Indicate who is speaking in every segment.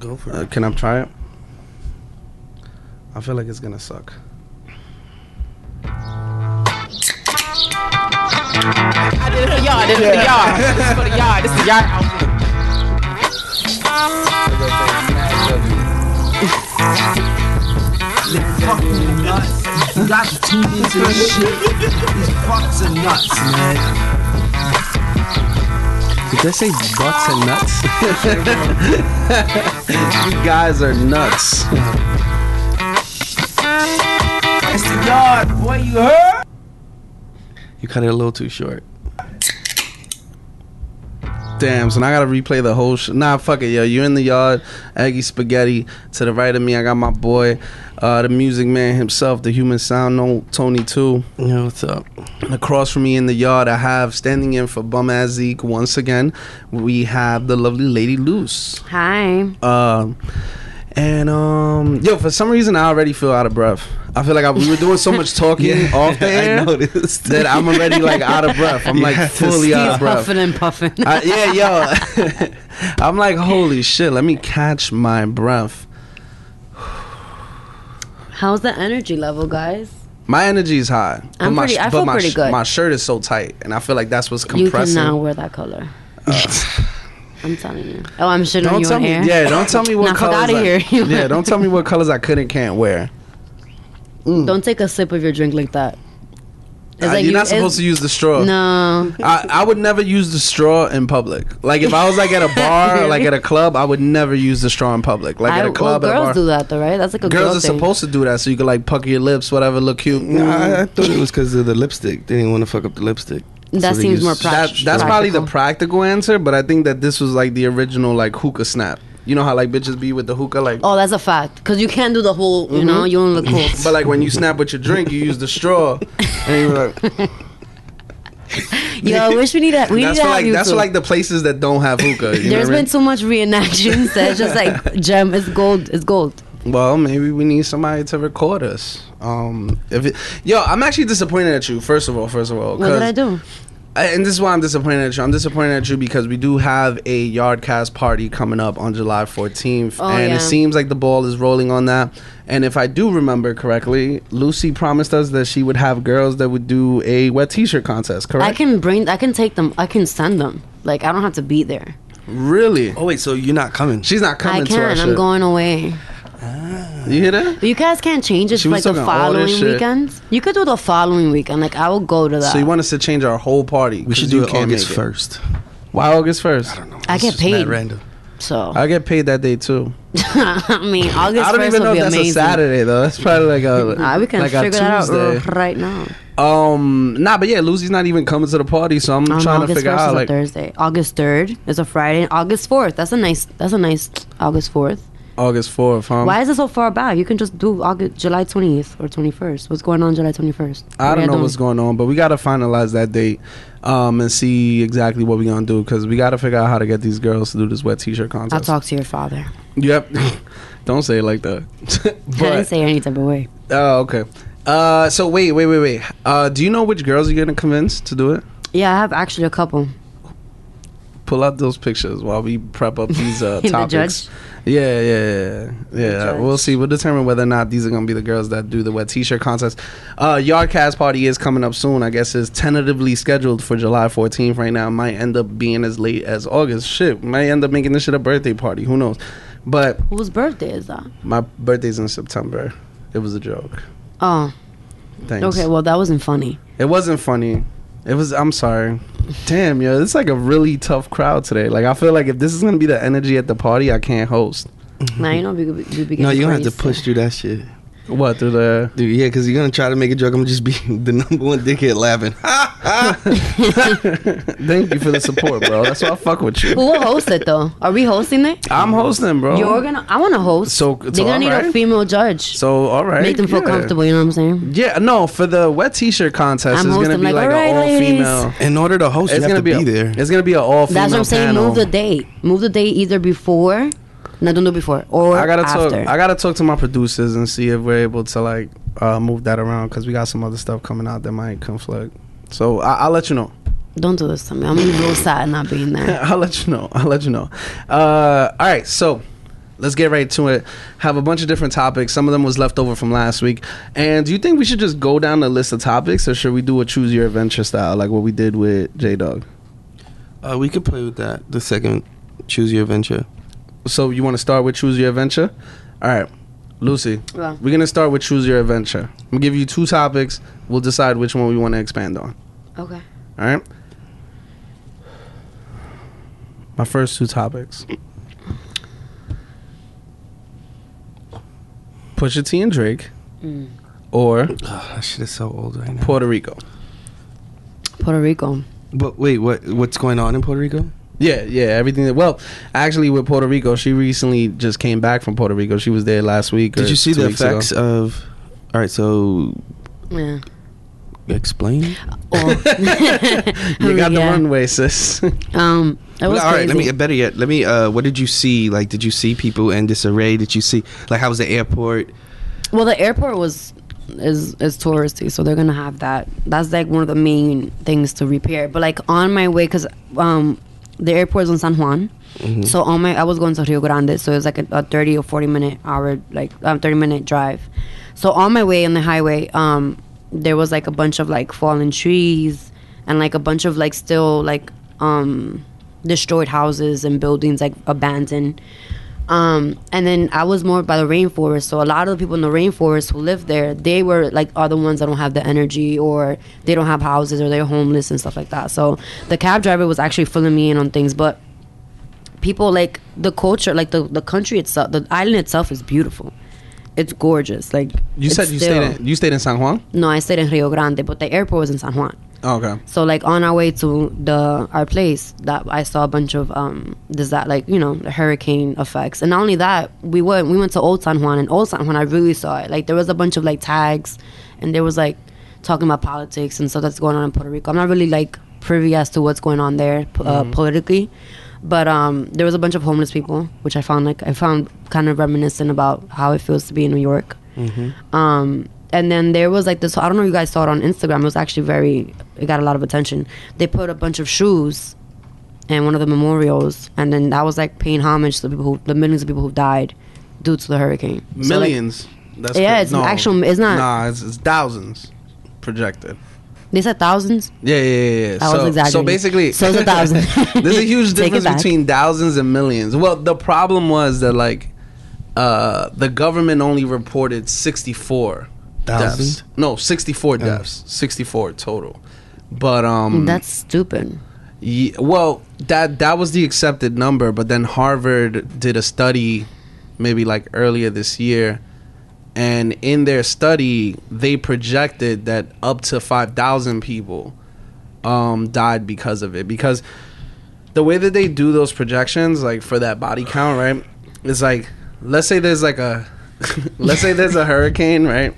Speaker 1: Go for
Speaker 2: Uh,
Speaker 1: it.
Speaker 2: can I try it? I feel like it's gonna suck.
Speaker 3: I did it for y'all. I did it for y'all. This is for the y'all. This is y'all outfit.
Speaker 4: fucking nuts. You got to tune into this shit. These fucks are nuts, man.
Speaker 2: Did they say butts and nuts? you guys are nuts.
Speaker 4: It's the yard, boy. You heard?
Speaker 2: You cut it a little too short. Damn, so now I gotta replay the whole sh Nah, fuck it, yo. You in the yard, Aggie Spaghetti. To the right of me, I got my boy, uh, the music man himself, the human sound, no Tony too.
Speaker 1: Yo, what's up?
Speaker 2: And across from me in the yard, I have standing in for bum ass Zeke once again. We have the lovely Lady Luz.
Speaker 5: Hi.
Speaker 2: Um, and um, yo, for some reason, I already feel out of breath. I feel like I, we were doing so much talking off the air
Speaker 1: I noticed
Speaker 2: that I'm already like out of breath. I'm
Speaker 1: You
Speaker 2: like
Speaker 1: have
Speaker 2: fully out of breath.
Speaker 5: puffing and puffing.
Speaker 2: I, yeah, yo, I'm like holy shit. Let me catch my breath.
Speaker 5: How's the energy level, guys?
Speaker 2: My energy is high. but
Speaker 5: I'm
Speaker 2: my,
Speaker 5: pretty- I
Speaker 2: but
Speaker 5: feel
Speaker 2: my,
Speaker 5: pretty good.
Speaker 2: My shirt is so tight, and I feel like that's what's compressing.
Speaker 5: can now wear that color. Uh, I'm telling you. Oh, I'm shitting on
Speaker 2: don't
Speaker 5: you
Speaker 2: tell
Speaker 5: on
Speaker 2: me,
Speaker 5: air.
Speaker 2: yeah. Don't tell me what
Speaker 5: Now, fuck
Speaker 2: colors.
Speaker 5: outta
Speaker 2: I-
Speaker 5: here.
Speaker 2: yeah, don't tell me what colors I could and can't wear.
Speaker 5: Don't take a sip of your drink like that.
Speaker 2: Uh,
Speaker 5: like
Speaker 2: you're
Speaker 5: you-
Speaker 2: not supposed to use the straw.
Speaker 5: No.
Speaker 2: I, I would never use the straw in public. Like if I was like at a bar, or like at a club, I would never use the straw in public. Like
Speaker 5: I,
Speaker 2: at a club,
Speaker 5: well,
Speaker 2: at a
Speaker 5: girls
Speaker 2: bar.
Speaker 5: do that though, right? That's like a
Speaker 2: Girls
Speaker 5: girl
Speaker 2: are
Speaker 5: thing.
Speaker 2: supposed to do that so you can like pucker your lips, whatever, look cute.
Speaker 1: No, I, I thought it was because of the lipstick. They didn't want to fuck up the lipstick.
Speaker 5: That
Speaker 1: So
Speaker 5: seems
Speaker 1: use-
Speaker 5: more
Speaker 2: That,
Speaker 5: practical.
Speaker 2: that's probably the practical answer, but I think that this was like the original like hookah snap. You know how like bitches be with the hookah, like.
Speaker 5: Oh, that's a fact. Because you can't do the whole, you
Speaker 2: Mm-hmm.
Speaker 5: know, you don't look cool.
Speaker 2: But like when you snap with your drink, you use the straw, and you're like,
Speaker 5: Yo, I wish we need that. We
Speaker 2: that's
Speaker 5: need to have
Speaker 2: like
Speaker 5: you
Speaker 2: that's for like the places that don't have hookah. You know
Speaker 5: There's
Speaker 2: what I
Speaker 5: been
Speaker 2: mean?
Speaker 5: so much reenactions that it's just like gem. It's gold. It's gold.
Speaker 2: Well, maybe we need somebody to record us. Um, if it, yo, I'm actually disappointed at you. First of all, first of all,
Speaker 5: What did I do?
Speaker 2: I- and this is why I'm disappointed at you. I'm disappointed at you because we do have a Yardcast party coming up on July 14th,
Speaker 5: Oh,
Speaker 2: and
Speaker 5: yeah.
Speaker 2: it seems like the ball is rolling on that. And if I do remember correctly, Lucy promised us that she would have girls that would do a wet T-shirt contest. Correct?
Speaker 5: I can bring. I can take them. I can send them. Like I don't have to be there.
Speaker 2: really.
Speaker 1: Oh wait, so you're not coming?
Speaker 2: She's not coming
Speaker 5: I
Speaker 2: to our
Speaker 5: can.
Speaker 2: shit.
Speaker 5: I'm going away.
Speaker 2: You hear that?
Speaker 5: But you guys can't change it
Speaker 2: She
Speaker 5: for
Speaker 2: was
Speaker 5: like the
Speaker 2: talking all this
Speaker 5: following
Speaker 2: shit.
Speaker 5: weekends. You could do the following weekend. Like I will go to that.
Speaker 2: So you want us to change our whole party?
Speaker 1: we should do
Speaker 2: you
Speaker 1: it
Speaker 2: can't
Speaker 1: August
Speaker 2: make
Speaker 1: first.
Speaker 2: Why August first?
Speaker 1: I don't know.
Speaker 5: I
Speaker 1: It's
Speaker 5: get
Speaker 1: just mad
Speaker 5: paid.
Speaker 1: Random.
Speaker 5: so
Speaker 2: I get paid that day too.
Speaker 5: I mean, August
Speaker 2: I don't
Speaker 5: first
Speaker 2: even know
Speaker 5: will
Speaker 2: if
Speaker 5: be
Speaker 2: that's
Speaker 5: amazing.
Speaker 2: a Saturday though. That's probably like a
Speaker 5: Ah, we can
Speaker 2: like a
Speaker 5: figure that out
Speaker 2: Tuesday.
Speaker 5: right now.
Speaker 2: Um, nah, but yeah, Lucy's not even coming to the party, so I'm
Speaker 5: Um,
Speaker 2: trying to
Speaker 5: August
Speaker 2: figure
Speaker 5: first
Speaker 2: out
Speaker 5: is
Speaker 2: like
Speaker 5: a Thursday. August third is a Friday. August fourth. That's a nice. That's a nice August fourth.
Speaker 2: August fourth. Huh?
Speaker 5: Why is it so far back? You can just do August, July twentieth or twenty first. What's going on July twenty first?
Speaker 2: I don't know what's going on, but we gotta finalize that date, um, and see exactly what we gonna do because we gotta figure out how to get these girls to do this wet T-shirt contest.
Speaker 5: I'll talk to your father.
Speaker 2: Yep. don't say it like that.
Speaker 5: I didn't
Speaker 2: but
Speaker 5: say any type of way.
Speaker 2: oh, okay. Uh, so wait, wait, wait, wait. Uh, do you know which girls you're gonna convince to do it?
Speaker 5: Yeah, I have actually a couple.
Speaker 2: Pull out those pictures while we prep up these uh,
Speaker 5: The
Speaker 2: topics.
Speaker 5: judge?
Speaker 2: Yeah, yeah, yeah, yeah. We'll see. We'll determine whether or not these are gonna be the girls that do the wet T-shirt contest. Uh, Yardcast party is coming up soon. I guess it's tentatively scheduled for July 14th. Right now, might end up being as late as August. Shit, might end up making this shit a birthday party. Who knows? But
Speaker 5: Whose birthday is that?
Speaker 2: my birthday's in September. It was a joke.
Speaker 5: Oh,
Speaker 2: Thanks.
Speaker 5: okay. Well, that wasn't funny.
Speaker 2: It wasn't funny. It was. I'm sorry. Damn, yo, it's like a really tough crowd today. Like I feel like if this is gonna be the energy at the party, I can't host.
Speaker 5: Now you know we, we, we be
Speaker 1: No, you don't have to push through that shit.
Speaker 2: What through the?
Speaker 1: Dude, yeah, because you're gonna try to make a joke. I'm just be the number one dickhead laughing.
Speaker 2: Thank you for the support, bro. That's why I fuck with you.
Speaker 5: Who will host it though? Are we hosting it?
Speaker 2: I'm hosting, bro.
Speaker 5: You're gonna. I want to host.
Speaker 2: So-
Speaker 5: they're
Speaker 2: so
Speaker 5: gonna need a female judge.
Speaker 2: So all right,
Speaker 5: Make them feel
Speaker 2: yeah.
Speaker 5: comfortable. You know what I'm saying?
Speaker 2: Yeah, no, for the wet T-shirt contest,
Speaker 5: I'm
Speaker 2: it's gonna be
Speaker 5: like,
Speaker 2: like,
Speaker 5: "Alright,
Speaker 2: an all
Speaker 5: ladies."
Speaker 2: female.
Speaker 1: In order to host,
Speaker 2: It's
Speaker 1: you have
Speaker 2: gonna
Speaker 1: to
Speaker 2: be,
Speaker 1: be,
Speaker 2: a,
Speaker 1: there.
Speaker 2: It's gonna be an all female
Speaker 5: That's what I'm saying.
Speaker 2: panel.
Speaker 5: Move the date. Move the date either before. No, don't do before or
Speaker 2: I gotta
Speaker 5: after.
Speaker 2: talk. I gotta talk to my producers and see if we're able to like uh, move that around because we got some other stuff coming out that might conflict. So I- I'll let you know.
Speaker 5: don't do this to me. I'm gonna be real sad not being there.
Speaker 2: I'll let you know. I'll let you know. Uh, all right, so let's get right to it. Have a bunch of different topics. Some of them was left over from last week. And do you think we should just go down the list of topics, or should we do a choose your adventure style, like what we did with J Dog?
Speaker 1: Uh, we could play with that. The second, choose your adventure.
Speaker 2: So you want to start with choose your adventure? All right, Lucy.
Speaker 5: Yeah.
Speaker 2: We're gonna start with choose your adventure. I'm gonna give you two topics. We'll decide which one we want to expand on.
Speaker 5: Okay.
Speaker 2: All right. My first two topics. Pusha T and Drake,
Speaker 5: Mm.
Speaker 2: or
Speaker 1: Oh, that shit is so old right now.
Speaker 2: Puerto Rico.
Speaker 5: Puerto Rico.
Speaker 1: But wait, what what's going on in Puerto Rico?
Speaker 2: Yeah, yeah, everything. That, well, actually, with Puerto Rico, she recently just came back from Puerto Rico. She was there last week. or
Speaker 1: Did you see the
Speaker 2: weeks ago.
Speaker 1: effects of? All right, so
Speaker 5: Yeah.
Speaker 1: explain.
Speaker 5: Oh.
Speaker 2: You got the runway, sis.
Speaker 5: Um, was
Speaker 1: Well, all right, let
Speaker 5: crazy.
Speaker 1: me. Better yet, let me. Uh, what did you see? Like, did you see people in disarray? Did you see like how was the airport?
Speaker 5: Well, the airport was is is touristy, so they're gonna have that. That's like one of the main things to repair. But like on my way, cause um the airport is in San Juan,
Speaker 1: Mm-hmm.
Speaker 5: so on my I was going to Rio Grande, so it was like a, a thirty or forty minute hour like um, thirty minute drive. So on my way on the highway, um there was like a bunch of like fallen trees and like a bunch of like still like um destroyed houses and buildings like abandoned. Um, and then I was more by the rainforest. So a lot of the people in the rainforest who live there, they were like are the ones that don't have the energy or they don't have houses or they're homeless and stuff like that. So the cab driver was actually filling me in on things, but people like the culture, like the the country itself, the island itself is beautiful. It's gorgeous. Like
Speaker 2: You said you
Speaker 5: still-
Speaker 2: stayed in you stayed in San Juan.
Speaker 5: No, I stayed in Rio Grande, but the airport was in San Juan.
Speaker 2: Oh, okay.
Speaker 5: So like on our way to the our place, that I saw a bunch of um does that like you know the hurricane effects, and not only that, we went we went to Old San Juan, and Old San Juan I really saw it. Like there was a bunch of like tags, and there was like talking about politics and stuff that's going on in Puerto Rico. I'm not really like privy as to what's going on there uh, politically, but um there was a bunch of homeless people, which I found like I found kind of reminiscent about how it feels to be in New York. Um, and then there was like this. I don't know if you guys saw it on Instagram. It was actually very. It got a lot of attention. They put a bunch of shoes and one of the memorials, and then that was like paying homage to the people who, the millions of people who died due to the hurricane. So, like,
Speaker 2: Millions. That's
Speaker 5: Yeah, it's an actual- it's not-
Speaker 2: Nah, it's, it's thousands projected.
Speaker 5: they said thousands.
Speaker 2: Yeah, yeah, yeah. yeah.
Speaker 5: I
Speaker 2: so,
Speaker 5: was exaggerating.
Speaker 2: So basically,
Speaker 5: So it's a thousand.
Speaker 2: there's a huge difference between thousands and millions. Well, the problem was that like uh, the government only reported 64 deaths.
Speaker 1: Thousand?
Speaker 2: No, 64 deaths. 64 total. But um
Speaker 5: That's stupid.
Speaker 2: Ye- well, that that was the accepted number, but then Harvard did a study maybe like earlier this year and in their study they projected that up to 5,000 people um died because of it because the way that they do those projections like for that body count, right? It's like let's say there's like a let's say there's a hurricane, right?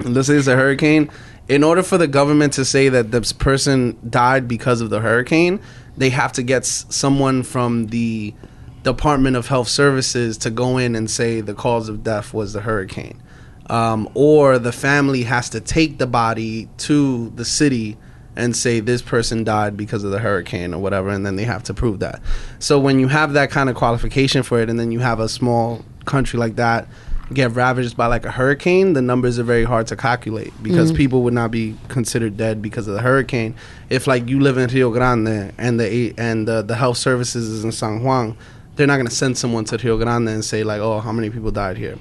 Speaker 2: Let's say there's a hurricane. In order for the government to say that this person died because of the hurricane, they have to get s- someone from the Department of Health Services to go in and say the cause of death was the hurricane. Um, or the family has to take the body to the city and say this person died because of the hurricane or whatever, and then they have to prove that. So when you have that kind of qualification for it, and then you have a small country like that get ravaged by like a hurricane, the numbers are very hard to calculate because people would not be considered dead because of the hurricane. If like you live in Rio Grande and the and the, the health services is in San Juan, they're not gonna send someone to Rio Grande and say like, oh, how many people died here.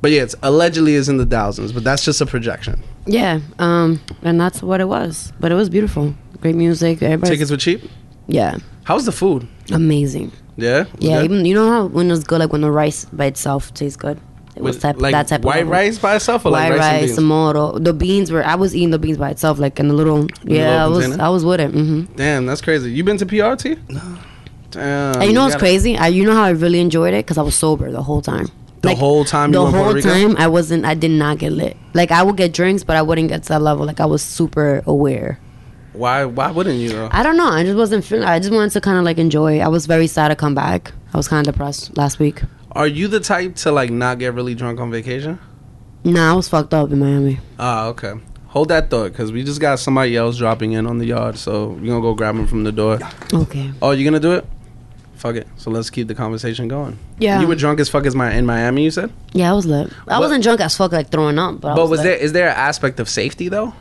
Speaker 2: But yeah, it's allegedly is in the thousands, but that's just a projection.
Speaker 5: Yeah. Um, and that's what it was. But it was beautiful. Great music. Everybody.
Speaker 2: Tickets were cheap.
Speaker 5: Yeah.
Speaker 2: How's the food?
Speaker 5: Amazing.
Speaker 2: Yeah.
Speaker 5: Yeah, even you know how when it's good, like when the rice by itself tastes good. It was type
Speaker 2: like
Speaker 5: that type
Speaker 2: white
Speaker 5: of white
Speaker 2: rice by itself or
Speaker 5: white
Speaker 2: like rice,
Speaker 5: rice, moro. The beans were I was eating the beans by itself, like in the little. yeah, I
Speaker 2: little
Speaker 5: was
Speaker 2: container?
Speaker 5: I was with it. Mm-hmm.
Speaker 2: Damn, that's crazy. You been to PRT? No. Damn.
Speaker 5: and you know what's crazy? I you know how I really enjoyed it because I was sober the whole time.
Speaker 2: The whole time you
Speaker 5: the whole time I wasn't. I did not get lit. Like I would get drinks, but I wouldn't get to that level. Like I was super aware.
Speaker 2: Why? Why wouldn't you? Though?
Speaker 5: I don't know. I just wasn't feeling. I just wanted to kind of like enjoy. I was very sad to come back. I was kind of depressed last week.
Speaker 2: Are you the type to like not get really drunk on vacation?
Speaker 5: Nah, I was fucked up in Miami.
Speaker 2: Ah, okay. Hold that thought, cause we just got somebody else dropping in on the yard, so we're gonna go grab him from the door.
Speaker 5: Okay.
Speaker 2: Oh, you gonna do it? fuck it. So let's keep the conversation going.
Speaker 5: Yeah.
Speaker 2: You were drunk as fuck as my in Miami. You said.
Speaker 5: Yeah, I was lit. I
Speaker 2: But-
Speaker 5: wasn't drunk as fuck, like throwing up. But, I
Speaker 2: But
Speaker 5: was,
Speaker 2: was there is there an aspect of safety though?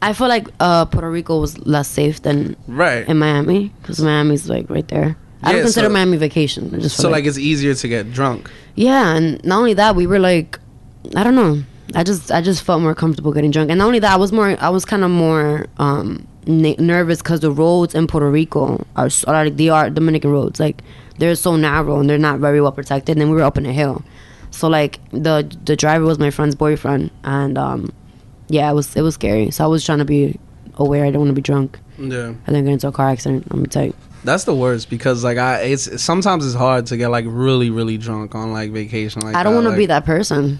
Speaker 5: I feel like uh, Puerto Rico was less safe than
Speaker 2: Right.
Speaker 5: in Miami because Miami's like right there. I don't consider
Speaker 2: so-
Speaker 5: Miami vacation. I just
Speaker 2: So like it's easier to get drunk.
Speaker 5: yeah, and not only that, we were like, I don't know. I just I just felt more comfortable getting drunk, and not only that, I was more I was kind of more um, na- nervous because the roads in Puerto Rico are s- are like they are Dominican roads, like they're so narrow and they're not very well protected. And we were up in a hill, so like the the driver was my friend's boyfriend, and um, yeah, it was it was scary. So I was trying to be aware. I don't want to be drunk.
Speaker 2: Yeah.
Speaker 5: I didn't get into a car accident. I'm tight.
Speaker 2: That's the worst because like I it's sometimes it's hard to get like really really drunk on like vacation like
Speaker 5: I don't want to
Speaker 2: like,
Speaker 5: be that person.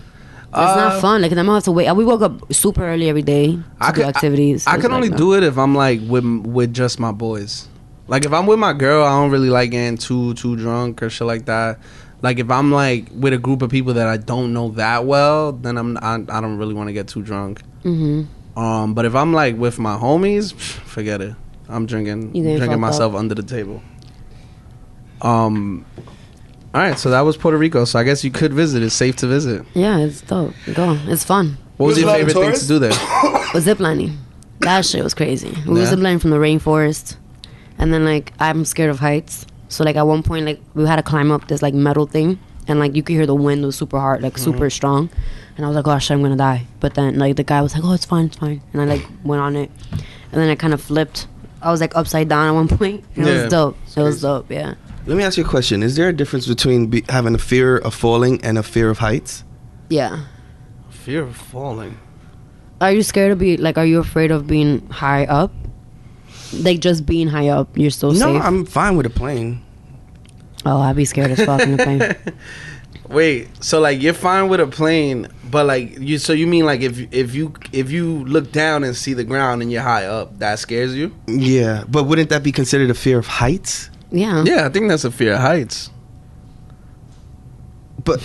Speaker 5: It's
Speaker 2: Uh,
Speaker 5: not fun. Like, I'm gonna have to wait. We woke up super early every day to
Speaker 2: I
Speaker 5: do
Speaker 2: could,
Speaker 5: activities.
Speaker 2: I, I can
Speaker 5: like
Speaker 2: only
Speaker 5: that.
Speaker 2: do it if I'm like with with just my boys. Like if I'm with my girl, I don't really like getting too too drunk or shit like that. Like if I'm like with a group of people that I don't know that well, then I'm I, I don't really want to get too drunk.
Speaker 5: Mhm.
Speaker 2: Um, but if I'm like with my homies, forget it. I'm drinking drinking
Speaker 5: fucked
Speaker 2: myself under the table. Um, all right, so that was Puerto Rico. So I guess you could visit. It's safe to visit.
Speaker 5: Yeah, it's dope. Go. It's fun.
Speaker 2: What was
Speaker 1: There's
Speaker 2: your
Speaker 1: a lot of
Speaker 2: favorite thing to
Speaker 1: tourists?
Speaker 2: do there?
Speaker 5: Zip lining. That shit was crazy. We were
Speaker 2: Yeah?
Speaker 5: zip lining from the rainforest, and then like I'm scared of heights. So like at one point like we had to climb up this like metal thing, and like you could hear the wind was super hard, like
Speaker 2: Mm-hmm.
Speaker 5: super strong, and I was like, oh shit, I'm gonna die. But then like the guy was like, oh, it's fine, it's fine, and I like went on it, and then I kind of flipped. I was like upside down at one point. It
Speaker 2: Yeah.
Speaker 5: was dope. It was dope. Yeah.
Speaker 1: Let me ask you a question. Is there a difference between be, having a fear of falling and a fear of heights?
Speaker 5: Yeah.
Speaker 2: Fear of falling.
Speaker 5: Are you scared of be like? Are you afraid of being high up? Like just being high up, you're still
Speaker 1: no,
Speaker 5: safe.
Speaker 1: I'm fine with a plane.
Speaker 5: oh, I'd be scared as fuck in the plane.
Speaker 2: Wait, so like you're fine with a plane, but like you, so you mean like if if you if you look down and see the ground and you're high up, that scares you?
Speaker 1: Yeah, but wouldn't that be considered a fear of heights?
Speaker 5: Yeah.
Speaker 2: Yeah, I think that's a fear of heights.
Speaker 1: But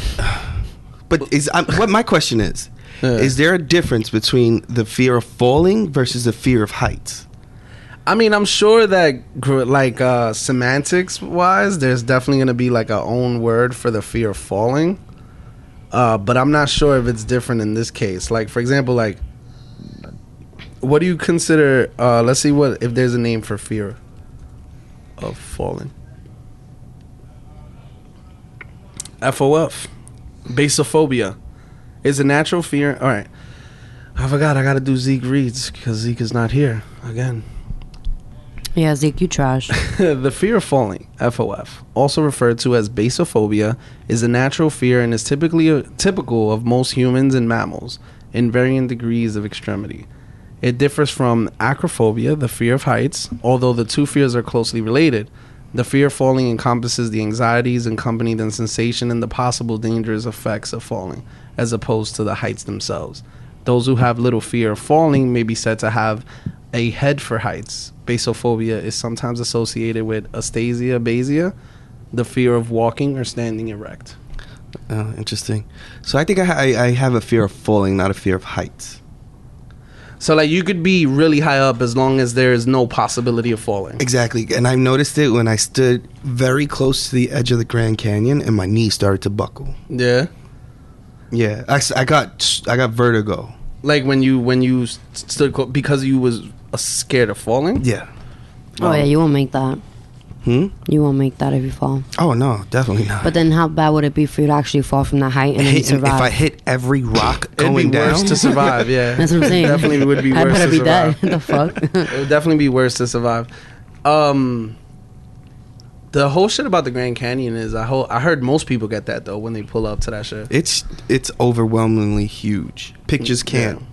Speaker 1: but is I'm, what my question is?
Speaker 2: Yeah.
Speaker 1: Is there a difference between the fear of falling versus the fear of heights?
Speaker 2: I mean, I'm sure that like uh semantics wise, there's definitely gonna be like a own word for the fear of falling. Uh, but I'm not sure if it's different in this case. Like for example, like what do you consider? Uh, let's see what if there's a name for fear of falling. FOF, basophobia, is a natural fear. All right, I forgot. I got to do Zeke reads because Zeke is not here again.
Speaker 5: Yeah, Zeke, you trash.
Speaker 2: the fear of falling, FOF, also referred to as basophobia, is a natural fear and is typically uh, typical of most humans and mammals in varying degrees of extremity. It differs from acrophobia, the fear of heights, although the two fears are closely related. The fear of falling encompasses the anxieties accompanying the sensation and the possible dangerous effects of falling, as opposed to the heights themselves. Those who have little fear of falling may be said to have a head for heights. Basophobia is sometimes associated with astasia abasia, the fear of walking or standing erect.
Speaker 1: Oh, interesting. So I think I, I, I have a fear of falling, not a fear of heights.
Speaker 2: So like you could be really high up as long as there is no possibility of falling.
Speaker 1: Exactly, and I noticed it when I stood very close to the edge of the Grand Canyon, and my knee started to buckle.
Speaker 2: Yeah.
Speaker 1: Yeah, I, I got I got vertigo.
Speaker 2: Like when you when you stood clo- because you was uh, scared of falling.
Speaker 1: Yeah.
Speaker 5: oh yeah, you won't make that.
Speaker 1: Hmm.
Speaker 5: You won't make that if you fall.
Speaker 1: Oh no, definitely not.
Speaker 5: But then, how bad would it be for you to actually fall from that height and then
Speaker 1: Hit- and
Speaker 5: survive?
Speaker 1: if I hit every rock
Speaker 2: It'd
Speaker 1: going
Speaker 2: be worse to survive. Yeah,
Speaker 5: That's what I'm saying.
Speaker 2: Definitely would be
Speaker 5: I
Speaker 2: worse
Speaker 5: better
Speaker 2: to
Speaker 5: be
Speaker 2: survive.
Speaker 5: dead. the fuck.
Speaker 2: it would definitely be worse to survive. Um, the whole shit about the Grand Canyon is I ho- I heard most people get that though when they pull up to that shit.
Speaker 1: it's it's overwhelmingly huge. Pictures can't
Speaker 2: Yeah.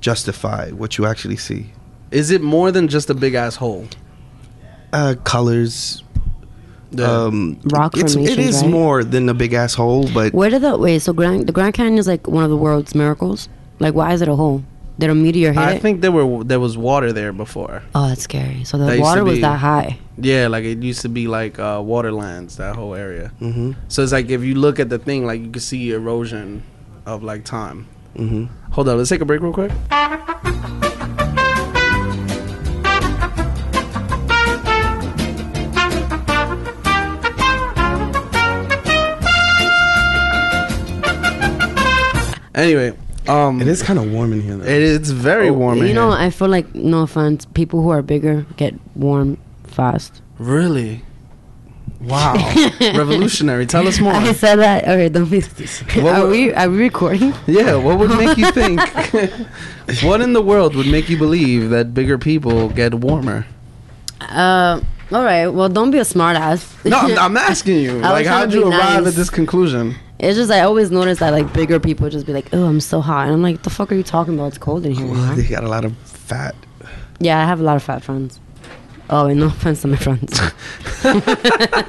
Speaker 1: justify what you actually see.
Speaker 2: Is it more than just a big ass hole?
Speaker 1: Uh, colors. Um,
Speaker 5: Rock
Speaker 1: it's, it
Speaker 5: formations,
Speaker 1: is
Speaker 5: right?
Speaker 1: more than a big ass hole, but
Speaker 5: Where did the wait? So Grand, the Grand Canyon is like one of the world's miracles. Like, why is it a hole? Did a meteor hit
Speaker 2: I
Speaker 5: it?
Speaker 2: think there were there was water there before.
Speaker 5: oh, that's scary. So the
Speaker 2: used to
Speaker 5: water was that high.
Speaker 2: Yeah, like it used to be like uh, waterlands that whole area.
Speaker 1: hmm
Speaker 2: So it's like if you look at the thing, like you can see erosion of like time.
Speaker 1: hmm
Speaker 2: Hold on, let's take a break real quick. Anyway, um,
Speaker 1: It is kind of warm in here. Though.
Speaker 2: It is very warm. in
Speaker 5: You know,
Speaker 2: here.
Speaker 5: I feel like no offense, people who are bigger get warm fast.
Speaker 2: really. Wow, revolutionary. Tell us more.
Speaker 5: I said that. Okay, don't be.
Speaker 2: What
Speaker 5: are
Speaker 2: would-
Speaker 5: we are we recording?
Speaker 2: Yeah, what would make you think? what in the world would make you believe that bigger people get warmer?
Speaker 5: Uh, all right. Well, don't be a smartass.
Speaker 2: No, I'm, I'm asking you. Like, how'd you arrive
Speaker 5: nice.
Speaker 2: at this conclusion?
Speaker 5: It's just I always notice that like bigger people just be like, "Oh, I'm so hot," and I'm like, "The fuck are you talking about? It's cold in here." you
Speaker 1: they got a lot of fat.
Speaker 5: Yeah, I have a lot of fat friends. Oh, and no offense to my friends.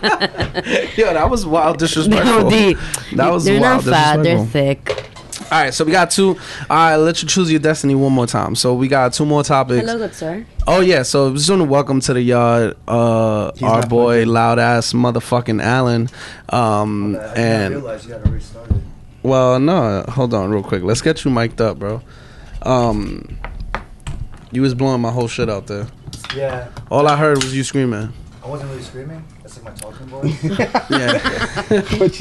Speaker 2: Yeah, that was wild disrespectful.
Speaker 5: no, D.
Speaker 2: That was
Speaker 5: They're
Speaker 2: wild
Speaker 5: not fat. They're thick.
Speaker 2: All right, so we got two. All right, let you choose your destiny one more time. So we got two more topics.
Speaker 5: Hello, good sir.
Speaker 2: Oh yeah, so just want to welcome to the yard uh,
Speaker 6: He's
Speaker 2: our boy loud ass motherfucking Alan. Um,
Speaker 6: I
Speaker 2: and
Speaker 6: realized you had already started.
Speaker 2: well, no, hold on real quick. Let's get you mic'd up, bro. Um, you was blowing my whole shit out there.
Speaker 6: Yeah,
Speaker 2: All I heard was you screaming.
Speaker 6: I wasn't really screaming. That's like my talking voice.
Speaker 2: Yeah,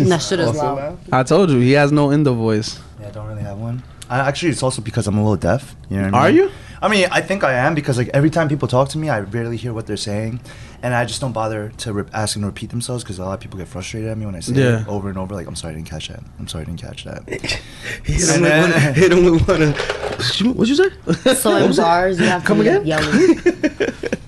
Speaker 5: That shit is loud.
Speaker 2: I told you he has no endo voice.
Speaker 6: yeah, I don't really have one. I, actually, it's also because I'm a little deaf. You know what I
Speaker 2: Are
Speaker 6: mean?
Speaker 2: you?
Speaker 6: I mean, I think I am because like every time people talk to me, I rarely hear what they're saying, and I just don't bother to re- ask them to repeat themselves because a lot of people get frustrated at me when I say
Speaker 2: Yeah.
Speaker 6: it over and over. Like, I'm sorry, I didn't catch that. I'm sorry, I didn't catch that.
Speaker 1: Hit him with
Speaker 6: then-
Speaker 1: one. Hit him with one. of- What'd you say?
Speaker 5: So in bars, you have
Speaker 2: Come
Speaker 5: be
Speaker 2: again?
Speaker 5: yelling.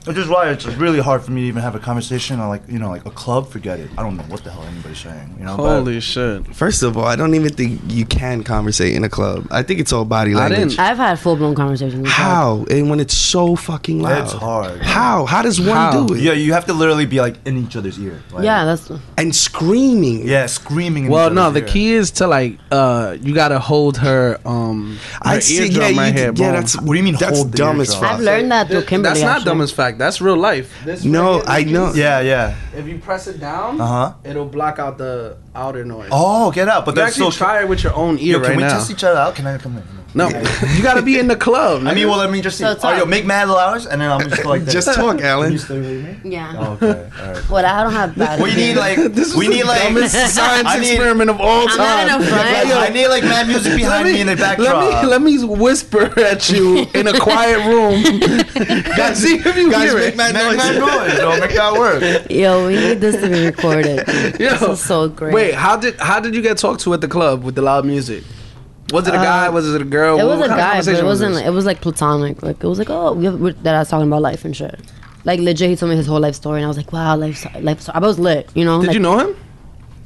Speaker 6: Which is why it's really hard for me to even have a conversation on like you know like a club. Forget it. I don't know what the hell anybody's saying. You know. but-
Speaker 2: Holy shit!
Speaker 1: First of all, I don't even think you can conversate in a club. I think it's all body
Speaker 2: I
Speaker 1: language.
Speaker 2: didn't-
Speaker 5: I've had full blown conversations. with
Speaker 1: How? And when it's so fucking loud.
Speaker 6: It's hard.
Speaker 1: How? How does one
Speaker 2: How?
Speaker 1: do it?
Speaker 6: Yeah, you have to literally be like in each other's ear. Like,
Speaker 5: Yeah, that's
Speaker 1: And screaming.
Speaker 6: yeah, screaming. In
Speaker 2: Well,
Speaker 6: each
Speaker 2: no, the
Speaker 6: ear.
Speaker 2: key is to like uh, you gotta hold her um, her
Speaker 1: I see.
Speaker 2: eardrum
Speaker 1: Yeah, you,
Speaker 2: right here.
Speaker 1: yeah, that's
Speaker 6: What do you mean
Speaker 1: That's
Speaker 6: hold the
Speaker 1: dumb as
Speaker 6: eardrum?
Speaker 1: fuck.
Speaker 5: I've learned that through Kimberly.
Speaker 2: That's not
Speaker 5: actually.
Speaker 2: dumb as fact. That's real life. This
Speaker 1: No,
Speaker 2: right here,
Speaker 1: I know.
Speaker 6: Yeah, yeah.
Speaker 2: If you press it down,
Speaker 6: Uh huh.
Speaker 2: it'll block out the outer noise.
Speaker 6: Oh, get out! But
Speaker 2: you
Speaker 6: that's
Speaker 2: actually
Speaker 6: still.
Speaker 2: try it with your own ear
Speaker 6: Yo,
Speaker 2: ear
Speaker 6: can we test each other out? Can I come in?
Speaker 2: no, you gotta be in the club.
Speaker 6: I mean, well, let me just see.
Speaker 5: So
Speaker 6: oh,
Speaker 5: talk.
Speaker 6: yo, make mad hours, and then I'm just go like this.
Speaker 1: Just talk,
Speaker 6: Can
Speaker 1: Alan.
Speaker 6: you still hear me?
Speaker 5: Yeah.
Speaker 6: Oh, okay, all right.
Speaker 5: What I don't have bad.
Speaker 6: We need like
Speaker 2: this is
Speaker 6: we
Speaker 2: the
Speaker 6: need like
Speaker 2: dumbest science
Speaker 6: I need-
Speaker 2: experiment of all
Speaker 5: I'm
Speaker 2: time.
Speaker 5: not in a front.
Speaker 2: Yo,
Speaker 6: I need like mad music behind me, in the backdrop.
Speaker 2: Let me let me whisper at you in a quiet room. guys, see if you
Speaker 1: guys,
Speaker 2: hear
Speaker 1: make
Speaker 2: it.
Speaker 1: mad
Speaker 6: Make mad
Speaker 1: noise.
Speaker 6: noise, yo, make that work.
Speaker 5: Yo, we need this to be recorded.
Speaker 2: Yo,
Speaker 5: This is so great.
Speaker 2: Wait, how did how did you get talked to at the club with the loud music? Was it a
Speaker 5: Uh,
Speaker 2: guy? Was it a girl?
Speaker 5: It
Speaker 2: What
Speaker 5: was a guy, but it
Speaker 2: was
Speaker 5: wasn't.
Speaker 2: this?
Speaker 5: Like, it was like platonic. Like it was like, oh, we have, we that I was talking about life and shit. Like legit, he told me his whole life story, and I was like, wow, life, life. I was lit. You know.
Speaker 2: Did
Speaker 5: like,
Speaker 2: you know him?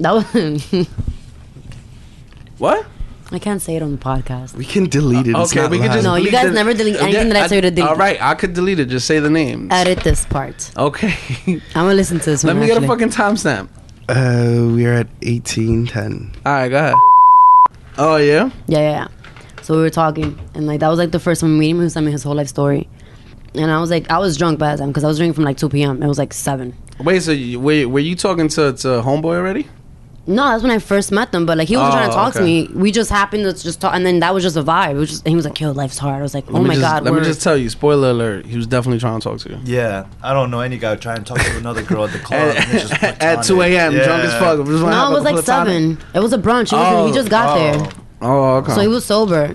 Speaker 5: That was.
Speaker 2: What?
Speaker 5: I can't say it on the podcast.
Speaker 1: We can delete it. It's
Speaker 2: okay,
Speaker 1: not
Speaker 2: we can
Speaker 1: live.
Speaker 2: just
Speaker 5: No, you guys
Speaker 2: the-
Speaker 5: never delete anything that I tell you to delete.
Speaker 2: All right, I could delete it. Just say the name.
Speaker 5: Edit this part.
Speaker 2: Okay.
Speaker 5: I'm gonna listen to this
Speaker 2: Let
Speaker 5: one.
Speaker 2: me get a fucking timestamp.
Speaker 1: Uh, we're at eighteen ten.
Speaker 2: All right, go ahead. Oh yeah.
Speaker 5: Yeah, yeah, yeah. So we were talking, and like that was like the first time we meeting him. He was telling me his whole life story, and I was like, I was drunk by that time because I was drinking from like 2 p.m. It was like seven.
Speaker 2: Wait, so you, were, were you talking to to homeboy already?
Speaker 5: No, that's when I first met them. But like he was
Speaker 2: Oh,
Speaker 5: trying to talk to me. We just happened to just talk, and then that was just a vibe. It was just, and he was like, "Yo, life's hard." I was like, "Oh
Speaker 2: Let me
Speaker 5: my
Speaker 2: just,
Speaker 5: god."
Speaker 2: Let me
Speaker 5: word."
Speaker 2: just tell you. Spoiler alert. He was definitely trying to talk to you.
Speaker 6: Yeah, I don't know any guy trying to talk to another girl at the club. and it's just
Speaker 2: at,
Speaker 6: platonic.
Speaker 2: 2 a.m. drunk as
Speaker 6: Yeah.
Speaker 2: fuck. Just wanna have
Speaker 5: no, it was like
Speaker 2: platonic-
Speaker 5: seven. It was a brunch. He, was, he just got
Speaker 6: Oh.
Speaker 5: there,
Speaker 2: Oh, okay.
Speaker 5: so he was sober.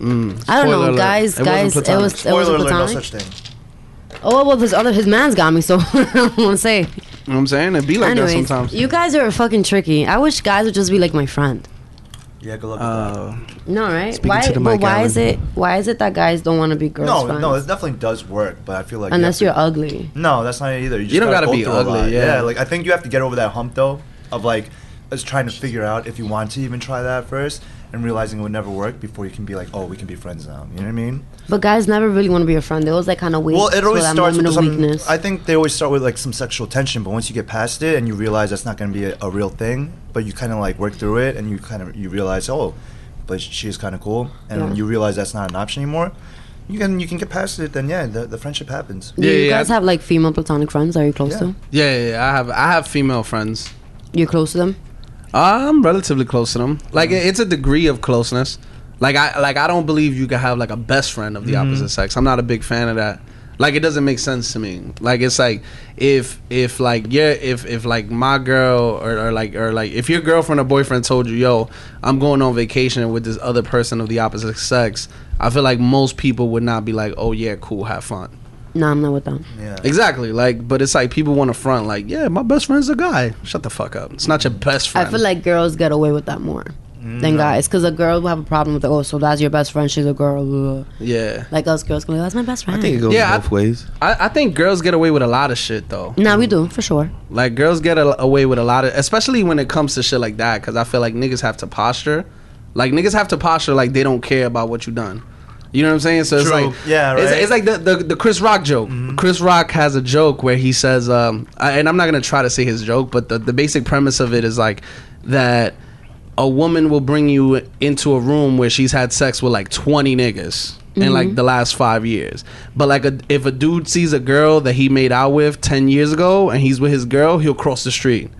Speaker 2: Mm,
Speaker 5: I don't
Speaker 2: spoiler
Speaker 5: know,
Speaker 2: alert.
Speaker 5: guys.
Speaker 2: It wasn't
Speaker 5: guys, it
Speaker 2: platonic.
Speaker 5: was it was
Speaker 6: Spoiler
Speaker 5: a
Speaker 6: alert, no
Speaker 5: platonic.
Speaker 6: such thing.
Speaker 5: Oh well, his other his man's got me, so I don't want to say.
Speaker 2: You know what I'm saying? It be like
Speaker 5: Anyways,
Speaker 2: that sometimes.
Speaker 5: you guys are fucking tricky. I wish guys would just be like my friend.
Speaker 6: Yeah, good luck with that.
Speaker 2: Uh,
Speaker 5: No, right?
Speaker 1: Speaking
Speaker 5: why?
Speaker 1: to the
Speaker 5: but
Speaker 1: mic,
Speaker 5: why is it? Why is it that guys don't want to be girls'
Speaker 6: No,
Speaker 5: friends?
Speaker 6: no, it definitely does work, but I feel like you
Speaker 5: unless you're ugly.
Speaker 6: No, that's not it either. You,
Speaker 2: You don't
Speaker 6: gotta,
Speaker 2: gotta
Speaker 6: go
Speaker 2: be ugly,
Speaker 6: lot.
Speaker 2: yeah.
Speaker 6: like I think you have to get over that hump though, of like, us trying to figure out if you want to even try that first, and realizing it would never work before you can be like, oh, we can be friends now. You know what I mean?
Speaker 5: But guys never really want to be your friend. They always like kind of wait
Speaker 6: well, it always starts with
Speaker 5: of
Speaker 6: some.
Speaker 5: weakness.
Speaker 6: I think they always start with like some sexual tension, but once you get past it and you realize that's not going to be a, a real thing, but you kind of like work through it and you kind of you realize, oh, but she's kind of cool, and
Speaker 5: Yeah.
Speaker 6: you realize that's not an option anymore, you can you can get past it. Then yeah, the, the friendship happens.
Speaker 5: Do
Speaker 2: Yeah,
Speaker 5: you
Speaker 2: yeah,
Speaker 5: guys
Speaker 2: I-
Speaker 5: have like female platonic friends? Are you close
Speaker 6: Yeah.
Speaker 5: to?
Speaker 2: yeah, yeah, yeah, I have I have female friends.
Speaker 5: You're close to them.
Speaker 2: I'm relatively close to them. Like it- it's a degree of closeness. Like I like I don't believe you can have like a best friend of the
Speaker 6: Mm-hmm.
Speaker 2: opposite sex. I'm not a big fan of that. Like it doesn't make sense to me. Like it's like if if like yeah if if like my girl or, or like or like if your girlfriend or boyfriend told you yo I'm going on vacation with this other person of the opposite sex, I feel like most people would not be like oh yeah cool have fun.
Speaker 5: No, I'm not with them.
Speaker 6: Yeah.
Speaker 2: Exactly. Like but it's like people want to front like yeah my best friend's a guy. Shut the fuck up. It's not your best friend.
Speaker 5: I feel like girls get away with that more than mm-hmm. guys because a girl will have a problem with oh so that's your best friend she's a girl.
Speaker 2: yeah.
Speaker 5: Like us girls can be that's my best friend.
Speaker 1: I think it goes
Speaker 2: Yeah, I-
Speaker 1: both ways.
Speaker 2: I, I think girls get away with a lot of shit though.
Speaker 5: Nah, we do for sure.
Speaker 2: Like girls get a, away with a lot of, especially when it comes to shit like that. Because I feel like niggas have to posture, like niggas have to posture like they don't care about what you done. You know what I'm saying? So it's like,
Speaker 6: Yeah, right.
Speaker 2: it's like the, the the Chris Rock joke. Chris Rock has a joke where he says, um, I, and I'm not gonna try to say his joke, but the the basic premise of it is like that a woman will bring you into a room where she's had sex with like 20 niggas in like the last five years. But like a, if a dude sees a girl that he made out with 10 years ago and he's with his girl, he'll cross the street.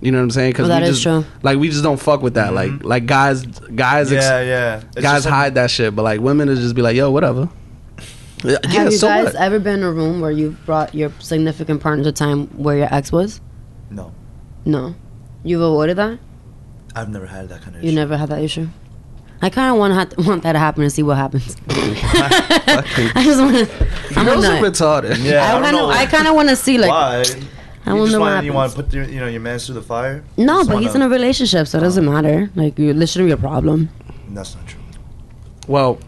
Speaker 2: You know what I'm saying? Because
Speaker 5: Well, that
Speaker 2: we
Speaker 5: is
Speaker 2: just
Speaker 5: true.
Speaker 2: like we just don't fuck with that. Like mm-hmm. like guys guys ex-
Speaker 6: Yeah, yeah. It's
Speaker 2: guys
Speaker 6: just like-
Speaker 2: hide that shit, but like women will just be like, yo, whatever. Yeah,
Speaker 5: Have you
Speaker 2: so
Speaker 5: guys
Speaker 2: what?
Speaker 5: ever been in a room where you've brought your significant partner to time where your ex was?
Speaker 6: No,
Speaker 5: No. You've avoided that?
Speaker 6: I've never had that kind of.
Speaker 5: You
Speaker 6: issue.
Speaker 5: never had that issue? I kind of want ha- want that to happen and see what happens. I just want to. I'm a
Speaker 2: Girls are
Speaker 5: nut.
Speaker 2: retarded.
Speaker 6: Yeah, I,
Speaker 5: I kind of I kind of want to see like
Speaker 6: why.
Speaker 5: I
Speaker 6: you
Speaker 5: don't
Speaker 6: just
Speaker 5: know what
Speaker 6: want, you want to put your, you know your man through the fire.
Speaker 5: no,
Speaker 6: Just
Speaker 5: but he's in a relationship, so it doesn't matter. Like you, this shouldn't be a problem.
Speaker 6: That's not true.
Speaker 2: Well,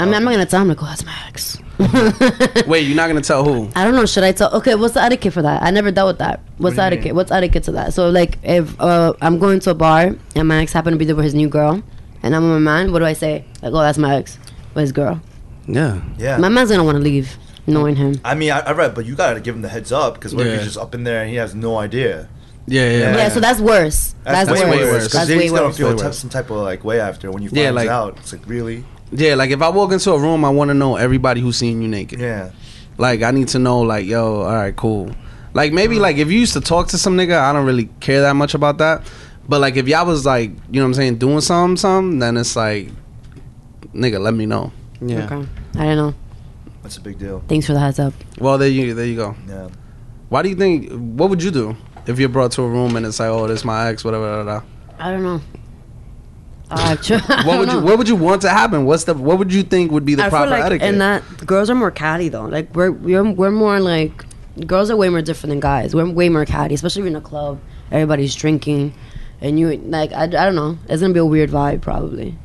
Speaker 5: I mean, I'm not gonna tell him like, oh, that's my ex.
Speaker 2: wait, you're not gonna tell who?
Speaker 5: I don't know. Should I tell? Okay, what's the etiquette for that? I never dealt with that. What's
Speaker 6: What
Speaker 5: etiquette?
Speaker 6: mean?
Speaker 5: What's etiquette to that? So like, if uh, I'm going to a bar and my ex happened to be there with his new girl, and I'm with my man, what do I say? Like, oh, that's my ex with his girl.
Speaker 1: Yeah.
Speaker 6: Yeah.
Speaker 5: My man's gonna want to leave, knowing mm. him.
Speaker 6: I mean, I, I read, but you gotta give him the heads up because what if he's just up in there and he has no idea?
Speaker 2: Yeah, yeah.
Speaker 6: Yeah.
Speaker 5: Yeah, so that's worse. That's,
Speaker 2: way
Speaker 5: worse.
Speaker 2: worse, 'cause
Speaker 5: That's
Speaker 6: then
Speaker 5: way
Speaker 6: he's gonna
Speaker 5: worse.
Speaker 6: feel
Speaker 2: Way
Speaker 6: t- some type of like way after when you find
Speaker 2: Yeah, like-
Speaker 6: out. It's like really,
Speaker 2: Yeah, like if I walk into a room, I want to know everybody who's seen you naked.
Speaker 6: yeah.
Speaker 2: Like I need to know, like, yo, all right, cool. Like maybe mm. like if you used to talk to some nigga, I don't really care that much about that. But like if y'all was like, you know what I'm saying, doing something, something, then it's like, nigga, let me know.
Speaker 1: Yeah.
Speaker 5: Okay, I don't know.
Speaker 6: That's a big deal.
Speaker 5: Thanks for the heads up.
Speaker 2: Well, there you there you go.
Speaker 6: Yeah.
Speaker 2: Why do you think? What would you do if you're brought to a room and it's like, oh, this my ex, whatever. da, da, da.
Speaker 5: I don't know. Uh, tr-
Speaker 2: What
Speaker 5: don't
Speaker 2: would you. What would you want to happen? What's the What would you think would be the
Speaker 5: I
Speaker 2: proper
Speaker 5: feel like
Speaker 2: etiquette?
Speaker 5: in that girls are more catty though. Like we're we're we're more like girls are way more different than guys. We're way more catty, especially in a club. Everybody's drinking, and you like I, I don't know. It's gonna be a weird vibe probably.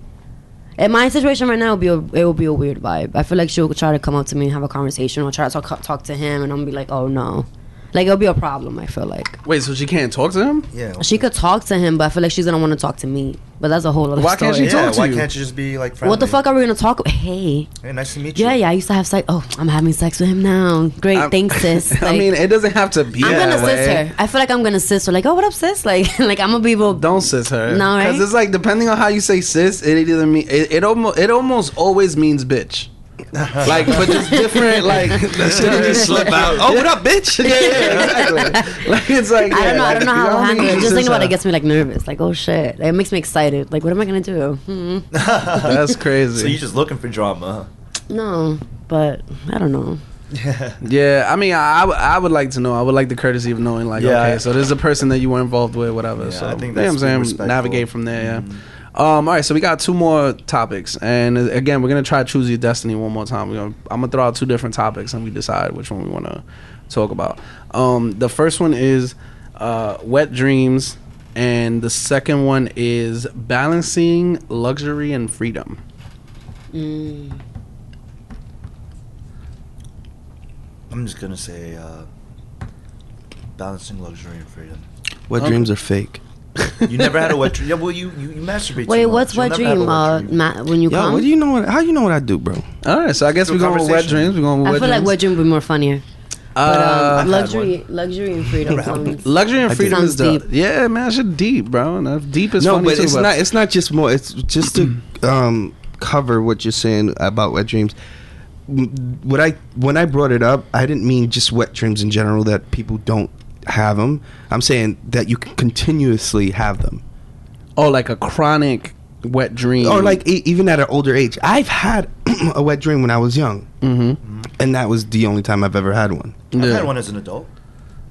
Speaker 5: In my situation right now, it'll be a, it will be a weird vibe. I feel like she'll try to come up to me and have a conversation, or try to talk talk to him, and I'm gonna be like, oh no, like it'll be a problem. I feel like
Speaker 2: Wait, so she can't talk to him?
Speaker 6: Yeah.
Speaker 5: she could talk to him, but I feel like she's gonna want to talk to me. But that's a whole other
Speaker 2: Why
Speaker 5: story.
Speaker 2: can't she
Speaker 6: yeah.
Speaker 2: talk to
Speaker 6: Why
Speaker 2: you?
Speaker 6: can't you just be like friendly?
Speaker 5: What the fuck are we gonna talk? About? Hey,
Speaker 6: Hey, nice to meet you.
Speaker 5: yeah, yeah. I used to have sex. Oh, I'm having sex with him now. Great,
Speaker 2: I'm-
Speaker 5: thanks, sis.
Speaker 2: I mean, it doesn't have to be
Speaker 5: I'm
Speaker 2: that
Speaker 5: gonna
Speaker 2: way.
Speaker 5: sis her. I feel like I'm gonna sis her. Like, oh, what up, sis? Like, like I'm gonna be able.
Speaker 2: Don't sis her.
Speaker 5: No, right?
Speaker 2: Because it's like depending on how you say sis, it either mean it, it almost it almost always means bitch. like, but just different. Like that
Speaker 1: Shit just slip out. Oh, what up, bitch?
Speaker 2: yeah, yeah, exactly. like it's like
Speaker 5: I don't know. I don't know how
Speaker 2: you
Speaker 5: I'll handle
Speaker 2: think
Speaker 5: it. Just
Speaker 2: sis
Speaker 5: thinking about it gets me like nervous. Like, oh shit. Like, it makes me excited. Like, what am I gonna do? Hmm.
Speaker 2: That's crazy.
Speaker 6: So you're just looking for drama?
Speaker 5: No, but I don't know.
Speaker 6: Yeah.
Speaker 2: yeah, I mean, I, I would- I would like to know. I would like the courtesy of knowing, like,
Speaker 6: Yeah,
Speaker 2: okay,
Speaker 6: I-
Speaker 2: so this is a person that you were involved with, whatever.
Speaker 6: Yeah,
Speaker 2: so
Speaker 6: I think
Speaker 2: you know
Speaker 6: that's
Speaker 2: what I'm saying.
Speaker 6: respectful. Mm-hmm.
Speaker 2: Navigate from there. Yeah. Um, all right, so we got two more topics, and again, we're gonna try to choose your destiny one more time. We're gonna, I'm gonna throw out two different topics, and we decide which one we want to talk about. Um, the first one is uh, wet dreams, and the second one is balancing luxury and freedom.
Speaker 5: Mm.
Speaker 6: I'm just gonna say uh, balancing luxury and freedom.
Speaker 1: What
Speaker 2: Um,
Speaker 1: dreams are fake?
Speaker 6: You never had a wet dream. Yeah, well, you you, you masturbate.
Speaker 5: Wait,
Speaker 6: too
Speaker 5: what's
Speaker 6: much.
Speaker 5: wet
Speaker 6: You'll never
Speaker 5: dream?
Speaker 6: have a
Speaker 5: Uh,
Speaker 6: wet dream.
Speaker 5: ma- when you
Speaker 1: Yo,
Speaker 5: come.
Speaker 1: what do you know? What, how you know what I do, bro?
Speaker 2: All right, so I guess we're going with wet
Speaker 6: conversation.
Speaker 2: dreams. We're going with
Speaker 5: I
Speaker 2: wet
Speaker 5: feel like wet dream would be more funnier. But
Speaker 2: Uh,
Speaker 5: um, luxury, luxury and freedom sounds.
Speaker 2: Luxury and freedom
Speaker 5: did.
Speaker 2: is the
Speaker 5: Sounds deep.
Speaker 2: yeah, man. Shit deep, bro. And, deep is
Speaker 1: no,
Speaker 2: funny
Speaker 1: but
Speaker 2: too.
Speaker 1: it's
Speaker 2: but
Speaker 1: not. It's not just more. It's just to um, cover what you're saying about wet dreams. M- What I when I brought it up, I didn't mean just wet dreams in general that people don't have them. I'm saying that you can continuously have them.
Speaker 2: oh, like a chronic wet dream
Speaker 1: or like e- even at an older age. I've had a wet dream when I was young,
Speaker 2: mm-hmm.
Speaker 1: and that was the only time I've ever had one.
Speaker 6: I've
Speaker 2: Yeah.
Speaker 6: had one as an adult.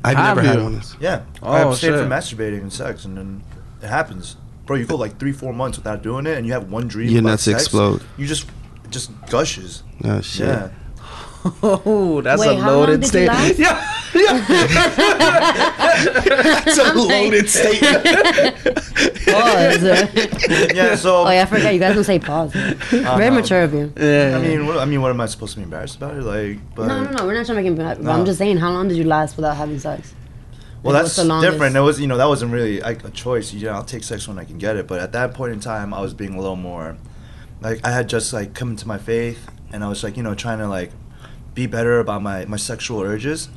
Speaker 1: I've
Speaker 2: Have
Speaker 1: never had
Speaker 2: you?
Speaker 1: one.
Speaker 6: Yeah.
Speaker 2: Oh,
Speaker 6: I abstained
Speaker 2: shit.
Speaker 6: from masturbating and sex, and then it happens. Bro, you go like three, four months without doing it, and you have one dream.
Speaker 1: Your
Speaker 6: about
Speaker 1: nuts
Speaker 6: sex,
Speaker 1: explode.
Speaker 6: You just, just gushes.
Speaker 1: Oh shit!
Speaker 6: Yeah.
Speaker 2: Oh, that's
Speaker 5: Wait,
Speaker 2: a loaded statement.
Speaker 5: last?
Speaker 2: Yeah,
Speaker 1: That's a loaded statement.
Speaker 5: Pause.
Speaker 6: Yeah. So.
Speaker 5: oh yeah, I forgot. You guys don't say pause. Uh-huh. Very mature of you.
Speaker 2: yeah.
Speaker 6: I mean, what, I mean, what am I supposed to be embarrassed about? Like, but
Speaker 5: No, no, no. We're not trying to make him. But
Speaker 6: No.
Speaker 5: I'm just saying, how long did you last without having sex?
Speaker 6: Well,
Speaker 5: Like,
Speaker 6: that's
Speaker 5: what's the longest-
Speaker 6: different. That was, you know, that wasn't really like a choice. You know, I'll take sex when I can get it. But at that point in time, I was being a little more, like, I had just like come to my faith, and I was like, you know, trying to like be better about my my sexual urges.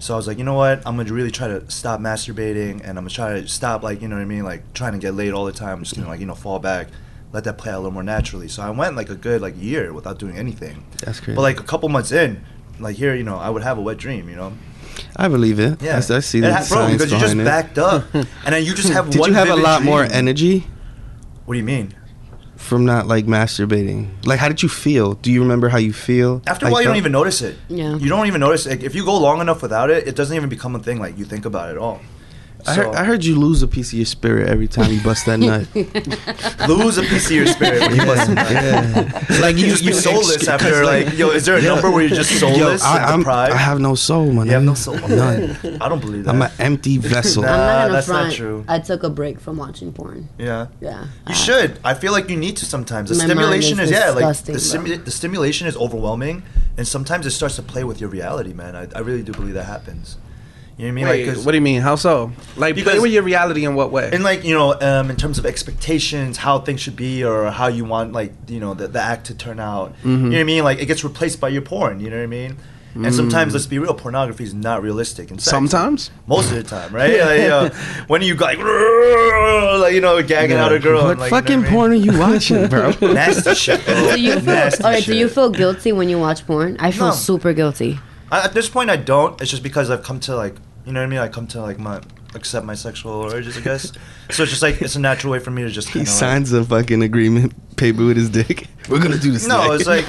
Speaker 6: So I was like, you know what? I'm gonna really try to stop masturbating, and I'm gonna try to stop like, you know what I mean, like trying to get laid all the time. I'm just gonna like, you know, fall back, let that play out a little more naturally. So I went like a good like year without doing anything.
Speaker 1: That's crazy.
Speaker 6: But like a couple months in, like here, you know, I would have a wet dream, you know.
Speaker 1: I believe it.
Speaker 6: Yeah,
Speaker 1: I, I see the
Speaker 6: ha- bro, because you just
Speaker 1: it.
Speaker 6: backed up, and then you just have
Speaker 1: Did
Speaker 6: one.
Speaker 1: you have a lot more energy
Speaker 6: What do you mean?
Speaker 1: From not like masturbating? Like, how did you feel? Do you remember how you feel?
Speaker 6: After a while, you don't even notice it.
Speaker 5: Yeah.
Speaker 6: You don't even notice it. If you go long enough without it, it doesn't even become a thing. Like you think about it at all.
Speaker 1: I heard, I heard you lose a piece of your spirit every time you bust that nut.
Speaker 6: lose a piece of your spirit when you bust a nut.
Speaker 1: yeah.
Speaker 6: Like you just be soulless after like, yo, is there a number where you're just
Speaker 1: Yo,
Speaker 6: soulless
Speaker 1: I,
Speaker 6: and
Speaker 1: I'm,
Speaker 6: deprived?
Speaker 1: I have no soul, man.
Speaker 6: you have no soul.
Speaker 1: None.
Speaker 6: I don't believe that.
Speaker 1: I'm an empty vessel.
Speaker 6: Nah.
Speaker 5: I'm not gonna
Speaker 6: that's not true.
Speaker 5: I took a break from watching porn.
Speaker 6: yeah.
Speaker 5: Yeah.
Speaker 6: You uh, should. I feel like you need to sometimes. The
Speaker 5: My mind
Speaker 6: stimulation
Speaker 5: is
Speaker 6: is, yeah, like the,
Speaker 5: bro.
Speaker 6: stimu- the stimulation is overwhelming, and sometimes it starts to play with your reality, man. I, I really do believe that happens. You know what I mean?
Speaker 2: Wait,
Speaker 6: like, 'cause-
Speaker 2: what do you mean? How so? Like, play
Speaker 6: Because-
Speaker 2: with your reality in what way?
Speaker 6: and like you know, um, in terms of expectations, how things should be, or how you want like you know the, the act to turn out.
Speaker 2: Mm-hmm.
Speaker 6: You know what I mean? Like it gets replaced by your porn. You know what I mean? And sometimes, let's be real, pornography is not realistic. In sex.
Speaker 2: Mm. Sometimes?
Speaker 6: most of the time, right? like, you know, when you go like, like you know, gagging out a girl.
Speaker 1: What
Speaker 6: and, like, you know
Speaker 1: fucking
Speaker 6: what I mean?
Speaker 1: porn are you watching, bro?
Speaker 6: Nasty shit. Bro.
Speaker 5: Do you feel?
Speaker 6: Nasty
Speaker 5: All right. Do you feel guilty when you watch porn? I feel
Speaker 6: No.
Speaker 5: super guilty.
Speaker 6: I, at this point, I don't. It's just because I've come to like, you know what I mean. I come to like my accept my sexual urges, I guess. so it's just like it's a natural way for me to just.
Speaker 1: he
Speaker 6: Kinda, like,
Speaker 1: signs a fucking agreement paper with his dick. We're gonna do this.
Speaker 6: No,
Speaker 1: next.
Speaker 6: it's like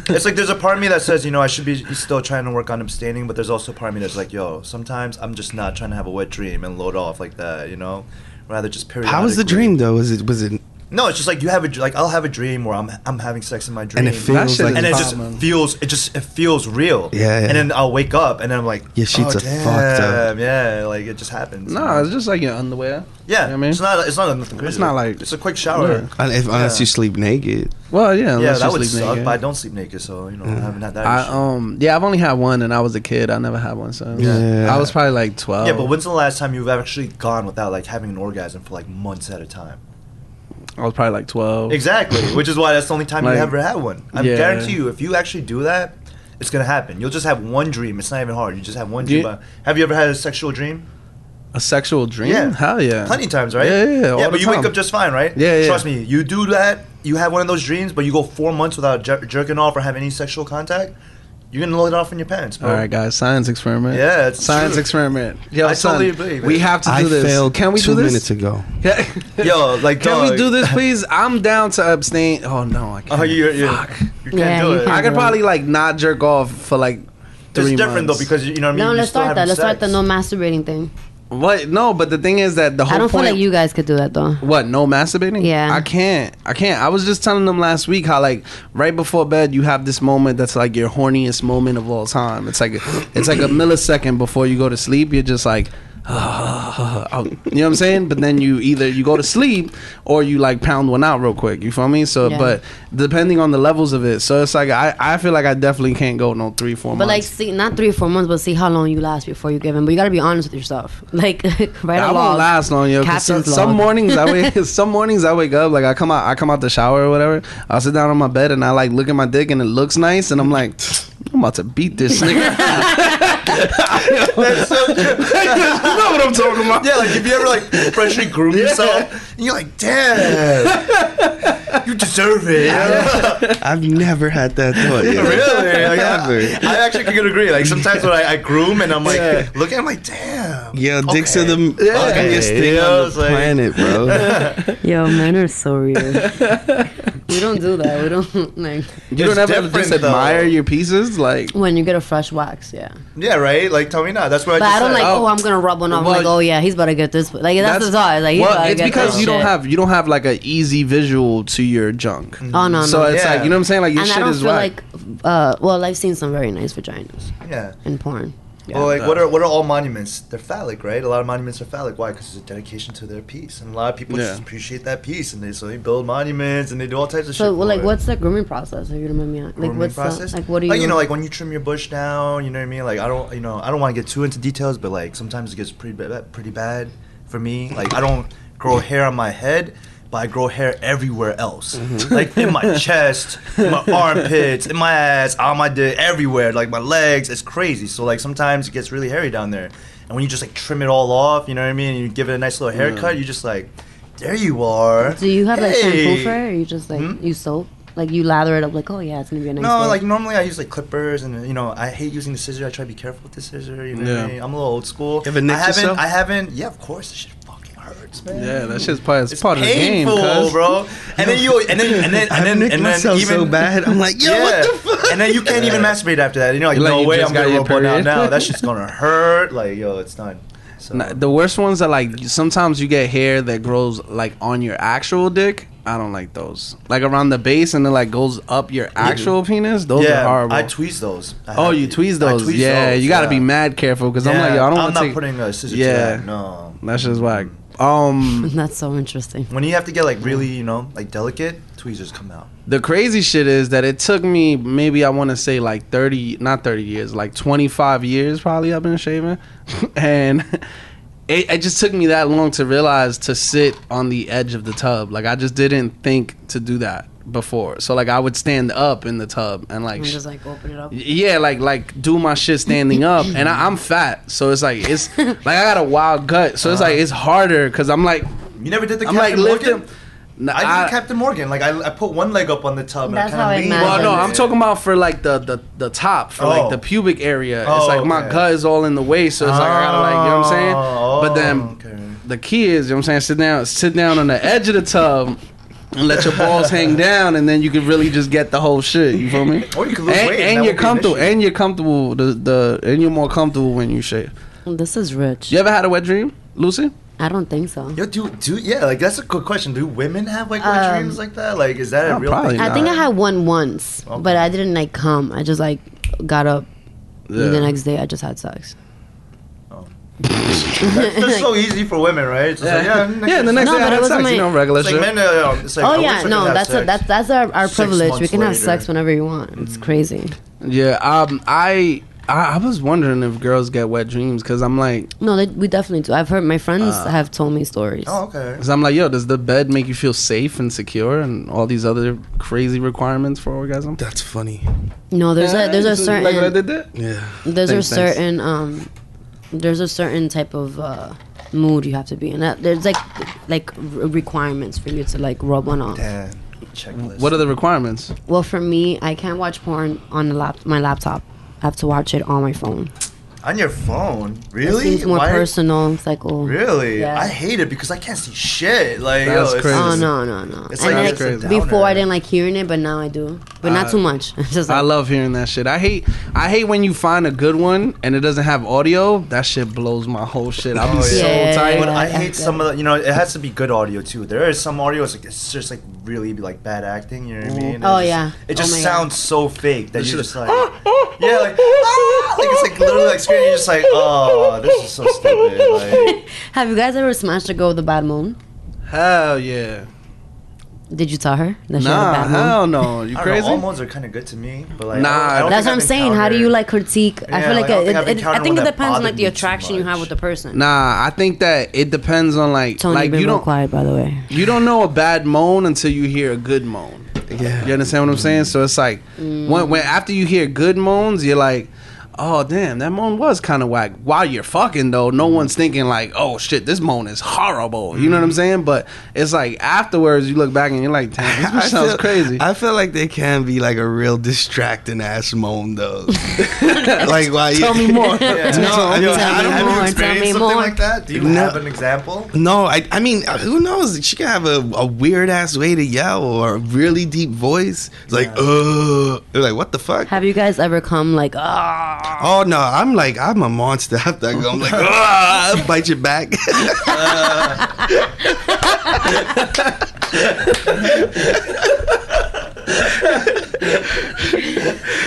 Speaker 6: it's like there's a part of me that says you know I should be still trying to work on abstaining, but there's also a part of me that's like yo sometimes I'm just not trying to have a wet dream and load off like that, you know. Rather just periodically.
Speaker 1: How was the dream though? Was it was it
Speaker 6: No, it's just like you have a dr- like I'll have a dream where I'm I'm having sex in my dream,
Speaker 1: and it feels like
Speaker 2: is
Speaker 6: and it just
Speaker 2: man.
Speaker 6: feels it just it feels real.
Speaker 1: Yeah, yeah.
Speaker 6: And then I'll wake up and then I'm like,
Speaker 1: Your sheets
Speaker 6: oh,
Speaker 1: are fucked up.
Speaker 6: Yeah, like it just happens.
Speaker 2: no, it's just like your underwear.
Speaker 6: yeah.
Speaker 2: You know I mean?
Speaker 6: it's not it's not nothing crazy.
Speaker 2: It's not like-
Speaker 6: it's a quick shower.
Speaker 2: Yeah.
Speaker 1: Un- if, unless
Speaker 6: Yeah.
Speaker 1: you sleep naked?
Speaker 2: Well, yeah,
Speaker 6: Yeah, that
Speaker 2: you
Speaker 6: would
Speaker 2: sleep
Speaker 6: suck.
Speaker 2: naked.
Speaker 6: But I don't sleep naked, so you know I haven't had that.
Speaker 2: I
Speaker 6: issue.
Speaker 2: um yeah, I've only had one, and I was a kid. I never had one since.
Speaker 1: Yeah.
Speaker 2: I was probably like twelve.
Speaker 6: Yeah, but when's the last time you've actually gone without like having an orgasm for like months at a time?
Speaker 2: I was probably like twelve.
Speaker 6: Exactly, which is why that's the only time
Speaker 2: Like,
Speaker 6: you ever had one. I
Speaker 2: yeah.
Speaker 6: guarantee you, if you actually do that, it's gonna happen. You'll just have one dream. It's not even hard. You just have one dream.
Speaker 2: Yeah.
Speaker 6: Uh, have you ever had a sexual dream?
Speaker 2: A sexual dream?
Speaker 6: Yeah.
Speaker 2: Hell yeah.
Speaker 6: Plenty of times, right?
Speaker 2: Yeah, yeah, yeah,
Speaker 6: yeah but you wake up just fine, right?
Speaker 2: Yeah, yeah.
Speaker 6: Trust me, you do that. You have one of those dreams, but you go four months without jer- jerking off or having any sexual contact. You're gonna load it off in your pants, bro.
Speaker 2: All right, guys. Science experiment.
Speaker 6: Yeah, it's
Speaker 2: science
Speaker 6: true.
Speaker 2: experiment. Yo,
Speaker 6: I
Speaker 2: son,
Speaker 6: totally believe it.
Speaker 2: we have to do
Speaker 1: I
Speaker 2: this.
Speaker 1: failed
Speaker 2: Can we
Speaker 1: two
Speaker 2: do this?
Speaker 1: minutes ago.
Speaker 6: Yo, like,
Speaker 2: Can we do this, please? I'm down to abstain. Oh no, I can't.
Speaker 6: Oh, you, you,
Speaker 2: Fuck.
Speaker 6: you can't
Speaker 5: Yeah,
Speaker 6: do
Speaker 5: you
Speaker 6: it.
Speaker 5: can't.
Speaker 2: I could probably like not jerk off for like three
Speaker 6: It's different
Speaker 2: months.
Speaker 6: though because you know what I mean.
Speaker 5: No,
Speaker 6: You're
Speaker 5: let's start that.
Speaker 6: having
Speaker 5: Let's start the no masturbating thing.
Speaker 2: What? No, but the thing is that the whole
Speaker 5: I don't
Speaker 2: point.
Speaker 5: feel like you guys could do that though.
Speaker 2: What? No masturbating?
Speaker 5: Yeah.
Speaker 2: I can't. I can't. I was just telling them last week how like right before bed you have this moment that's like your horniest moment of all time. It's like it's like a millisecond before you go to sleep. You're just like. Oh, you know what I'm saying? But then you either you go to sleep or you like pound one out real quick. You feel me? So,
Speaker 5: Yeah.
Speaker 2: but depending on the levels of it, so it's like I, I feel like I definitely can't go no three four
Speaker 5: But like, see, not three or four months, but see how long you last before you give in. But you gotta be honest with yourself. Like, right
Speaker 2: I won't last long, yo. Some, some mornings I wake, some mornings I wake up like I come out, I come out the shower or whatever. I'll sit down on my bed and I like look at my dick and it looks nice and I'm like, I'm about to beat this nigga.
Speaker 6: That's so true.
Speaker 2: you know what I'm talking about?
Speaker 6: Yeah, like if you ever like freshly groom yourself, and you're like, damn. you deserve it.
Speaker 1: I've never had that thought. Yet.
Speaker 6: really? Like,
Speaker 1: Never.
Speaker 6: I, I actually could agree. Like sometimes when I, I groom and I'm like, looking, I'm like, damn.
Speaker 1: Yo, dicks
Speaker 6: Okay.
Speaker 1: are the ugliest thing
Speaker 6: Yeah,
Speaker 1: on the
Speaker 6: like-
Speaker 1: planet, bro.
Speaker 5: Yo, men are so weird. we don't do that. We don't like
Speaker 2: You don't
Speaker 6: It's
Speaker 2: ever just admire
Speaker 6: though.
Speaker 2: your pieces, like.
Speaker 5: when you get a fresh wax, yeah.
Speaker 6: Yeah, right. Like tell me not. That's what I
Speaker 5: But
Speaker 6: just
Speaker 5: I don't
Speaker 6: said.
Speaker 5: like.
Speaker 2: Oh.
Speaker 5: Oh, I'm gonna rub one off.
Speaker 2: Well,
Speaker 5: I'm like, oh yeah, he's about to get this. Like that's, the thought. Like he's
Speaker 2: well,
Speaker 5: about to
Speaker 2: it's
Speaker 5: get
Speaker 2: because
Speaker 5: this
Speaker 2: you don't have you don't have like an easy visual to your junk.
Speaker 5: Oh no,
Speaker 2: So
Speaker 5: no.
Speaker 2: it's
Speaker 6: Yeah.
Speaker 2: like you know what I'm saying. Like your
Speaker 5: and I
Speaker 2: shit
Speaker 5: don't
Speaker 2: is
Speaker 5: feel
Speaker 2: whack.
Speaker 5: like. Uh, well, I've seen some very nice vaginas
Speaker 6: Yeah.
Speaker 5: in porn.
Speaker 6: Well, like, what are what are all monuments? They're phallic, right? A lot of monuments are phallic. Why? Because it's a dedication to their piece, and a lot of people
Speaker 2: Yeah.
Speaker 6: just appreciate that piece, and they so they build monuments and they do all types of
Speaker 5: So,
Speaker 6: shit.
Speaker 5: well,
Speaker 6: for
Speaker 5: like,
Speaker 6: it.
Speaker 5: what's the grooming process? If you remember me, like,
Speaker 6: Grooming
Speaker 5: what's
Speaker 6: process?
Speaker 5: the, like, what do you?
Speaker 6: like you know, like when you trim your bush down, you know what I mean? Like I don't, you know, I don't want to get too into details, but like sometimes it gets pretty bad, pretty bad for me. Like I don't grow hair on my head, but I grow hair everywhere else,
Speaker 5: Mm-hmm.
Speaker 6: like in my chest, in my armpits, in my ass, on my dick, everywhere, like my legs. It's crazy. So like sometimes it gets really hairy down there, and when you just like trim it all off, you know what I mean? And you give it a nice little haircut, you just like, there you are.
Speaker 5: do you have like shampoo
Speaker 6: Hey.
Speaker 5: for it, or you just like
Speaker 6: Hmm?
Speaker 5: you soap? Like you lather it up, like, oh yeah, it's gonna be a nice.
Speaker 6: No,
Speaker 5: day.
Speaker 6: like normally I use like clippers, and you know I hate using the scissor. I try to be careful with the scissor. You know what
Speaker 2: Yeah.
Speaker 6: I mean? I'm a little old school.
Speaker 1: You ever nicked
Speaker 6: I haven't.
Speaker 1: yourself?
Speaker 6: I haven't. Yeah, of course. This shit fucking hurts, man.
Speaker 2: yeah, that shit's part. It's,
Speaker 6: It's
Speaker 2: part of the game, cuz.
Speaker 6: bro. And then you, and then, and then, and then, and then
Speaker 1: myself
Speaker 6: even
Speaker 1: so bad. I'm like, yo,
Speaker 6: yeah.
Speaker 1: what the fuck?
Speaker 6: And then you can't even masturbate after that. You know, like, no way, I'm gonna one out now. That shit's gonna hurt. Like, yo, it's done. So
Speaker 2: Nah, the worst ones are like sometimes you get hair that grows like on your actual dick. I don't like those. Like around the base and then like goes up your actual penis. Those
Speaker 6: yeah,
Speaker 2: are horrible.
Speaker 6: I tweeze those. I
Speaker 2: oh, you tweeze those.
Speaker 6: tweeze
Speaker 2: yeah,
Speaker 6: those,
Speaker 2: you got to
Speaker 6: yeah.
Speaker 2: be mad careful because I'm like, yo, I don't
Speaker 6: I'm
Speaker 2: want
Speaker 6: not
Speaker 2: to take.
Speaker 6: putting a scissor
Speaker 2: Yeah.
Speaker 6: to that. No.
Speaker 2: That's just whack. Um,
Speaker 5: that's so interesting.
Speaker 6: When you have to get like really, you know, like delicate, tweezers come out.
Speaker 2: the crazy shit is that it took me maybe I want to say like 30, not 30 years, like 25 years probably I've been shaving, and. It, it just took me that long to realize to sit on the edge of the tub. Like I just didn't think to do that before. So like I would stand up in the tub and like
Speaker 5: And just like open it up.
Speaker 2: yeah, like like do my shit standing up, and I, I'm fat, so it's like it's like I got a wild gut, so it's like uh-huh. it's harder because I'm like
Speaker 6: You never did the
Speaker 2: I'm
Speaker 6: Captain
Speaker 2: like
Speaker 6: Morgan?
Speaker 2: lifting. Nah,
Speaker 6: I,
Speaker 2: I-
Speaker 6: did Captain Morgan. Like I, I put one leg up on the tub
Speaker 5: That's
Speaker 6: and
Speaker 5: how
Speaker 6: I
Speaker 5: I
Speaker 6: kind of leaned.
Speaker 5: imagine
Speaker 2: well, no, I'm talking about for like the the, the top for like
Speaker 6: Oh.
Speaker 2: the pubic area.
Speaker 6: Oh,
Speaker 2: it's like my gut is all in the way, so it's like I gotta like you know what I'm saying.
Speaker 6: Oh,
Speaker 2: but then oh,
Speaker 6: okay.
Speaker 2: the key is you know what I'm saying sit down sit down on the edge of the tub. And let your balls hang down, and then you can really just get the whole shit. You feel me?
Speaker 6: Or you can lose
Speaker 2: and,
Speaker 6: weight, and
Speaker 2: and you're
Speaker 6: won't an
Speaker 2: comfortable. And you're comfortable. The the and you're more comfortable when you shave.
Speaker 5: This is rich.
Speaker 2: You ever had a wet dream, Lucy?
Speaker 5: I don't think so.
Speaker 6: Yo, do do yeah, like that's a good question. Do women have like wet
Speaker 5: Um,
Speaker 6: dreams like that? Like, is that a real
Speaker 2: probably
Speaker 6: thing?
Speaker 5: I think I had one once,
Speaker 6: Okay.
Speaker 5: but I didn't like come. I just like got up. and
Speaker 2: Yeah.
Speaker 5: The next day, I just had sex.
Speaker 6: That's, that's so easy for women, right? It's just like, yeah, next
Speaker 2: yeah, the next
Speaker 5: No,
Speaker 2: day I had
Speaker 5: wasn't
Speaker 2: sex, you know, regular shit.
Speaker 6: like men, uh, it's like, I
Speaker 5: oh yeah, no, that's a,
Speaker 6: sex.
Speaker 5: that's that's our, our privilege. We
Speaker 6: months
Speaker 5: can have sex whenever you want. It's crazy.
Speaker 2: yeah, um, I, I I was wondering if girls get wet dreams because I'm like,
Speaker 5: No, they, we definitely do. I've heard my friends have told me stories.
Speaker 6: Oh, okay.
Speaker 2: cause I'm like, yo, does the bed make you feel safe and secure and all these other crazy requirements for orgasm?
Speaker 1: That's funny.
Speaker 5: No, there's a there's a
Speaker 2: Like what I
Speaker 5: certain
Speaker 2: did there?
Speaker 1: Yeah.
Speaker 5: there's
Speaker 2: Thanks,
Speaker 5: a
Speaker 2: thanks.
Speaker 5: certain um there's a certain type of uh mood you have to be in. That there's like like r- requirements for you to like rub one off.
Speaker 6: Damn. Checklist.
Speaker 2: What are the requirements?
Speaker 5: Well, for me, I can't watch porn on the lap my laptop. I have to watch it on my phone.
Speaker 6: On your phone?
Speaker 5: It
Speaker 6: Really?
Speaker 5: seems more
Speaker 6: Why-
Speaker 5: personal. It's like oh.
Speaker 6: Really?
Speaker 5: Yeah.
Speaker 6: I hate it because I can't see shit. Like,
Speaker 2: That's
Speaker 6: yo, it's
Speaker 2: crazy.
Speaker 5: Oh no no no!
Speaker 6: It's
Speaker 5: and
Speaker 6: like
Speaker 5: then,
Speaker 6: it's a
Speaker 5: before. I didn't like hearing it, but now I do. But not
Speaker 2: Uh,
Speaker 5: too much. Just like,
Speaker 2: I love hearing that shit. I hate I hate when you find a good one and it doesn't have audio. That shit blows my whole shit. I'm
Speaker 6: Oh,
Speaker 2: so
Speaker 5: yeah.
Speaker 2: tight.
Speaker 6: But I hate
Speaker 5: yeah.
Speaker 6: some of the, you know, it has to be good audio too. There is some audio, it's, like, it's just like really like bad acting, you know what I mean?
Speaker 5: Oh,
Speaker 6: It's just-
Speaker 5: yeah.
Speaker 6: It
Speaker 5: Oh,
Speaker 6: just
Speaker 5: God.
Speaker 6: sounds so fake that
Speaker 2: That
Speaker 6: you're
Speaker 2: shit
Speaker 6: just
Speaker 2: is-
Speaker 6: like, yeah, like, ah! like it's like literally like screaming. You're just like, oh, this is so stupid. Like,
Speaker 5: have you guys ever smashed a girl with a bad moon?
Speaker 2: Hell yeah.
Speaker 5: Did you tell her that she had a
Speaker 2: Nah,
Speaker 5: bad moon?
Speaker 2: hell no. You
Speaker 6: I don't
Speaker 2: crazy?
Speaker 6: know, all modes are kind of good to me, but like,
Speaker 2: Nah,
Speaker 6: I don't,
Speaker 5: That's what I'm
Speaker 6: I've
Speaker 5: saying. How do you
Speaker 6: encountered-
Speaker 5: like critique? I
Speaker 6: Yeah,
Speaker 5: feel
Speaker 6: like,
Speaker 5: like,
Speaker 6: I don't
Speaker 5: it,
Speaker 6: think I've
Speaker 5: it, I
Speaker 6: encountered
Speaker 5: think it
Speaker 6: one that
Speaker 5: depends on like
Speaker 6: bothered
Speaker 5: the
Speaker 6: me too
Speaker 5: attraction you have
Speaker 6: much.
Speaker 5: with the person.
Speaker 2: Nah, I think that it depends on like
Speaker 5: Tony,
Speaker 2: like
Speaker 5: been
Speaker 2: you
Speaker 5: real
Speaker 2: don't
Speaker 5: quiet by the way.
Speaker 2: you don't know a bad moan until you hear a good moan.
Speaker 1: Yeah.
Speaker 2: You understand what I'm saying? So it's like when, when after you hear good moans, you're like, oh damn, that moan was kind of whack. While you're fucking though, no one's thinking like, oh shit, this moan is horrible. You know what I'm saying? But it's like afterwards, you look back and you're like, damn, this sounds
Speaker 1: feel-
Speaker 2: crazy.
Speaker 1: I feel like they can be like a real distracting ass moan though. like why?
Speaker 2: Tell me more.
Speaker 1: No, I mean,
Speaker 5: Tell
Speaker 1: I
Speaker 5: me
Speaker 1: don't
Speaker 5: more,
Speaker 1: have
Speaker 5: tell
Speaker 6: experienced
Speaker 5: me
Speaker 6: something
Speaker 5: more.
Speaker 6: like that? Do you
Speaker 1: No.
Speaker 6: have an example?
Speaker 1: No, I, I mean, uh, who knows? She could have a, a weird ass way to yell or a really deep voice. It's like, ugh. You're like, what the fuck?
Speaker 5: Have you guys ever come like, ah?
Speaker 1: Oh no, I'm like, I'm a monster after I go. I'm like, ah, bite your back.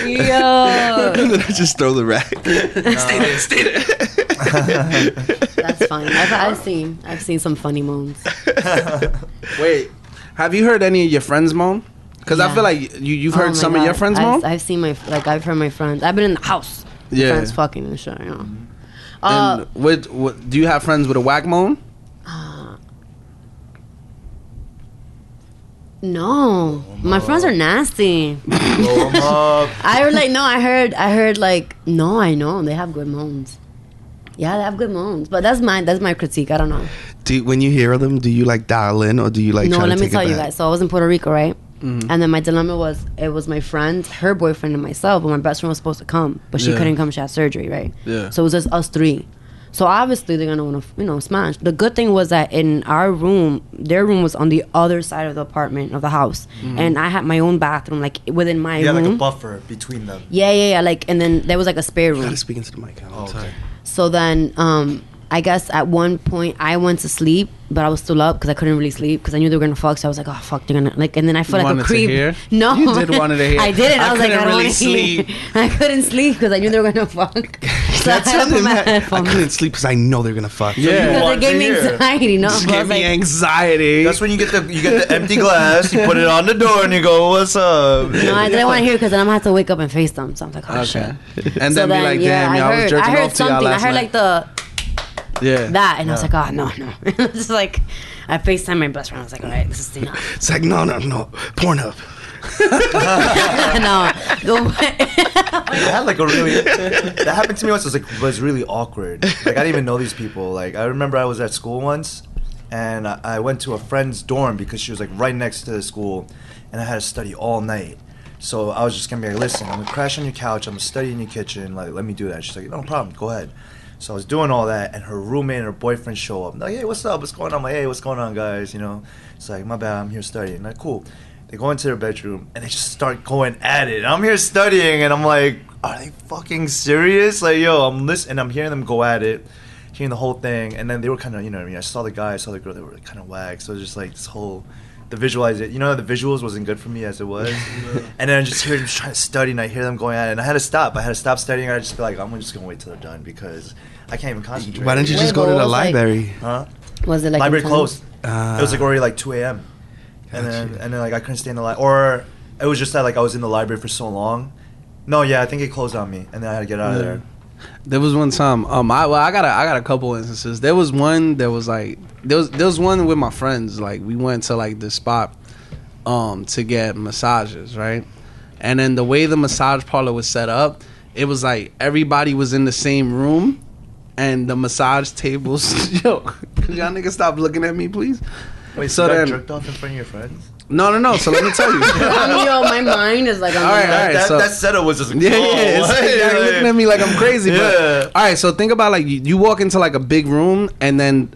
Speaker 5: Yo,
Speaker 1: and then I just throw the rack. stay there, stay there.
Speaker 5: that's fine. I've, I've seen, I've seen some funny moans.
Speaker 2: Wait, have you heard any of your friends moan? Because I feel like you you've
Speaker 5: Oh
Speaker 2: heard
Speaker 5: my
Speaker 2: some of your
Speaker 5: God.
Speaker 2: friends
Speaker 5: I've,
Speaker 2: moan.
Speaker 5: I've seen my like I've heard my friends. I've been in the house.
Speaker 2: Yeah.
Speaker 5: friends fucking and shit. You know. Uh,
Speaker 2: and what, what do you have friends with a whack moan?
Speaker 5: no, my friends are nasty.
Speaker 6: Blow 'em up.
Speaker 5: I heard like no, I heard I heard like no, I know they have good moans. Yeah, they have good moans, but that's my that's my critique. I don't know.
Speaker 1: Do you, when you hear them, do you like dial in or do you like?
Speaker 5: no,
Speaker 1: try to
Speaker 5: let me tell you
Speaker 1: back?
Speaker 5: guys. So I was in Puerto Rico, right?
Speaker 2: Mm-hmm.
Speaker 5: And then my dilemma was it was my friend, her boyfriend, and myself. But my best friend was supposed to come, but she
Speaker 2: Yeah.
Speaker 5: couldn't come. She had surgery, right?
Speaker 2: Yeah.
Speaker 5: So it was just us three. So obviously they're gonna want to, you know, smash. The good thing was that in our room, their room was on the other side of the apartment of the house,
Speaker 2: Mm-hmm.
Speaker 5: and I had my own bathroom, like within my
Speaker 6: You had
Speaker 5: room.
Speaker 6: like a buffer between them.
Speaker 5: yeah, yeah, yeah. Like, and then there was like a spare room.
Speaker 1: gotta speak into the mic. I'm
Speaker 6: Oh, okay.
Speaker 5: So then, um, I guess at one point I went to sleep, but I was still up because I couldn't really sleep because I knew they were gonna fuck. So I was like, oh fuck, they're gonna like. And then I felt
Speaker 2: You
Speaker 5: like
Speaker 2: wanted
Speaker 5: a
Speaker 2: to
Speaker 5: creep.
Speaker 2: hear?
Speaker 5: No,
Speaker 2: You did wanted to hear.
Speaker 5: I didn't. I,
Speaker 2: I
Speaker 5: was like, I
Speaker 2: couldn't
Speaker 5: don't
Speaker 2: really
Speaker 5: want to sleep. I couldn't sleep because I knew they were gonna fuck. so I
Speaker 1: That's
Speaker 5: had to put
Speaker 1: something that I couldn't sleep because I know they're gonna fuck.
Speaker 2: Yeah.
Speaker 5: Because it gave me anxiety. No,
Speaker 2: Just
Speaker 5: but I
Speaker 2: give me
Speaker 5: like,
Speaker 2: anxiety.
Speaker 6: That's when you get the you get the empty glass, you put it on the door, and you go, "What's up?"
Speaker 5: no, I didn't want to hear because then I'm gonna have to wake up and face them. So I'm like, oh shit.
Speaker 2: And
Speaker 5: So
Speaker 2: then be like,
Speaker 5: yeah,
Speaker 2: damn, y'all
Speaker 5: I
Speaker 2: was
Speaker 5: heard,
Speaker 2: jerking
Speaker 5: I heard
Speaker 2: off to y'all
Speaker 5: something. I heard like the
Speaker 2: yeah.
Speaker 5: that, and I was like, oh no, no. It's just like I Facetime my best friend. I was like, all right, this is enough.
Speaker 1: It's like no, no, no, Pornhub.
Speaker 5: no, the
Speaker 6: I had like a really that happened to me once. It was like was really awkward. Like I didn't even know these people. Like I remember I was at school once, and I, I went to a friend's dorm because she was like right next to the school, and I had to study all night. So I was just gonna be like, listen, I'm gonna crash on your couch. I'm gonna study in your kitchen. Like let me do that. She's like, no problem, go ahead. So I was doing all that, and her roommate and her boyfriend show up. Like, hey, what's up? What's going on? I'm like, hey, what's going on, guys? You know, it's like, my bad, I'm here studying. Like, cool. They go into their bedroom and they just start going at it. I'm here studying, and I'm like, are they fucking serious? Like, yo, I'm listening. I'm hearing them go at it, hearing the whole thing, and then they were kind of, you know, I mean, I saw the guy, I saw the girl, they were kind of whack. So it was just like this whole. The visualize it, you know, the visuals wasn't good for me as it was, and then I just hear them trying to study, and I hear them going at it, and I had to stop. I had to stop studying. and I just be like, I'm just gonna wait till they're done because I can't even concentrate.
Speaker 1: Why don't you just go to the
Speaker 5: was, like-
Speaker 1: library?
Speaker 6: Huh?
Speaker 5: was it like
Speaker 6: library closed.
Speaker 1: Uh,
Speaker 6: it was like already like 2 a.m. And then
Speaker 1: Gotcha.
Speaker 6: and then like I couldn't stay in the library, or it was just that like I was in the library for so long. No, yeah, I think it closed on me, and then I had to get out of there.
Speaker 2: There was one time. Um, I well, I got a, I got a couple instances. There was one that was like there was there was one with my friends. Like we went to like this spot, um, to get massages, right? And then the way the massage parlor was set up, it was like everybody was in the same room, and the massage tables. Yo, could y'all niggas stop looking at me, please?
Speaker 6: Wait,
Speaker 2: So
Speaker 6: you got
Speaker 2: then-
Speaker 6: jerked off in front of your friends?
Speaker 2: No, no, no. So let me tell you.
Speaker 5: Um, yo, my mind is like, I'm
Speaker 2: All right,
Speaker 5: like,
Speaker 2: all right.
Speaker 6: that,
Speaker 2: so-
Speaker 6: that setup was just like,
Speaker 2: Yeah, yeah. It's like,
Speaker 6: what?
Speaker 2: y'all looking at me like I'm crazy.
Speaker 6: Yeah.
Speaker 2: But all right, so think about like you, you walk into like a big room, and then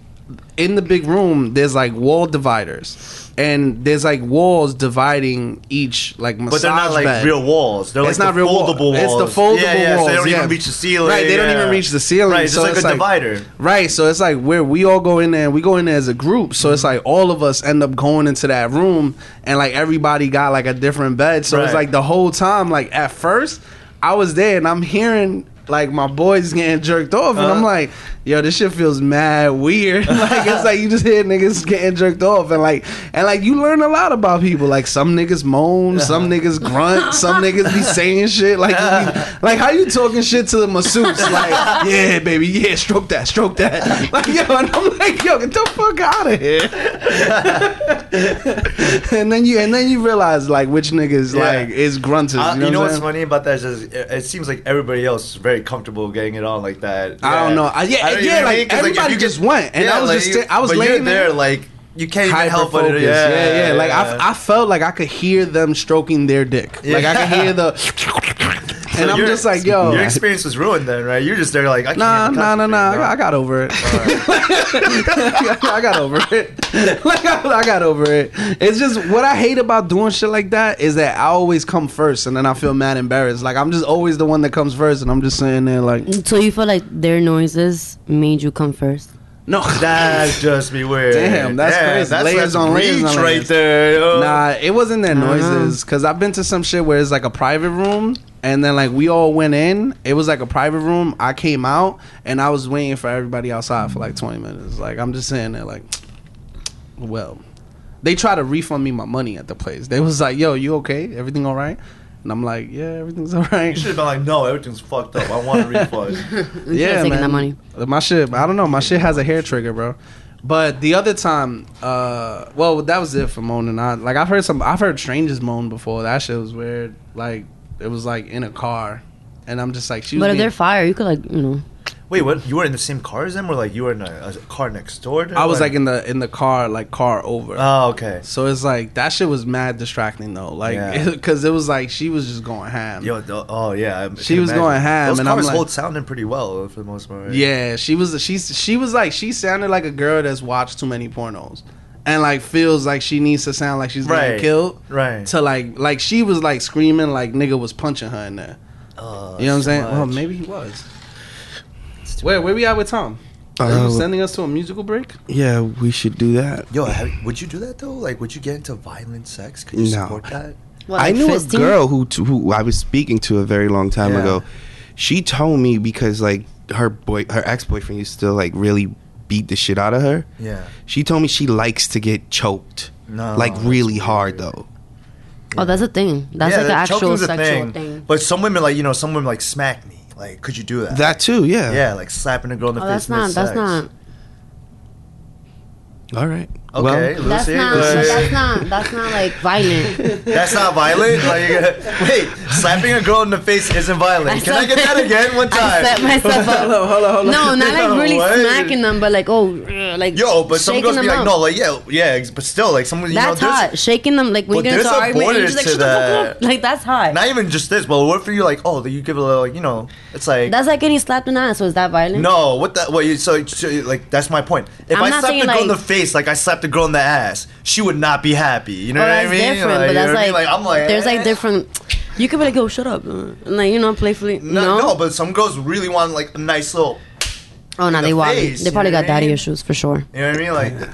Speaker 2: in the big room there's like wall dividers, and there's like walls dividing each like massage
Speaker 6: But they're not like
Speaker 2: bed.
Speaker 6: real walls. They're
Speaker 2: it's
Speaker 6: like
Speaker 2: not
Speaker 6: the
Speaker 2: real wall-
Speaker 6: foldable walls.
Speaker 2: It's the foldable
Speaker 6: yeah, yeah,
Speaker 2: walls.
Speaker 6: So they don't
Speaker 2: yeah.
Speaker 6: even reach the ceiling.
Speaker 2: Right, they don't even reach the ceiling.
Speaker 6: Right, it's
Speaker 2: so
Speaker 6: like a divider.
Speaker 2: Right, so it's like where we all go in there, and we go in there as a group. So it's like all of us end up going into that room, and like everybody got like a different bed. So it's like the whole time, like at first, I was there and I'm hearing like my boys getting jerked off, and I'm
Speaker 6: Uh-huh.
Speaker 2: like, yo, this shit feels mad weird. like it's like you just hear niggas getting jerked off, and like and like you learn a lot about people. Like some niggas moan, some
Speaker 6: Uh-huh.
Speaker 2: niggas grunt, some niggas be saying shit. Like be, like how you talking shit to the masseuse? Like yeah, baby, yeah, stroke that, stroke that. Like yo, and I'm like yo, get the fuck out of here. and then you and then you realize like which niggas
Speaker 6: Yeah.
Speaker 2: like is grunters.
Speaker 6: Uh,
Speaker 2: you know,
Speaker 6: you know what's
Speaker 2: saying?
Speaker 6: funny about that is, is it, it seems like everybody else is very very comfortable getting it on like that.
Speaker 2: I don't know. I- yeah,
Speaker 6: don't- you
Speaker 2: yeah,
Speaker 6: I
Speaker 2: like,
Speaker 6: mean?
Speaker 2: everybody
Speaker 6: you
Speaker 2: just went, and I was just sta- I was laying there,
Speaker 6: like you can't even help but
Speaker 2: focused.
Speaker 6: yeah,
Speaker 2: Yeah, yeah. Like I, I felt like I could hear them stroking their dick. Like I could hear the,
Speaker 6: So
Speaker 2: and I'm just like, yo,
Speaker 6: your experience was ruined then, right? You're just there like I can't
Speaker 2: Nah, nah, nah, nah. I got, over it. I got over it. like I, I got over it. It's just what I hate about doing shit like that is that I always come first, and then I feel mad embarrassed. Like I'm just always the one that comes first, and I'm just sitting there like,
Speaker 5: So you feel like their noises made you come first?
Speaker 2: No,
Speaker 6: That's just be weird.
Speaker 2: Damn, that's crazy.
Speaker 6: That's,
Speaker 2: Layers on layers on
Speaker 6: right there. yo.
Speaker 2: Nah, it wasn't their uh-huh. noises because I've been to some shit where it's like a private room, and then like we all went in. It was like a private room. I came out, and I was waiting for everybody outside for like twenty minutes. Like I'm just sitting there, like, well, they tried to refund me my money at the place. They was like, "Yo, you okay? Everything all right?" And I'm like, "Yeah, everything's all right."
Speaker 6: You should have been like, no, everything's fucked up. I want a refund.
Speaker 2: yeah,
Speaker 5: taking
Speaker 2: man.
Speaker 5: that money.
Speaker 2: My shit, I don't know. My shit has a hair trigger, bro. But the other time, uh, well, that was it for moaning. I like I've heard some, I've heard strangers moan before. That shit was weird. Like it was like in a car, and I'm just like, she was.
Speaker 5: But if
Speaker 2: being-
Speaker 5: they're fire, you could like you know.
Speaker 6: Wait, what? You were in the same car as them, or like you were in a, a car next door? To
Speaker 2: I was like in the in the car, like car over.
Speaker 6: Oh, okay.
Speaker 2: so it's like that shit was mad distracting though, like
Speaker 6: Yeah.
Speaker 2: because it was like she was just going ham.
Speaker 6: Yo, oh yeah. I
Speaker 2: She was
Speaker 6: imagine.
Speaker 2: going ham,
Speaker 6: Those
Speaker 2: and I'm
Speaker 6: cars
Speaker 2: like-
Speaker 6: hold sounding pretty well for the most part. right?
Speaker 2: Yeah, she was she's she was like she sounded like a girl that's watched too many pornos. And like feels like she needs to sound like she's getting
Speaker 6: Right.
Speaker 2: killed.
Speaker 6: Right.
Speaker 2: To like like she was like screaming like nigga was punching her in there.
Speaker 6: Oh,
Speaker 2: You know what I'm saying? Oh,
Speaker 6: well,
Speaker 2: maybe he was. Where where we at with Tom? Are
Speaker 1: Uh,
Speaker 2: you sending us to a musical break?
Speaker 1: Yeah, we should do that.
Speaker 6: Yo, have, would you do that though? Like, would you get into violent sex? Could you
Speaker 1: No.
Speaker 6: support that?
Speaker 5: What,
Speaker 1: I
Speaker 5: like
Speaker 1: knew
Speaker 5: fisting?
Speaker 1: a girl who t- who I was speaking to a very long time
Speaker 6: Yeah.
Speaker 1: ago. She told me because like her boy, her ex boyfriend used to like really beat the shit out of her.
Speaker 6: Yeah.
Speaker 1: She told me she likes to get choked,
Speaker 6: No,
Speaker 1: like
Speaker 6: that's
Speaker 1: really hard
Speaker 6: weird.
Speaker 1: though.
Speaker 5: Oh, that's a thing. That's like an
Speaker 6: that-
Speaker 5: actual
Speaker 6: choking's a
Speaker 5: sexual thing.
Speaker 6: But some women like you know, some women like smack me. Like, could you do that?
Speaker 1: That too, yeah.
Speaker 6: yeah, like slapping a girl in the
Speaker 5: Oh,
Speaker 6: face.
Speaker 5: that's not. That's
Speaker 6: mid-sex.
Speaker 5: not.
Speaker 1: All right.
Speaker 6: Okay,
Speaker 1: Well,
Speaker 6: Lucy.
Speaker 5: That's not.
Speaker 6: go
Speaker 5: but
Speaker 6: ahead.
Speaker 5: That's not. That's not like violent.
Speaker 6: That's not violent. Like, wait, slapping a girl in the face isn't violent. Can I get that again one time?
Speaker 5: I set myself up.
Speaker 2: hold on, hold on, hold on.
Speaker 5: No, not like really
Speaker 6: What?
Speaker 5: smacking them, but like oh, uh, like
Speaker 6: Yo, but some
Speaker 5: shaking
Speaker 6: girls be like,
Speaker 5: up.
Speaker 6: no, like yeah, yeah, but still, like someone, you
Speaker 5: That's
Speaker 6: know, there's-
Speaker 5: hot. Shaking them like when
Speaker 6: But
Speaker 5: you get into
Speaker 6: there's a
Speaker 5: an argument, and you're
Speaker 6: border
Speaker 5: just like
Speaker 6: to
Speaker 5: shut the fuck up.
Speaker 6: that.
Speaker 5: Like that's hot.
Speaker 6: Not even just this, but what for you? Like, oh, that you give a little, you know, it's like
Speaker 5: That's like getting slapped in the ass. So is that violent?
Speaker 6: no, what the what? You, so, so, like that's my point. If
Speaker 5: I'm
Speaker 6: I
Speaker 5: not
Speaker 6: slapped
Speaker 5: saying,
Speaker 6: the girl in the face, like I slapped the girl in the ass, she would not be happy. You know
Speaker 5: Oh,
Speaker 6: what I mean?
Speaker 5: different,
Speaker 6: Like,
Speaker 5: but that's
Speaker 6: know I
Speaker 5: like,
Speaker 6: mean? like I'm like
Speaker 5: there's like
Speaker 6: eh.
Speaker 5: different. You could be like, "Yo, shut up," uh, and like you know, playfully.
Speaker 6: No,
Speaker 5: No,
Speaker 6: no, but some girls really want like a nice little.
Speaker 5: oh no,
Speaker 6: the
Speaker 5: they want.
Speaker 6: face,
Speaker 5: They probably got daddy
Speaker 6: mean?
Speaker 5: issues for sure.
Speaker 6: You know what I mean? Like,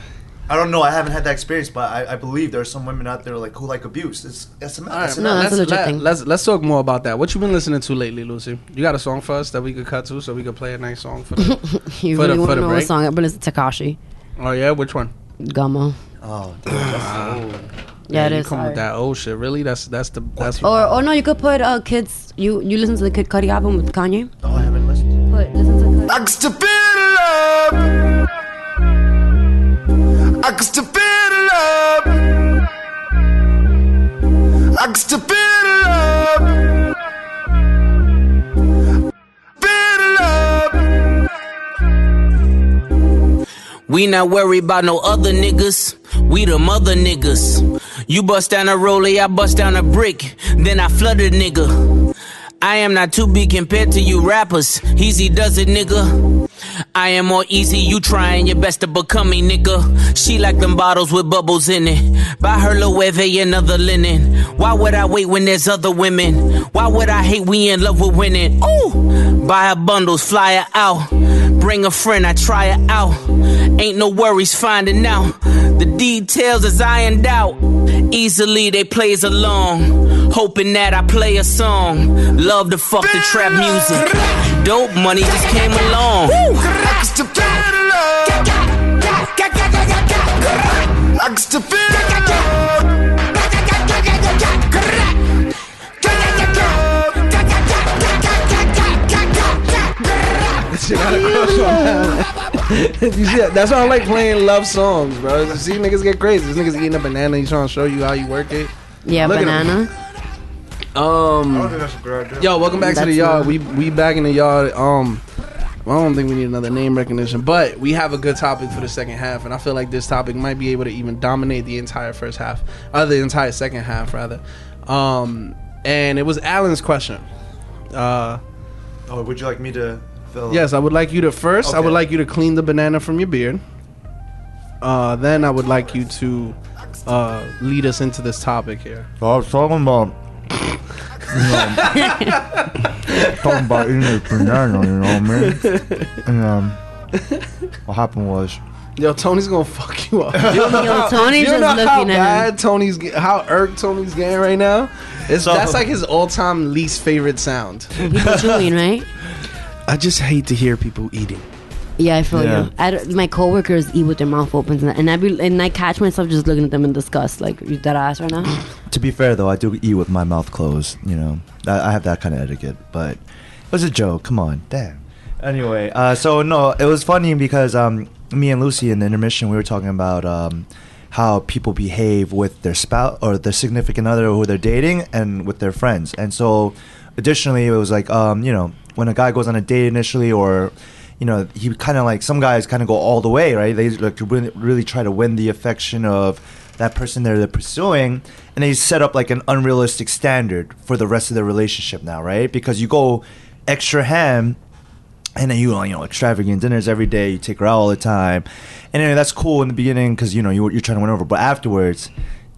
Speaker 6: I don't know. I haven't had that experience, but I, I believe there are some women out there like who like abuse. It's that's a
Speaker 2: All
Speaker 6: that's
Speaker 2: right,
Speaker 5: No, that's a
Speaker 2: let's,
Speaker 5: legit
Speaker 2: let,
Speaker 5: thing.
Speaker 2: let's let's talk more about that. What you been listening to lately, Lucy? You got a song for us that we could cut to, so we could play a nice song for the.
Speaker 5: You
Speaker 2: For
Speaker 5: really
Speaker 2: for
Speaker 5: want
Speaker 2: the
Speaker 5: to know what song? I've been listening to Tekashi
Speaker 2: oh yeah, which one?
Speaker 5: Gummo.
Speaker 6: Oh, dude, that's old.
Speaker 5: Yeah, it
Speaker 2: you
Speaker 5: is.
Speaker 2: come with that old shit. Really? That's that's the that's.
Speaker 5: Or or no, you could put uh kids. You you listen to the Kid Cudi album with Kanye.
Speaker 6: Oh, I haven't listened.
Speaker 5: Put listen to. Cudi.
Speaker 7: I can still feel the love. I can still feel the love. I can still feel the love.
Speaker 8: We not worried about no other niggas. We the mother niggas. You bust down a rollie, I bust down a brick. Then I flood a nigga. I am not too big compared to you rappers. Easy does it, nigga. I am more easy, you trying your best to become me, nigga. She like them bottles with bubbles in it. Buy her Loewe another linen. Why would I wait when there's other women? Why would I hate we in love with winning? Ooh! Buy her bundles, fly her out. Bring a friend, I try it out. Ain't no worries finding out. The details is ironed out. Easily they plays along. Hoping that I play a song. Love to fuck the trap music. Dope money just came along.
Speaker 7: I can still feel
Speaker 2: Shit got a crush on that. you see, that's why I like playing love songs, bro. You see niggas get crazy. This niggas eating a banana. He's trying to show you how you work it.
Speaker 5: Yeah,
Speaker 2: Look at
Speaker 5: banana.
Speaker 2: Um,
Speaker 6: think that's a good idea.
Speaker 2: Yo, welcome back to the
Speaker 5: That's
Speaker 2: yard.
Speaker 5: not-
Speaker 2: We we back in the yard. Um, I don't think we need another name recognition, but we have a good topic for the second half, and I feel like this topic might be able to even dominate the entire first half, or the entire second half rather. Um, and it was Alan's question. Uh,
Speaker 6: Oh, would you like me to fill?
Speaker 2: yes, I would like you to first. I would like you to clean the banana from your beard. Uh, then I would like you to uh, lead us into this topic here.
Speaker 6: So I was talking about. You know, talking about eating a banana, you know what I mean? And um, what happened was,
Speaker 2: Yo, Tony's gonna fuck you up.
Speaker 5: Yo, Tony's
Speaker 2: you
Speaker 5: just
Speaker 2: know how
Speaker 5: looking at
Speaker 2: bad
Speaker 5: him.
Speaker 2: Tony's how irked Tony's getting right now. It's,
Speaker 6: So-
Speaker 2: that's like his all-time least favorite sound.
Speaker 5: People chewing, right?
Speaker 1: I just hate to hear people eating.
Speaker 5: Yeah, I feel
Speaker 6: Yeah.
Speaker 5: you. I my coworkers eat with their mouth open, and I be, and I catch myself just looking at them in disgust, like you dead ass right now.
Speaker 6: to be fair though, I do eat with my mouth closed. You know, I, I have that kind of etiquette. But it was a joke. Come on, damn. Anyway, uh, so no, it was funny because um, me and Lucy in the intermission we were talking about um, how people behave with their spouse or their significant other who they're dating and with their friends. And so, additionally, it was like um, you know when a guy goes on a date initially or you know, he kind of like some guys kind of go all the way, right? They like to really, try to win the affection of that person they're, they're pursuing, and they set up like an unrealistic standard for the rest of their relationship now, right? Because you go extra ham, and then you you know extravagant dinners every day, you take her out all the time, and anyway, that's cool in the beginning because you know you, you're trying to win over, but afterwards.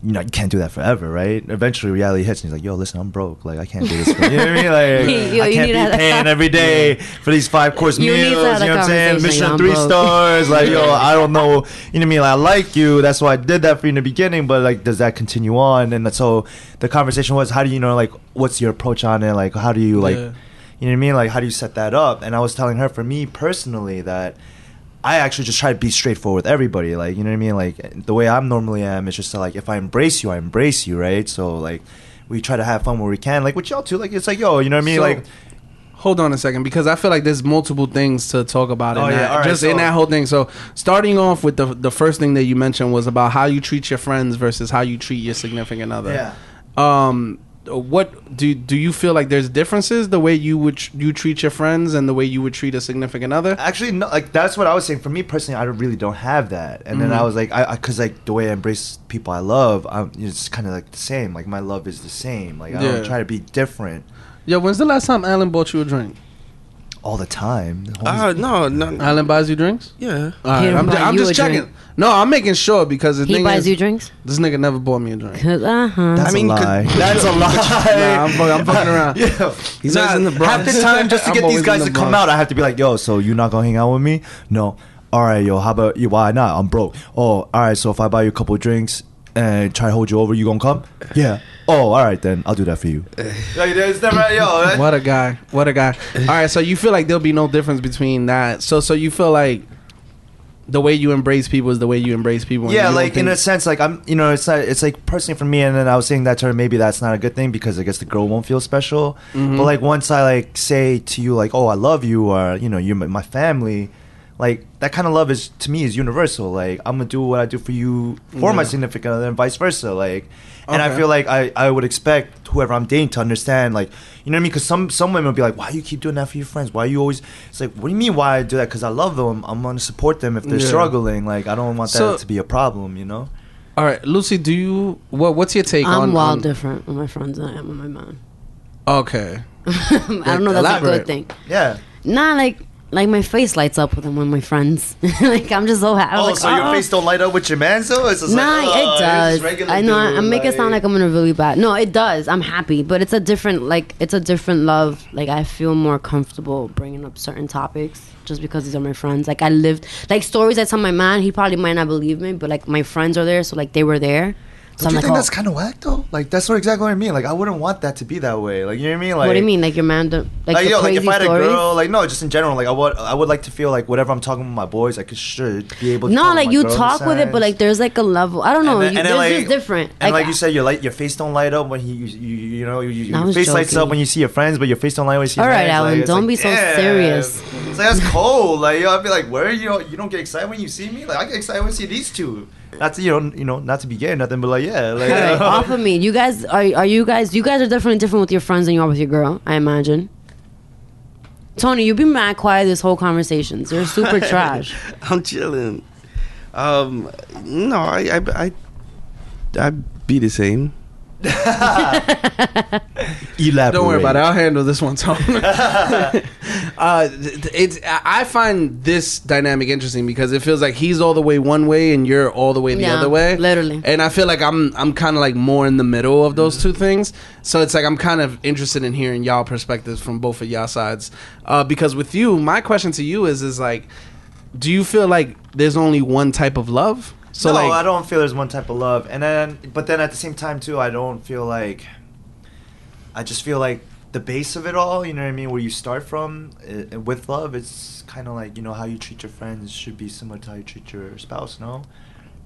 Speaker 6: You know, you can't do that forever, right? Eventually, reality hits, and he's like, "Yo, listen, I'm broke. Like, I can't do this. For, you know what I mean? Like,
Speaker 5: Yo,
Speaker 6: I can't
Speaker 5: need
Speaker 6: be
Speaker 5: to have-
Speaker 6: paying every day for these five course
Speaker 5: You
Speaker 6: meals. You know what I'm saying?
Speaker 5: conversation,
Speaker 6: Michelin
Speaker 5: yo,
Speaker 6: three
Speaker 5: broke.
Speaker 6: stars. Like, yo, I don't know. You know what I mean? Like, I like you. That's why I did that for you in the beginning. But like, does that continue on? And so the conversation was, how do you know? Like, what's your approach on it? Like, how do you like?
Speaker 2: Yeah.
Speaker 6: You know what I mean? Like, how do you set that up? And I was telling her, for me personally, that I actually just try to be straightforward with everybody. Like, you know what I mean? Like, the way I'm normally am is just to, like, if I embrace you, I embrace you, right? So, like, we try to have fun where we can. Like, with y'all too. Like, it's like, yo, you know what I mean?
Speaker 2: So,
Speaker 6: like,
Speaker 2: hold on a second because I feel like there's multiple things to talk about in
Speaker 6: Oh, yeah,
Speaker 2: that.
Speaker 6: right,
Speaker 2: just in that whole thing. So starting off with the the first thing that you mentioned was about how you treat your friends versus how you treat your significant other.
Speaker 6: Yeah.
Speaker 2: Um. Uh, what do do you feel like there's differences the way you would tr- you treat your friends and the way you would treat a significant other?
Speaker 6: Actually, no. Like that's what I was saying. For me personally, I don't- really don't have that. And then I mm-hmm. was like, I because like the way I embrace people I love, I'm, it's kind of like the same. Like my love is the same. Like I
Speaker 2: Yeah.
Speaker 6: don't try to be different
Speaker 2: Yo, when's the last time Alan bought you a drink?
Speaker 6: All the time. The
Speaker 1: Uh,
Speaker 6: homies-
Speaker 1: no, no.
Speaker 2: Alan buys you drinks.
Speaker 1: yeah.
Speaker 2: All
Speaker 5: He
Speaker 2: right, I'm,
Speaker 5: buy
Speaker 2: I'm
Speaker 5: you
Speaker 2: just
Speaker 5: a
Speaker 2: checking.
Speaker 5: drink.
Speaker 2: No, I'm making sure because the
Speaker 5: He
Speaker 2: thing
Speaker 5: buys
Speaker 2: is,
Speaker 5: you drinks.
Speaker 2: this nigga never bought me a drink.
Speaker 5: Uh huh.
Speaker 6: that's
Speaker 1: I mean,
Speaker 6: a lie. That's a lie.
Speaker 2: nah, I'm, fuck- I'm fucking around.
Speaker 6: yeah.
Speaker 1: He's
Speaker 2: Nah,
Speaker 1: always in the
Speaker 6: Half
Speaker 1: Bronx.
Speaker 6: the time, just to
Speaker 2: I'm
Speaker 6: get
Speaker 2: always
Speaker 6: these guys
Speaker 2: in
Speaker 6: to come
Speaker 2: Bronx.
Speaker 6: out, I have to be like, "Yo, so you not gonna hang out with me? No. All right, yo. How about you? Why not? I'm broke. Oh, all right. So if I buy you a couple of drinks and try to hold you over, you gonna come? Yeah. Oh, all right then. I'll do that for you. like, there's never, yo.
Speaker 2: What a guy! What a guy! All right, so you feel like there'll be no difference between that. So, so you feel like the way you embrace people is the way you embrace people.
Speaker 6: Yeah,
Speaker 2: don't
Speaker 6: like in a sense, like I'm, you know, it's not, it's like personally for me, and then I was saying that to her, maybe that's not a good thing because I guess the girl won't feel special.
Speaker 2: Mm-hmm.
Speaker 6: But like once I like say to you, like, oh, I love you, or you know, you're my my family, like that kind of love is to me is universal. Like I'm gonna do what I do for you for my significant other, and vice versa. Like, and I feel like I I would expect whoever I'm dating to understand, like, you know what I mean? Because some some women will be like, why you keep doing that for your friends? Why you always? It's like, what do you mean? Why I do that? Because I love them. I'm gonna support them if they're
Speaker 2: Yeah.
Speaker 6: struggling. Like I don't want that to be a problem. You know.
Speaker 2: All right, Lucy, do you what? What's your take on?
Speaker 5: I'm wild
Speaker 2: on-
Speaker 5: different with my friends than I am with my man.
Speaker 2: Okay,
Speaker 5: I don't know. That's
Speaker 2: Elaborate.
Speaker 5: a good thing.
Speaker 6: Yeah.
Speaker 5: Nah, like like my face lights up with them when my friends. like I'm just so happy.
Speaker 6: Oh,
Speaker 5: like,
Speaker 6: so your oh. face don't light up with your man, so it's just
Speaker 5: Nah,
Speaker 6: like, oh,
Speaker 5: it does. I know. I- I'm making it sound like I'm in a really bad. No, it does. I'm happy, but it's a different. Like it's a different love. Like I feel more comfortable bringing up certain topics just because these are my friends. Like I lived like stories I tell my man. He probably might not believe me, but like my friends are there, so like they were there.
Speaker 6: Don't
Speaker 5: So
Speaker 6: you
Speaker 5: like,
Speaker 6: think
Speaker 5: oh,
Speaker 6: that's kind of whack though? Like that's what exactly what I mean. Like I wouldn't want that to be that way. Like you know what I mean? Like
Speaker 5: what do you mean? Like your man? Don't, like,
Speaker 6: Like, yo, like if I had
Speaker 5: stories?
Speaker 6: a girl, like no, just in general, like I would, I would like to feel like whatever I'm talking with my boys, I could should be able. to
Speaker 5: no, like you talk with it, but like there's like a level. I don't know.
Speaker 6: And then-
Speaker 5: you, there's
Speaker 6: like-
Speaker 5: just different.
Speaker 6: And like you said, your light, your face don't light up when he, you, you, you know, you, you- your face lights up when you see your friends, but your face don't light up when you see.
Speaker 5: All right. Alan, don't be so serious.
Speaker 6: It's like that's cold. Like yo, I'd be like, where are you? You don't get excited when you see me. Like I get excited when I see these two. Not to you know you know not to be gay or nothing, but like yeah, like
Speaker 5: Hey, off of me. You guys are are you guys you guys are definitely different with your friends than you are with your girl, I imagine. Tony, you've been mad quiet this whole conversation. So you're super trash.
Speaker 1: I'm chilling. Um, no, I, I, I, I'd be the same.
Speaker 6: elaborate.
Speaker 2: Don't worry about it. I'll handle this one, Tom. uh, th- th- it's I I find this dynamic interesting because it feels like he's all the way one way and you're all the way the
Speaker 5: Yeah,
Speaker 2: other way.
Speaker 5: literally.
Speaker 2: And I feel like I'm I'm kind of like more in the middle of those two things. So it's like I'm kind of interested in hearing y'all perspectives from both of y'all sides. Uh, because with you, my question to you is is like, do you feel like there's only one type of love? So
Speaker 6: no,
Speaker 2: like,
Speaker 6: I don't feel there's one type of love, and then but then at the same time too, I don't feel like. I just feel like the base of it all, you know what I mean, where you start from uh, with love, it's kind of like you know how you treat your friends should be similar to how you treat your spouse. No,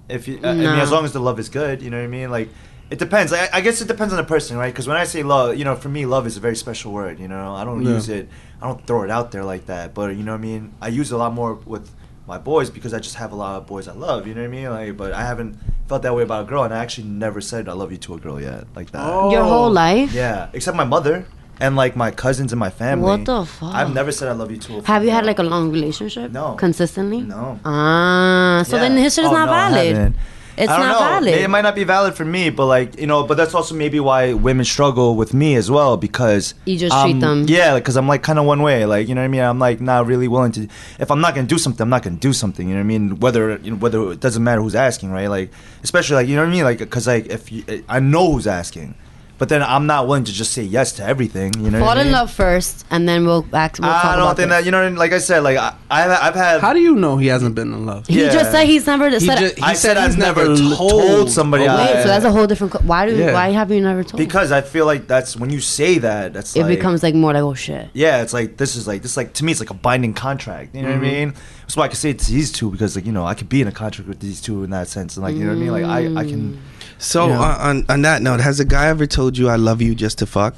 Speaker 6: if you, I mean, as long as the love is good, you know what I mean, like. It depends. I, I guess it depends on the person, right? Because when I say love, you know, for me, love is a very special word. You know, I don't
Speaker 2: Yeah.
Speaker 6: use it. I don't throw it out there like that. But you know what I mean. I use it a lot more with my boys because I just have a lot of boys I love. You know what I mean? Like, but I haven't felt that way about a girl, and I actually never said I love you to a girl yet, like that.
Speaker 2: Oh.
Speaker 5: Your whole life?
Speaker 6: Yeah, except my mother and like my cousins and my family.
Speaker 5: What the fuck?
Speaker 6: I've never said I love you to a.
Speaker 5: Have you had like a long relationship?
Speaker 6: No.
Speaker 5: Consistently?
Speaker 6: No.
Speaker 5: Ah, so
Speaker 6: Yeah.
Speaker 5: then his shit is
Speaker 6: Oh,
Speaker 5: not
Speaker 6: no, I
Speaker 5: valid. It's
Speaker 6: I don't
Speaker 5: not
Speaker 6: know.
Speaker 5: valid.
Speaker 6: It might not be valid for me, but like you know, but that's also maybe why women struggle with me as well because
Speaker 5: You just
Speaker 6: um,
Speaker 5: treat them-
Speaker 6: Yeah, because I'm like kind of one way. Like you know what I mean. I'm like not really willing to. If I'm not gonna do something, I'm not gonna do something. You know what I mean? Whether you know, whether it doesn't matter who's asking, right? Like especially like you know what I mean? Like because like if you, I know who's asking, but then I'm not willing to just say yes to everything. You know?
Speaker 5: Fall
Speaker 6: what I
Speaker 5: in
Speaker 6: mean?
Speaker 5: love first, and then we'll back. We'll talk
Speaker 6: I don't
Speaker 5: about
Speaker 6: think
Speaker 5: this.
Speaker 6: that you know. what I mean? Like I said, like I, I've I've had.
Speaker 2: how do you know he hasn't been in love?
Speaker 5: He
Speaker 6: Yeah.
Speaker 5: just said he's never
Speaker 2: He
Speaker 5: said.
Speaker 2: ju- he
Speaker 6: I
Speaker 2: said
Speaker 6: said I've never
Speaker 2: never told
Speaker 6: told somebody.
Speaker 2: a
Speaker 6: I-
Speaker 5: Wait, so that's a whole different. Co- why do?
Speaker 2: Yeah.
Speaker 5: Why have you never told?
Speaker 6: because I feel like that's when you say that. That's
Speaker 5: it
Speaker 6: like,
Speaker 5: becomes like more like oh shit.
Speaker 6: Yeah, it's like this is like this like to me it's like a binding contract. You know
Speaker 5: Mm-hmm.
Speaker 6: what I mean? That's why I can say it to these two because like you know I could be in a contract with these two in that sense and like you know what I mean? Like I I can.
Speaker 1: So
Speaker 6: Yeah.
Speaker 1: uh, on on that note, has a guy ever told you I love you just to fuck?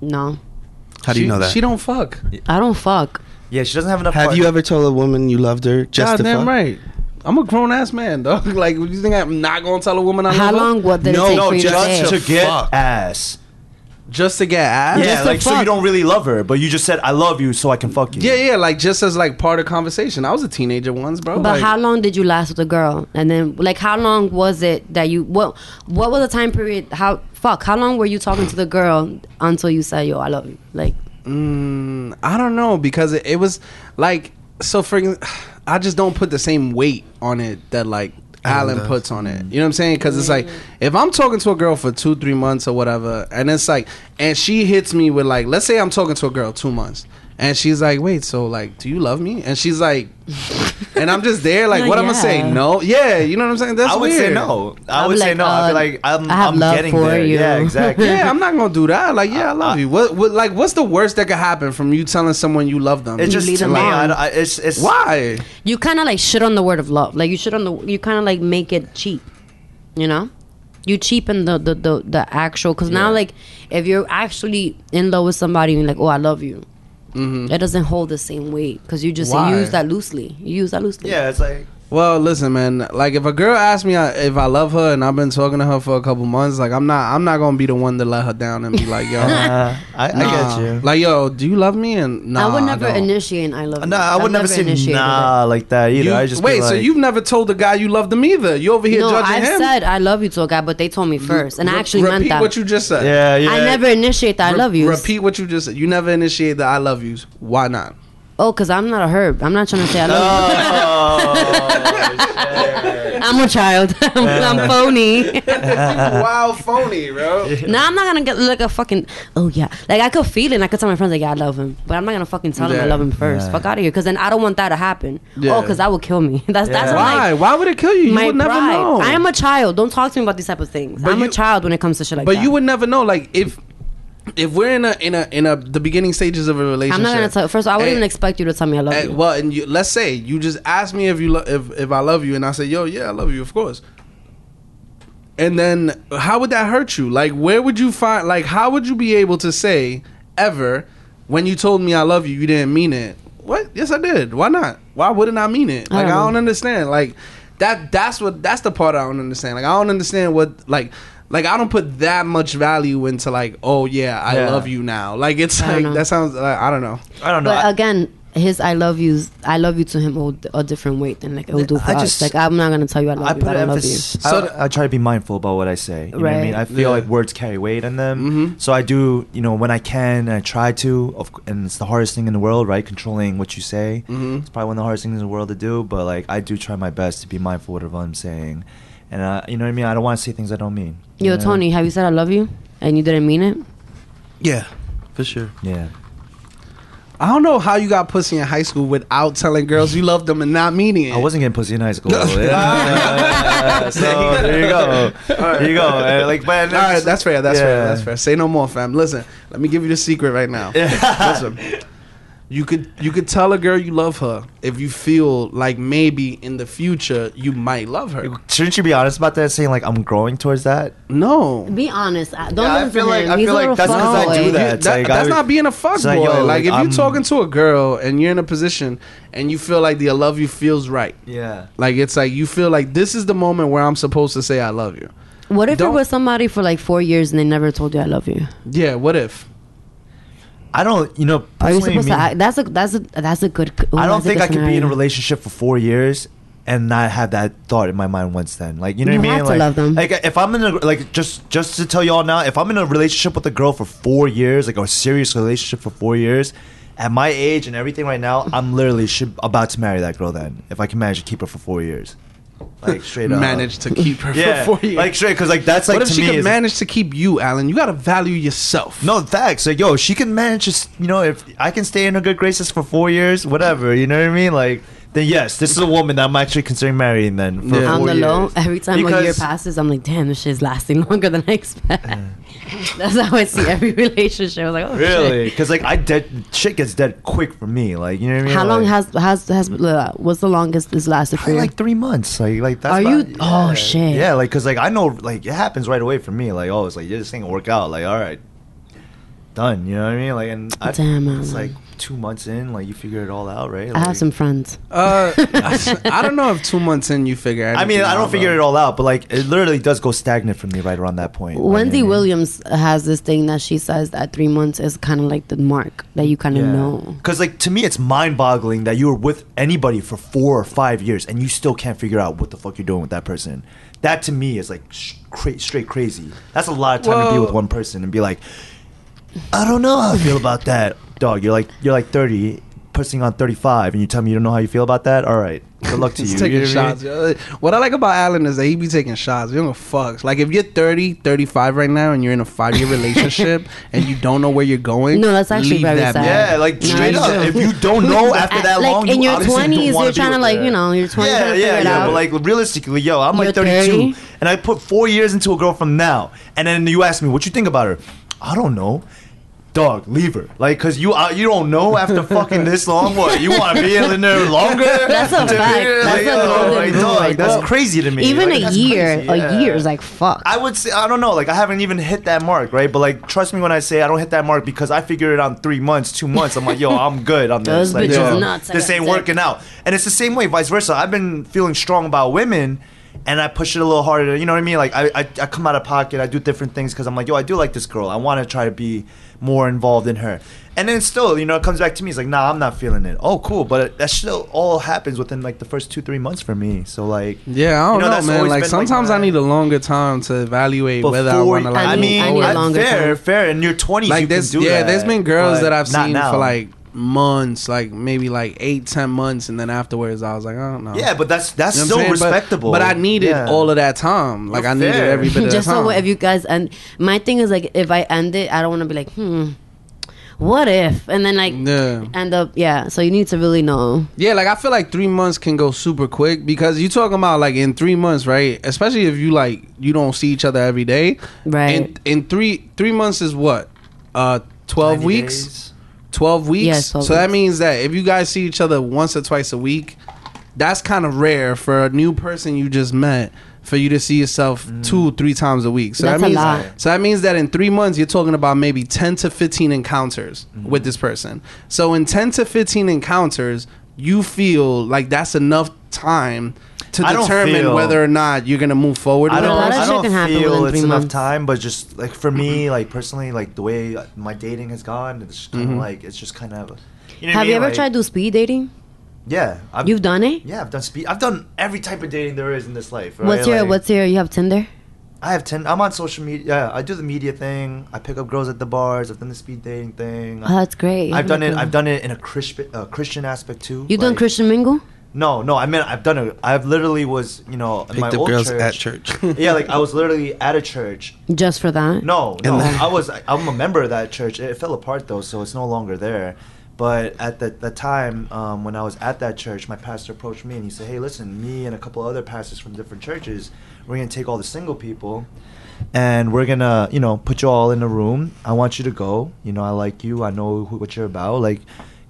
Speaker 5: No,
Speaker 1: How do you know that?
Speaker 2: She don't fuck.
Speaker 5: I don't fuck.
Speaker 6: Yeah, she doesn't have enough.
Speaker 1: Have
Speaker 6: part-
Speaker 1: you ever told a woman you loved her just
Speaker 2: God
Speaker 1: to
Speaker 2: damn
Speaker 1: fuck?
Speaker 2: right. I'm a grown ass man, dog. Like, you think I'm not gonna tell a woman I
Speaker 5: How
Speaker 2: love her?
Speaker 5: long? What did
Speaker 1: No,
Speaker 5: it take
Speaker 6: No,
Speaker 5: for you to
Speaker 6: just
Speaker 5: say?
Speaker 6: to get
Speaker 1: Fuck.
Speaker 6: ass.
Speaker 2: Just to get ass?
Speaker 6: Yeah,
Speaker 5: Just to
Speaker 6: like so you
Speaker 5: fuck.
Speaker 6: don't really love her, but you just said I love you so I can fuck you.
Speaker 2: Yeah, yeah, like just as like part of conversation. I was a teenager once, bro.
Speaker 5: But
Speaker 2: like,
Speaker 5: how long did you last with a girl? And then, like, how long was it that you? What? What was the time period? How? Fuck. How long were you talking to the girl until you said, "Yo, I love you"? Like,
Speaker 2: Mm, I don't know because it, it was like so. For I just don't put the same weight on it that like Alan puts on it. You know what I'm saying? Because it's like if I'm talking to a girl for two, three months or whatever, and it's like, and she hits me with like, let's say I'm talking to a girl two months. And she's like, "Wait, so like, do you love me?" And she's like, and I'm just there, like,
Speaker 5: No,
Speaker 2: what am I say? No, yeah, you know what I'm saying? That's
Speaker 6: I would say no. I
Speaker 5: I'd
Speaker 6: would
Speaker 5: be
Speaker 6: say
Speaker 5: like,
Speaker 6: no. I'd
Speaker 5: uh,
Speaker 6: be like I'm,
Speaker 5: I have
Speaker 6: I'm
Speaker 5: love
Speaker 6: getting
Speaker 5: for
Speaker 6: there.
Speaker 5: you.
Speaker 6: Yeah, exactly.
Speaker 2: Yeah, I'm not gonna do that. Like, yeah, I love you. What, what, like, what's the worst that could happen from you telling someone you love them?
Speaker 6: It's just
Speaker 5: lead
Speaker 6: to me. I, I, it's it's
Speaker 2: Why?
Speaker 5: you kind of like shit on the word of love. Like, you shit on the. You kind of like make it cheap. You know. You cheapen the the the, the actual because now like if you're actually in love with somebody and you're like oh I love you, Mm-hmm. it doesn't hold the same weight because you just
Speaker 2: Why?
Speaker 5: use that loosely. You use that loosely.
Speaker 6: yeah. It's like
Speaker 2: Well, listen, man. Like, if a girl asks me uh, if I love her and I've been talking to her for a couple months, like, I'm not, I'm not gonna be the one to let her down and be like, yo,
Speaker 6: uh, I, I get you.
Speaker 2: Like, yo, do you love me? And nah,
Speaker 5: I would never
Speaker 2: don't.
Speaker 5: initiate I love you.
Speaker 6: No, I
Speaker 5: I've
Speaker 6: would never say
Speaker 5: initiated
Speaker 6: nah like that either.
Speaker 2: You-
Speaker 6: I just be
Speaker 2: wait, so you've never told the guy you loved him either? You over here
Speaker 5: No,
Speaker 2: judging
Speaker 5: I've
Speaker 2: him?
Speaker 5: said I love you to a guy, but they told me first, and I actually
Speaker 2: repeat
Speaker 5: meant that.
Speaker 2: what you just said.
Speaker 6: Yeah, yeah.
Speaker 5: I never initiate the I love yous.
Speaker 2: Repeat what you just said. You never initiate the I love yous. Why not?
Speaker 5: Oh, because I'm not a herb. I'm not trying to say I love you. I'm a child. I'm, I'm phony.
Speaker 2: wow, phony, bro.
Speaker 5: now I'm not gonna get like a fucking. Oh yeah, like I could feel it. and I could tell my friends like, yeah, I love him, but I'm not gonna fucking tell him I
Speaker 2: Yeah.
Speaker 5: love him first.
Speaker 6: Yeah.
Speaker 5: Fuck out of here, because then I don't want that to happen.
Speaker 2: Yeah.
Speaker 5: Oh, because that would kill me. That's that's
Speaker 6: Yeah.
Speaker 5: what,
Speaker 2: Why?
Speaker 5: like,
Speaker 2: Why would it kill you? You
Speaker 5: my
Speaker 2: would never
Speaker 5: pride.
Speaker 2: know.
Speaker 5: I am a child. Don't talk to me about these type of things.
Speaker 2: But
Speaker 5: I'm
Speaker 2: you-
Speaker 5: a child when it comes to shit like
Speaker 2: but
Speaker 5: that.
Speaker 2: you would never know. Like if if we're in a in a in a the beginning stages of a relationship.
Speaker 5: I'm not gonna tell. First of all, I wouldn't
Speaker 2: and-
Speaker 5: expect you to tell me I love
Speaker 2: and-
Speaker 5: you.
Speaker 2: well, and you, let's say you just ask me if you lo- if if I love you, and I say, yo, yeah, I love you, of course. And then how would that hurt you? Like, where would you find? Like, how would you be able to say ever when you told me I love you, you didn't mean it? What? Yes, I did. Why not? Why wouldn't I mean it? Like, I
Speaker 5: don't
Speaker 2: don't, understand. Like, that that's what that's the part I don't understand. Like I don't understand what like like I don't put that much value into like oh yeah I
Speaker 6: Yeah.
Speaker 2: love you now. Like it's
Speaker 5: I
Speaker 2: like that sounds like I don't know.
Speaker 6: I don't know.
Speaker 5: But
Speaker 6: I-
Speaker 5: again, his "I love yous," "I love you" to him hold a different weight than like it will do for
Speaker 6: I
Speaker 5: us.
Speaker 6: just-
Speaker 5: like I'm not gonna tell you I love
Speaker 6: I
Speaker 5: you,
Speaker 6: put
Speaker 5: but I love you.
Speaker 6: emphasis.
Speaker 2: So
Speaker 6: I, I try to be mindful about what I say. You know what I mean? I feel
Speaker 2: Yeah.
Speaker 6: like words carry weight in them.
Speaker 2: Mhm.
Speaker 6: So I do, you know, when I can, I try to. Of, and it's the hardest thing in the world, right? Controlling what you say.
Speaker 2: Mhm.
Speaker 6: It's probably one of the hardest things in the world to do. But like, I do try my best to be mindful of what I'm saying. And uh, you know what I mean? I don't want to say things I don't mean. you
Speaker 5: Yo,
Speaker 6: know?
Speaker 5: Tony, have you said I love you and you didn't mean it?
Speaker 1: Yeah, for sure.
Speaker 6: Yeah.
Speaker 2: I don't know how you got pussy in high school without telling girls you love them and not meaning it.
Speaker 6: I wasn't getting pussy in high school. Yeah. so there you go. There you go. Uh, Like, but
Speaker 2: All right, that's fair. That's fair. That's fair. Say no more, fam. Listen, let me give you the secret right now. Yeah. Listen, you could you could tell a girl you love her if you feel like maybe in the future you might love her.
Speaker 6: Shouldn't you be honest about that? Saying like I'm growing towards that.
Speaker 2: No,
Speaker 5: Be honest. I- Don't
Speaker 6: Yeah, I feel
Speaker 5: to
Speaker 6: like-
Speaker 5: him.
Speaker 6: I
Speaker 5: He's
Speaker 6: feel like
Speaker 5: little
Speaker 6: that's 'cause I do that. It's
Speaker 2: that-
Speaker 6: like,
Speaker 2: that's
Speaker 6: I-
Speaker 2: not being a fuck
Speaker 6: it's like,
Speaker 2: boy.
Speaker 6: yo,
Speaker 2: like,
Speaker 6: like,
Speaker 2: if you're talking to a girl and you're in a position and you feel like the I love you feels right.
Speaker 6: Yeah.
Speaker 2: Like it's like you feel like this is the moment where I'm supposed to say I love you.
Speaker 5: What if you're
Speaker 2: Don't-
Speaker 5: with somebody for like four years and they never told you I love you?
Speaker 2: Yeah, what if?
Speaker 6: I don't. You know.
Speaker 5: Are you supposed
Speaker 6: me-
Speaker 5: to? Act? That's a that's a that's a good. ooh,
Speaker 6: I don't think I could be in a relationship for four years and not have that thought in my mind once then. Like you know
Speaker 5: You
Speaker 6: what I mean?
Speaker 5: to
Speaker 6: like,
Speaker 5: love them.
Speaker 6: like if I'm in a like just just to tell y'all now, if I'm in a relationship with a girl for four years, like a serious relationship for four years, at my age and everything right now, I'm literally should, about to marry that girl. Then if I can manage to keep her for four years, like straight up,
Speaker 2: Manage to keep her
Speaker 6: yeah,
Speaker 2: for four years.
Speaker 6: like straight because like that's like
Speaker 2: what if
Speaker 6: to
Speaker 2: she
Speaker 6: me
Speaker 2: could manage to keep you, Alan? You gotta value yourself.
Speaker 6: No facts. Like, yo, she can manage. Just you know, if I can stay in her good graces for four years, whatever. You know what I mean? Like, then yes, this is a woman that I'm actually considering marrying. Then for
Speaker 2: Yeah.
Speaker 5: On
Speaker 6: four
Speaker 5: the
Speaker 6: years.
Speaker 5: low, every time a year passes, I'm like, damn, this shit's lasting longer than I expect. That's how I see every relationship. I was like, oh
Speaker 6: Really? Because like I dead shit gets dead quick for me. Like you know what I mean?
Speaker 5: How long
Speaker 6: Like,
Speaker 5: has has has uh, what's the longest this lasted for you?
Speaker 6: like three months? Like like that's
Speaker 5: Are
Speaker 6: about-
Speaker 5: you- oh, shit.
Speaker 6: Yeah, like because like I know like it happens right away for me. Like oh, it's like yeah, this thing will work out. Like all right, done. You know what I mean? Like and I,
Speaker 5: Damn,
Speaker 6: it's
Speaker 5: Alan.
Speaker 6: like two months in, like you figure it all out, right?
Speaker 5: I have some friends.
Speaker 2: Uh, I don't know if two months in you figure.
Speaker 6: I mean, I don't figure
Speaker 2: bro.
Speaker 6: it all out, but like it literally does go stagnant for me right around that point.
Speaker 5: Wendy
Speaker 6: you know what I mean?
Speaker 5: Williams has this thing that she says that three months is kind of like the mark that you kind of know.
Speaker 6: Because like to me, it's mind-boggling that you were with anybody for four or five years and you still can't figure out what the fuck you're doing with that person. That to me is like sh- cra- straight crazy. That's a lot of time to be with one person and be like, I don't know how I feel about that, dog. You're like you're like 30, pushing on 35, and you tell me you don't know how you feel about that. All right, good luck to
Speaker 2: He's
Speaker 6: you.
Speaker 2: taking
Speaker 6: You know what I mean?
Speaker 2: shots. Uh, What I like about Alan is that he be taking shots. You don't give a fuck. Like if you're 30, 35 right now and you're in a five year relationship and you don't know where you're going,
Speaker 5: No, that's actually
Speaker 2: leave
Speaker 5: very
Speaker 2: that
Speaker 5: sad.
Speaker 2: man.
Speaker 6: Yeah, like straight
Speaker 5: you
Speaker 6: up. If you don't know after that
Speaker 5: like
Speaker 6: long,
Speaker 5: in
Speaker 6: you
Speaker 5: your twenties, you're trying to like
Speaker 6: her.
Speaker 5: you know, you're twenty
Speaker 6: yeah, yeah, yeah. But like realistically, yo, I'm like
Speaker 5: You're
Speaker 6: 32,
Speaker 5: 30.
Speaker 6: and I put four years into a girl from now, and then you ask me what you think about her. I don't know. Dog, leave her. Like, cause you uh, you don't know after fucking this long. What you want to be in there longer?
Speaker 5: That's a fact. That's
Speaker 6: like,
Speaker 5: a
Speaker 6: oh,
Speaker 5: golden
Speaker 6: dog, That's crazy to me.
Speaker 5: Even
Speaker 6: Like,
Speaker 5: a year,
Speaker 6: crazy, yeah.
Speaker 5: a year is like fuck.
Speaker 6: I would say I don't know. Like I haven't even hit that mark, right? But like, trust me when I say I don't hit that mark because I figured it on three months, two months. I'm like, yo, I'm good on this.
Speaker 5: Those
Speaker 6: Like,
Speaker 5: bitches
Speaker 6: yo,
Speaker 5: nuts.
Speaker 6: This ain't working out, and it's the same way, vice versa. I've been feeling strong about women. And I push it a little harder, you know what I mean? Like I, I, I come out of pocket, I do different things because I'm like, yo, I do like this girl. I want to try to be more involved in her. And then still, you know, it comes back to me. It's like, nah, I'm not feeling it. Oh, cool, but that still all happens within like the first two, three months for me. So like,
Speaker 2: Yeah, I don't
Speaker 6: You know,
Speaker 2: know,
Speaker 6: that's
Speaker 2: man. Like
Speaker 6: been, like,
Speaker 2: sometimes I need a longer time to evaluate whether I want to like.
Speaker 5: I
Speaker 6: I mean,
Speaker 5: I need a
Speaker 2: forward.
Speaker 6: I-
Speaker 5: longer
Speaker 6: fair,
Speaker 5: time.
Speaker 6: fair. In your 20s, you
Speaker 2: like there's
Speaker 6: can do
Speaker 2: yeah,
Speaker 6: that,
Speaker 2: there's been girls that I've seen
Speaker 6: now.
Speaker 2: for like months, like maybe like eight, ten months, and then afterwards I was like, I don't know.
Speaker 6: Yeah, but that's that's
Speaker 2: You know
Speaker 6: still
Speaker 2: what But-
Speaker 6: respectable.
Speaker 2: But, I needed
Speaker 6: Yeah.
Speaker 2: all of that time. Like
Speaker 6: You're
Speaker 2: I needed
Speaker 6: fair.
Speaker 2: every bit of
Speaker 5: Just
Speaker 2: that time.
Speaker 5: so if you guys and my thing is like if I end it, I don't want to be like, hmm, what if? And then like
Speaker 2: Yeah.
Speaker 5: end up yeah. So you need to really know.
Speaker 2: Yeah, like I feel like three months can go super quick because you talking about like in three months, right? Especially if you like you don't see each other every day.
Speaker 5: Right.
Speaker 2: In, in three three months is what? Uh, twelve weeks.
Speaker 6: days.
Speaker 2: 12 weeks.
Speaker 5: Yes, 12
Speaker 2: so that means that if you guys see each other once or twice a week, that's kind of rare for a new person you just met for you to see yourself mm. two, three times a week. So
Speaker 5: That's
Speaker 2: that
Speaker 5: a
Speaker 2: means
Speaker 5: lot.
Speaker 2: so that means that in 3 months you're talking about maybe 10 to 15 encounters mm-hmm. with this person. So in 10 to 15 encounters, you feel like that's enough time to
Speaker 6: I don't
Speaker 2: determine
Speaker 6: feel-
Speaker 2: whether or not you're gonna move forward.
Speaker 6: I
Speaker 2: with
Speaker 6: don't,
Speaker 5: lot
Speaker 2: it.
Speaker 5: of
Speaker 6: I
Speaker 5: shit
Speaker 6: don't
Speaker 5: can happen
Speaker 6: feel
Speaker 5: within
Speaker 6: it's
Speaker 5: three
Speaker 6: enough
Speaker 5: months.
Speaker 6: time, but just like for me, like personally, like the way my dating has gone, it's just kind of like it's just kind of. You know what I
Speaker 5: Have you
Speaker 6: mean?
Speaker 5: ever
Speaker 6: Like,
Speaker 5: tried to do speed dating?
Speaker 6: Yeah, I've,
Speaker 5: You've done it.
Speaker 6: Yeah, I've done speed. I've done every type of dating there is in this life. Right?
Speaker 5: What's your
Speaker 6: Like,
Speaker 5: What's your? You have Tinder.
Speaker 6: I have ten. I'm on social media. Yeah, I do the media thing. I pick up girls at the bars. I've done the speed dating thing.
Speaker 5: Oh, that's great.
Speaker 6: I've done it. I've done it in a Christian uh, Christian aspect too.
Speaker 5: You done Christian mingle?
Speaker 6: No, no. I mean, I've done it. I've literally was, you know, in my
Speaker 2: Picked up
Speaker 6: old
Speaker 2: girls
Speaker 6: church.
Speaker 2: at church.
Speaker 6: yeah, like I was literally at a church.
Speaker 5: Just for that?
Speaker 6: No, no. I was. I'm a member of that church. It fell apart though, so it's no longer there. But at the, the time um, when I was at that church, my pastor approached me and he said, "Hey, listen, me and a couple other pastors from different churches, we're gonna take all the single people, and we're gonna, you know, put you all in a room. I want you to go. You know, I like you. I know who, what you're about. Like,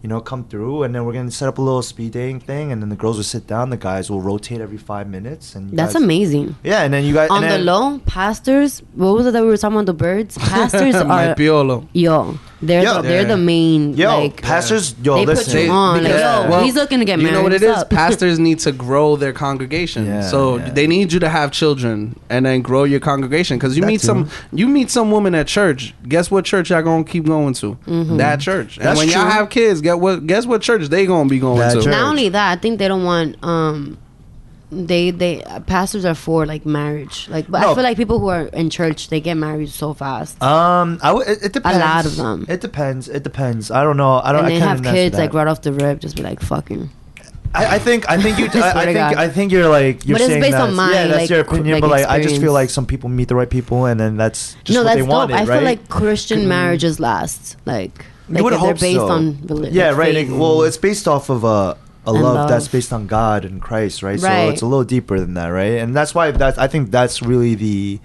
Speaker 6: you know, come through, and then we're gonna set up a little speed dating thing, and then the girls will sit down. The guys will rotate every five minutes, and you
Speaker 5: That's
Speaker 6: guys-
Speaker 5: amazing.
Speaker 6: Yeah, and then you guys
Speaker 5: On
Speaker 6: and
Speaker 5: the
Speaker 6: then-
Speaker 5: low, pastors. What was it that we were talking about? The birds. Pastors
Speaker 2: My
Speaker 5: are
Speaker 2: piolo.
Speaker 5: yo. They're
Speaker 6: Yo.
Speaker 5: the, they're
Speaker 2: Yeah.
Speaker 5: the main
Speaker 6: Yo,
Speaker 5: like.
Speaker 6: pastors, yo,
Speaker 5: they
Speaker 6: listen.
Speaker 5: put you on. Like,
Speaker 2: because-
Speaker 5: yo,
Speaker 2: well,
Speaker 5: he's looking to get married.
Speaker 2: you know what it
Speaker 5: What's
Speaker 2: is?
Speaker 5: up?
Speaker 2: Pastors need to grow their congregation,
Speaker 6: Yeah,
Speaker 2: so
Speaker 6: yeah.
Speaker 2: they need you to have children and then grow your congregation. Because you
Speaker 6: That
Speaker 2: meet
Speaker 6: too.
Speaker 2: some, you meet some woman at church. Guess what church y'all gonna keep going to?
Speaker 5: Mm-hmm.
Speaker 2: That church. And
Speaker 6: That's
Speaker 2: when y'all have kids, get what? Guess what church they gonna be going
Speaker 6: That
Speaker 2: to?
Speaker 6: church.
Speaker 5: Not only that, I think they don't want um they they uh, pastors are for like marriage. Like but I feel like people who are in church they get married so fast.
Speaker 6: Um, I w- it, it depends.
Speaker 5: A lot of them.
Speaker 6: It depends. It depends. I don't know. I don't.
Speaker 5: and they
Speaker 6: can't
Speaker 5: have kids like right off the rip, just be like fucking.
Speaker 6: I, I think. I think you.
Speaker 5: swear
Speaker 6: I, I think.
Speaker 5: God.
Speaker 6: I think you're like. You're
Speaker 5: But it's
Speaker 6: saying
Speaker 5: based on
Speaker 6: that's-
Speaker 5: my,
Speaker 6: Yeah, that's
Speaker 5: like,
Speaker 6: your opinion.
Speaker 5: like,
Speaker 6: but like, I just feel like some people meet the right people, and then that's just
Speaker 5: no,
Speaker 6: what
Speaker 5: that's
Speaker 6: they
Speaker 5: dope.
Speaker 6: wanted,
Speaker 5: I
Speaker 6: right?
Speaker 5: feel like Christian marriages last. Like,
Speaker 6: you would hope
Speaker 5: based
Speaker 6: so.
Speaker 5: on reli-
Speaker 6: Yeah,
Speaker 5: like,
Speaker 6: right. Like, well, it's based off of a. A love,
Speaker 5: love.
Speaker 6: that's based on God and Christ, right?
Speaker 5: right?
Speaker 6: So it's a little deeper than that, right? And that's why that's I think that's really the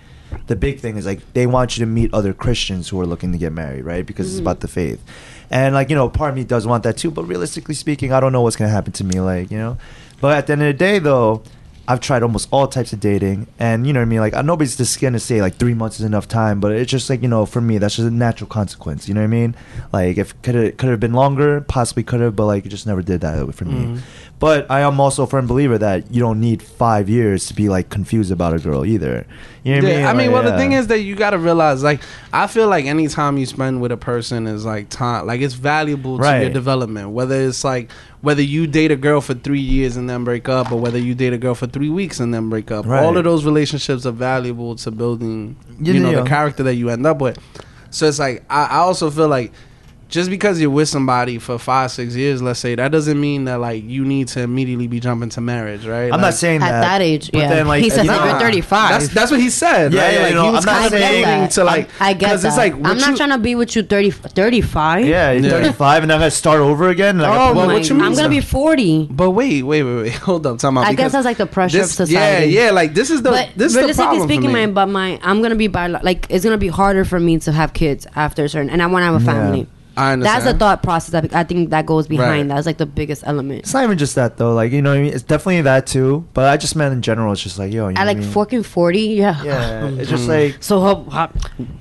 Speaker 6: the big thing is like they want you to meet other Christians who are looking to get married, right? Because
Speaker 5: Mm-hmm.
Speaker 6: it's about the faith. And like, you know, part of me does want that too, but realistically speaking, I don't know what's gonna happen to me, like, you know. But at the end of the day though, I've tried almost all types of dating and you know what I mean, like nobody's just gonna say like three months is enough time, but it's just like, you know, for me that's just a natural consequence, you know what I mean? Like if could have could have been longer, possibly could have, but like it just never did that for me. Mm-hmm. But I am also a firm believer that you don't need five years to be like confused about a girl either. You know what I mean?
Speaker 2: Yeah, I mean,
Speaker 6: Like,
Speaker 2: well, the thing is that you got to realize, like, I feel like any time you spend with a person is like time, like it's valuable to your development. Whether it's like whether you date a girl for three years and then break up, or whether you date a girl for three weeks and then break up,
Speaker 6: Right.
Speaker 2: all of those relationships are valuable to building,
Speaker 6: You
Speaker 2: you know,
Speaker 6: know.
Speaker 2: the character that you end up with. So it's like I, I also feel like just because you're with somebody for five, six years, let's say, that doesn't mean that like you need to immediately be jumping to marriage, right?
Speaker 6: I'm
Speaker 2: Like,
Speaker 6: not saying that
Speaker 5: At
Speaker 6: that.
Speaker 5: that age,
Speaker 6: but
Speaker 5: yeah.
Speaker 6: then, like,
Speaker 5: he says
Speaker 6: you
Speaker 5: you're 35.
Speaker 2: That's that's what he said,
Speaker 6: Yeah,
Speaker 2: right?
Speaker 6: yeah,
Speaker 2: like
Speaker 6: you know,
Speaker 2: he was
Speaker 6: I'm not
Speaker 2: kind
Speaker 6: saying-
Speaker 2: aiming to like,
Speaker 5: I get
Speaker 2: 'cause
Speaker 5: that.
Speaker 2: it's like
Speaker 5: I'm not
Speaker 2: you-
Speaker 5: trying to be with you 30, 35.
Speaker 6: Yeah, you're
Speaker 2: Yeah.
Speaker 6: 35 and I'm gonna start over again. And I
Speaker 5: Oh
Speaker 6: gotta
Speaker 2: Well,
Speaker 5: my!
Speaker 2: what you mean,
Speaker 5: I'm gonna be 40.
Speaker 2: But wait, wait, wait, wait. Hold up, time out.
Speaker 5: I guess that's like the pressure
Speaker 2: this,
Speaker 5: of society.
Speaker 2: Yeah, yeah. Like this is the
Speaker 5: but
Speaker 2: this is the
Speaker 5: realistically
Speaker 2: problem
Speaker 5: speaking,
Speaker 2: for me.
Speaker 5: my but my I'm gonna be by like it's gonna be harder for me to have kids after a certain, and I want to have a family.
Speaker 2: I understand.
Speaker 5: That's the thought process that I think that goes behind.
Speaker 2: Right.
Speaker 5: That's like the biggest element.
Speaker 6: It's not even just that though. Like you know, what I mean, it's definitely that too. But I just meant in general. It's just like yo, you
Speaker 5: At
Speaker 6: what
Speaker 5: like
Speaker 6: I mean?
Speaker 5: fucking 40, yeah.
Speaker 6: Yeah, it's just
Speaker 2: Mm-hmm.
Speaker 6: like
Speaker 5: So how, how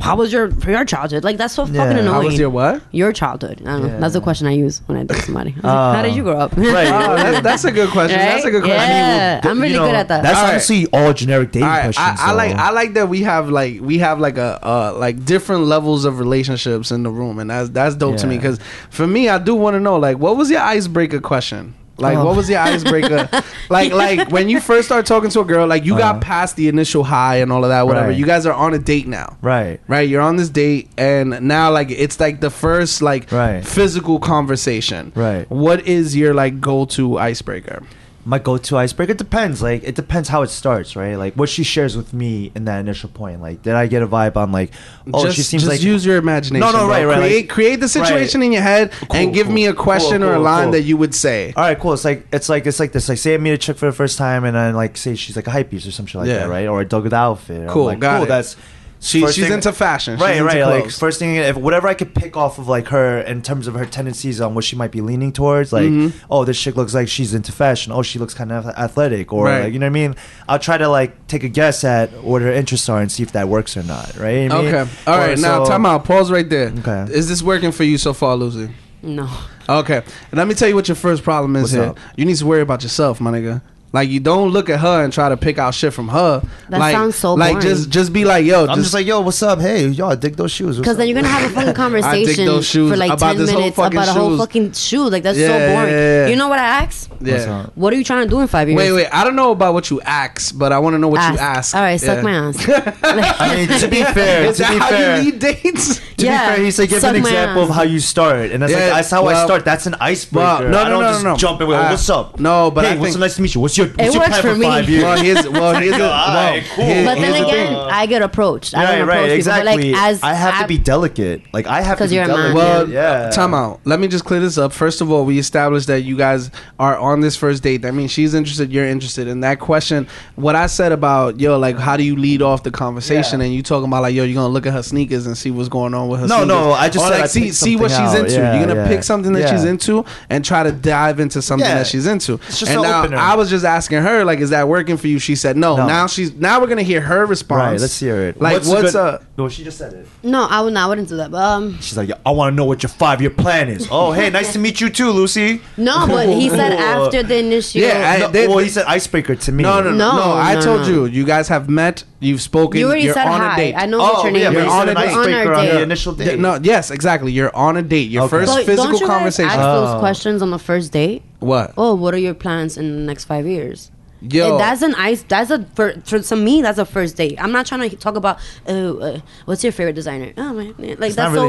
Speaker 5: how was your your childhood? Like that's so
Speaker 6: Yeah.
Speaker 5: fucking
Speaker 6: How
Speaker 5: annoying.
Speaker 2: How was your what?
Speaker 5: your childhood? I don't know. That's the question I use when I date somebody. I was like, how
Speaker 6: Uh,
Speaker 5: did you grow up?
Speaker 6: right.
Speaker 2: Oh, that's, that's a good question. That's a good question.
Speaker 5: Yeah. I'm really
Speaker 6: you know,
Speaker 5: good at that.
Speaker 6: That's
Speaker 2: All right.
Speaker 6: honestly all generic dating
Speaker 2: All right,
Speaker 6: questions.
Speaker 2: I, I like. I like that we have like we have like a uh like different levels of relationships in the room, and that's that's dope to me because for me, I do want to know like what was your icebreaker question. Like
Speaker 5: Oh.
Speaker 2: what was your icebreaker? like like when you first start talking to a girl, like you
Speaker 6: Uh-huh.
Speaker 2: got past the initial high and all of that, whatever.
Speaker 6: Right.
Speaker 2: You guys are on a date now.
Speaker 6: right.
Speaker 2: right you're on this date and now like it's like the first like
Speaker 6: Right.
Speaker 2: physical conversation
Speaker 6: Right.
Speaker 2: what is your like go-to icebreaker
Speaker 6: My go-to icebreaker it depends. Like it depends how it starts, right? Like what she shares with me in that initial point. Like did I get a vibe on like oh
Speaker 2: just,
Speaker 6: she seems
Speaker 2: just
Speaker 6: like
Speaker 2: use your imagination
Speaker 6: No, no,
Speaker 2: bro.
Speaker 6: right, right,
Speaker 2: create
Speaker 6: like-
Speaker 2: create the situation
Speaker 6: right.
Speaker 2: in your head
Speaker 6: Cool,
Speaker 2: and give
Speaker 6: cool,
Speaker 2: me a question
Speaker 6: cool,
Speaker 2: or a line that you would say
Speaker 6: All right, cool. It's like it's like it's like this. Like, say I meet a chick for the first time, and then like say she's like a hype piece or some shit like
Speaker 2: Yeah.
Speaker 6: that, right? Or a dug outfit. I'm
Speaker 2: Cool,
Speaker 6: like,
Speaker 2: got
Speaker 6: cool.
Speaker 2: it.
Speaker 6: That's
Speaker 2: she,
Speaker 6: first
Speaker 2: she's
Speaker 6: thing-
Speaker 2: into fashion she's
Speaker 6: right,
Speaker 2: into
Speaker 6: right. Like first thing, if whatever I could pick off of like her in terms of her tendencies on what she might be leaning towards, like
Speaker 2: Mm-hmm.
Speaker 6: oh, this chick looks like she's into fashion. Oh, she looks kind of athletic, or
Speaker 2: Right.
Speaker 6: like you know what I mean. I'll try to like take a guess at what her interests are and see if that works or not. Right? You know what I mean?
Speaker 2: okay all
Speaker 6: Or
Speaker 2: right now time out pause right there
Speaker 6: Okay.
Speaker 2: is this working for you so far lucy
Speaker 5: No.
Speaker 2: okay and let me tell you what your first problem is
Speaker 6: What's
Speaker 2: here
Speaker 6: up?
Speaker 2: you need to worry about yourself my nigga Like you don't look at her and try to pick out shit from her.
Speaker 5: That
Speaker 2: like,
Speaker 5: sounds so boring.
Speaker 2: Like just just be like, yo,
Speaker 6: I'm just like, yo, what's up? Hey, yo, I dig those shoes.
Speaker 5: Because then you're gonna have a fucking conversation
Speaker 2: those shoes
Speaker 5: for like
Speaker 2: about
Speaker 5: ten
Speaker 2: this
Speaker 5: minutes
Speaker 2: fucking
Speaker 5: about a whole
Speaker 2: shoes.
Speaker 5: fucking shoe. Like that's so boring.
Speaker 2: yeah, yeah.
Speaker 5: You know what I asked?
Speaker 2: yeah.
Speaker 5: What are you trying to do in five years?
Speaker 2: Wait, wait. I don't know about what you ask, but I want to know what you ask.
Speaker 5: All right, suck
Speaker 2: Yeah.
Speaker 5: my ass.
Speaker 6: I mean, to be fair, to
Speaker 2: that
Speaker 6: be
Speaker 2: how
Speaker 6: fair,
Speaker 2: you lead dates?
Speaker 6: to
Speaker 5: Yeah,
Speaker 6: be fair, he said give
Speaker 5: suck
Speaker 6: an example of how you start, and that's
Speaker 2: Yeah,
Speaker 6: like that's how I start. That's an icebreaker.
Speaker 2: No, no, no, no, no.
Speaker 6: jump in with
Speaker 2: Uh,
Speaker 6: what's up.
Speaker 2: no, but
Speaker 6: hey, what's
Speaker 2: think-
Speaker 6: nice to meet you. What's your what's your
Speaker 5: works
Speaker 6: plan
Speaker 5: for
Speaker 6: for
Speaker 5: me.
Speaker 6: five years?
Speaker 2: Well, here's well, here's a, well,
Speaker 6: Alright, cool.
Speaker 2: here-
Speaker 5: But then
Speaker 2: here's the
Speaker 5: again,
Speaker 2: thing.
Speaker 5: I get approached. I
Speaker 6: Right,
Speaker 5: don't
Speaker 6: right,
Speaker 5: approach
Speaker 6: exactly.
Speaker 5: people. But like as
Speaker 6: I have to be delicate. Like I have to
Speaker 5: 'Cause
Speaker 6: be
Speaker 5: you're a
Speaker 6: delicate.
Speaker 5: man.
Speaker 2: Well,
Speaker 6: yeah.
Speaker 2: time out. Let me just clear this up. First of all, we established that you guys are on this first date. That means she's interested, you're interested. And that question, what I said about yo, like, how do you lead off the conversation?
Speaker 6: Yeah.
Speaker 2: And you talking about like, yo, you're gonna look at her sneakers and see what's going on with her.
Speaker 6: No,
Speaker 2: sneakers.
Speaker 6: no, I just
Speaker 2: Or,
Speaker 6: said
Speaker 2: like
Speaker 6: I
Speaker 2: see see what she's into.
Speaker 6: Yeah,
Speaker 2: you're gonna pick something that she's into and try to dive into something that she's into.
Speaker 6: It's just
Speaker 2: and
Speaker 6: an
Speaker 2: now
Speaker 6: opener.
Speaker 2: I was just asking her, like, is that working for you? She said no.
Speaker 6: No.
Speaker 2: Now she's now we're gonna hear her response.
Speaker 6: Right, let's hear it.
Speaker 2: Like,
Speaker 6: a
Speaker 2: what's
Speaker 6: good-
Speaker 2: a
Speaker 6: No, she just said it.
Speaker 5: no, I would not. I wouldn't do that. But um,
Speaker 6: She's like, I want to know what your five year plan is. Oh, hey, nice to meet you too, Lucy.
Speaker 5: no. But he said after the initial.
Speaker 2: Yeah, I-
Speaker 6: No,
Speaker 2: they-
Speaker 6: well, he said icebreaker to me.
Speaker 2: No, no, no, no.
Speaker 5: No,
Speaker 2: I
Speaker 5: no,
Speaker 2: told
Speaker 5: no.
Speaker 2: you. You guys have met. You've spoken.
Speaker 5: you already
Speaker 2: you're
Speaker 5: said
Speaker 2: on
Speaker 5: hi.
Speaker 2: a date.
Speaker 5: I know
Speaker 6: Oh,
Speaker 5: what your name
Speaker 6: yeah, but
Speaker 5: is.
Speaker 6: he
Speaker 2: on
Speaker 6: said
Speaker 2: a
Speaker 6: an
Speaker 2: date.
Speaker 6: icebreaker
Speaker 5: On
Speaker 6: on
Speaker 5: our
Speaker 6: the
Speaker 5: date.
Speaker 6: initial
Speaker 2: Yeah,
Speaker 6: date.
Speaker 2: no, yes, exactly. You're on a date. Your
Speaker 6: Okay.
Speaker 2: first
Speaker 5: But
Speaker 2: physical
Speaker 5: don't you guys
Speaker 2: conversation.
Speaker 5: ask
Speaker 6: Oh.
Speaker 5: those questions on the first date?
Speaker 2: What?
Speaker 5: Oh, what are your plans in the next five years?
Speaker 2: Yo,
Speaker 5: And that's an ice. That's a for, for to me. That's a first date. I'm not trying to talk about. Oh, uh, what's your favorite designer? Oh man, like
Speaker 6: It's
Speaker 5: that's
Speaker 6: not really.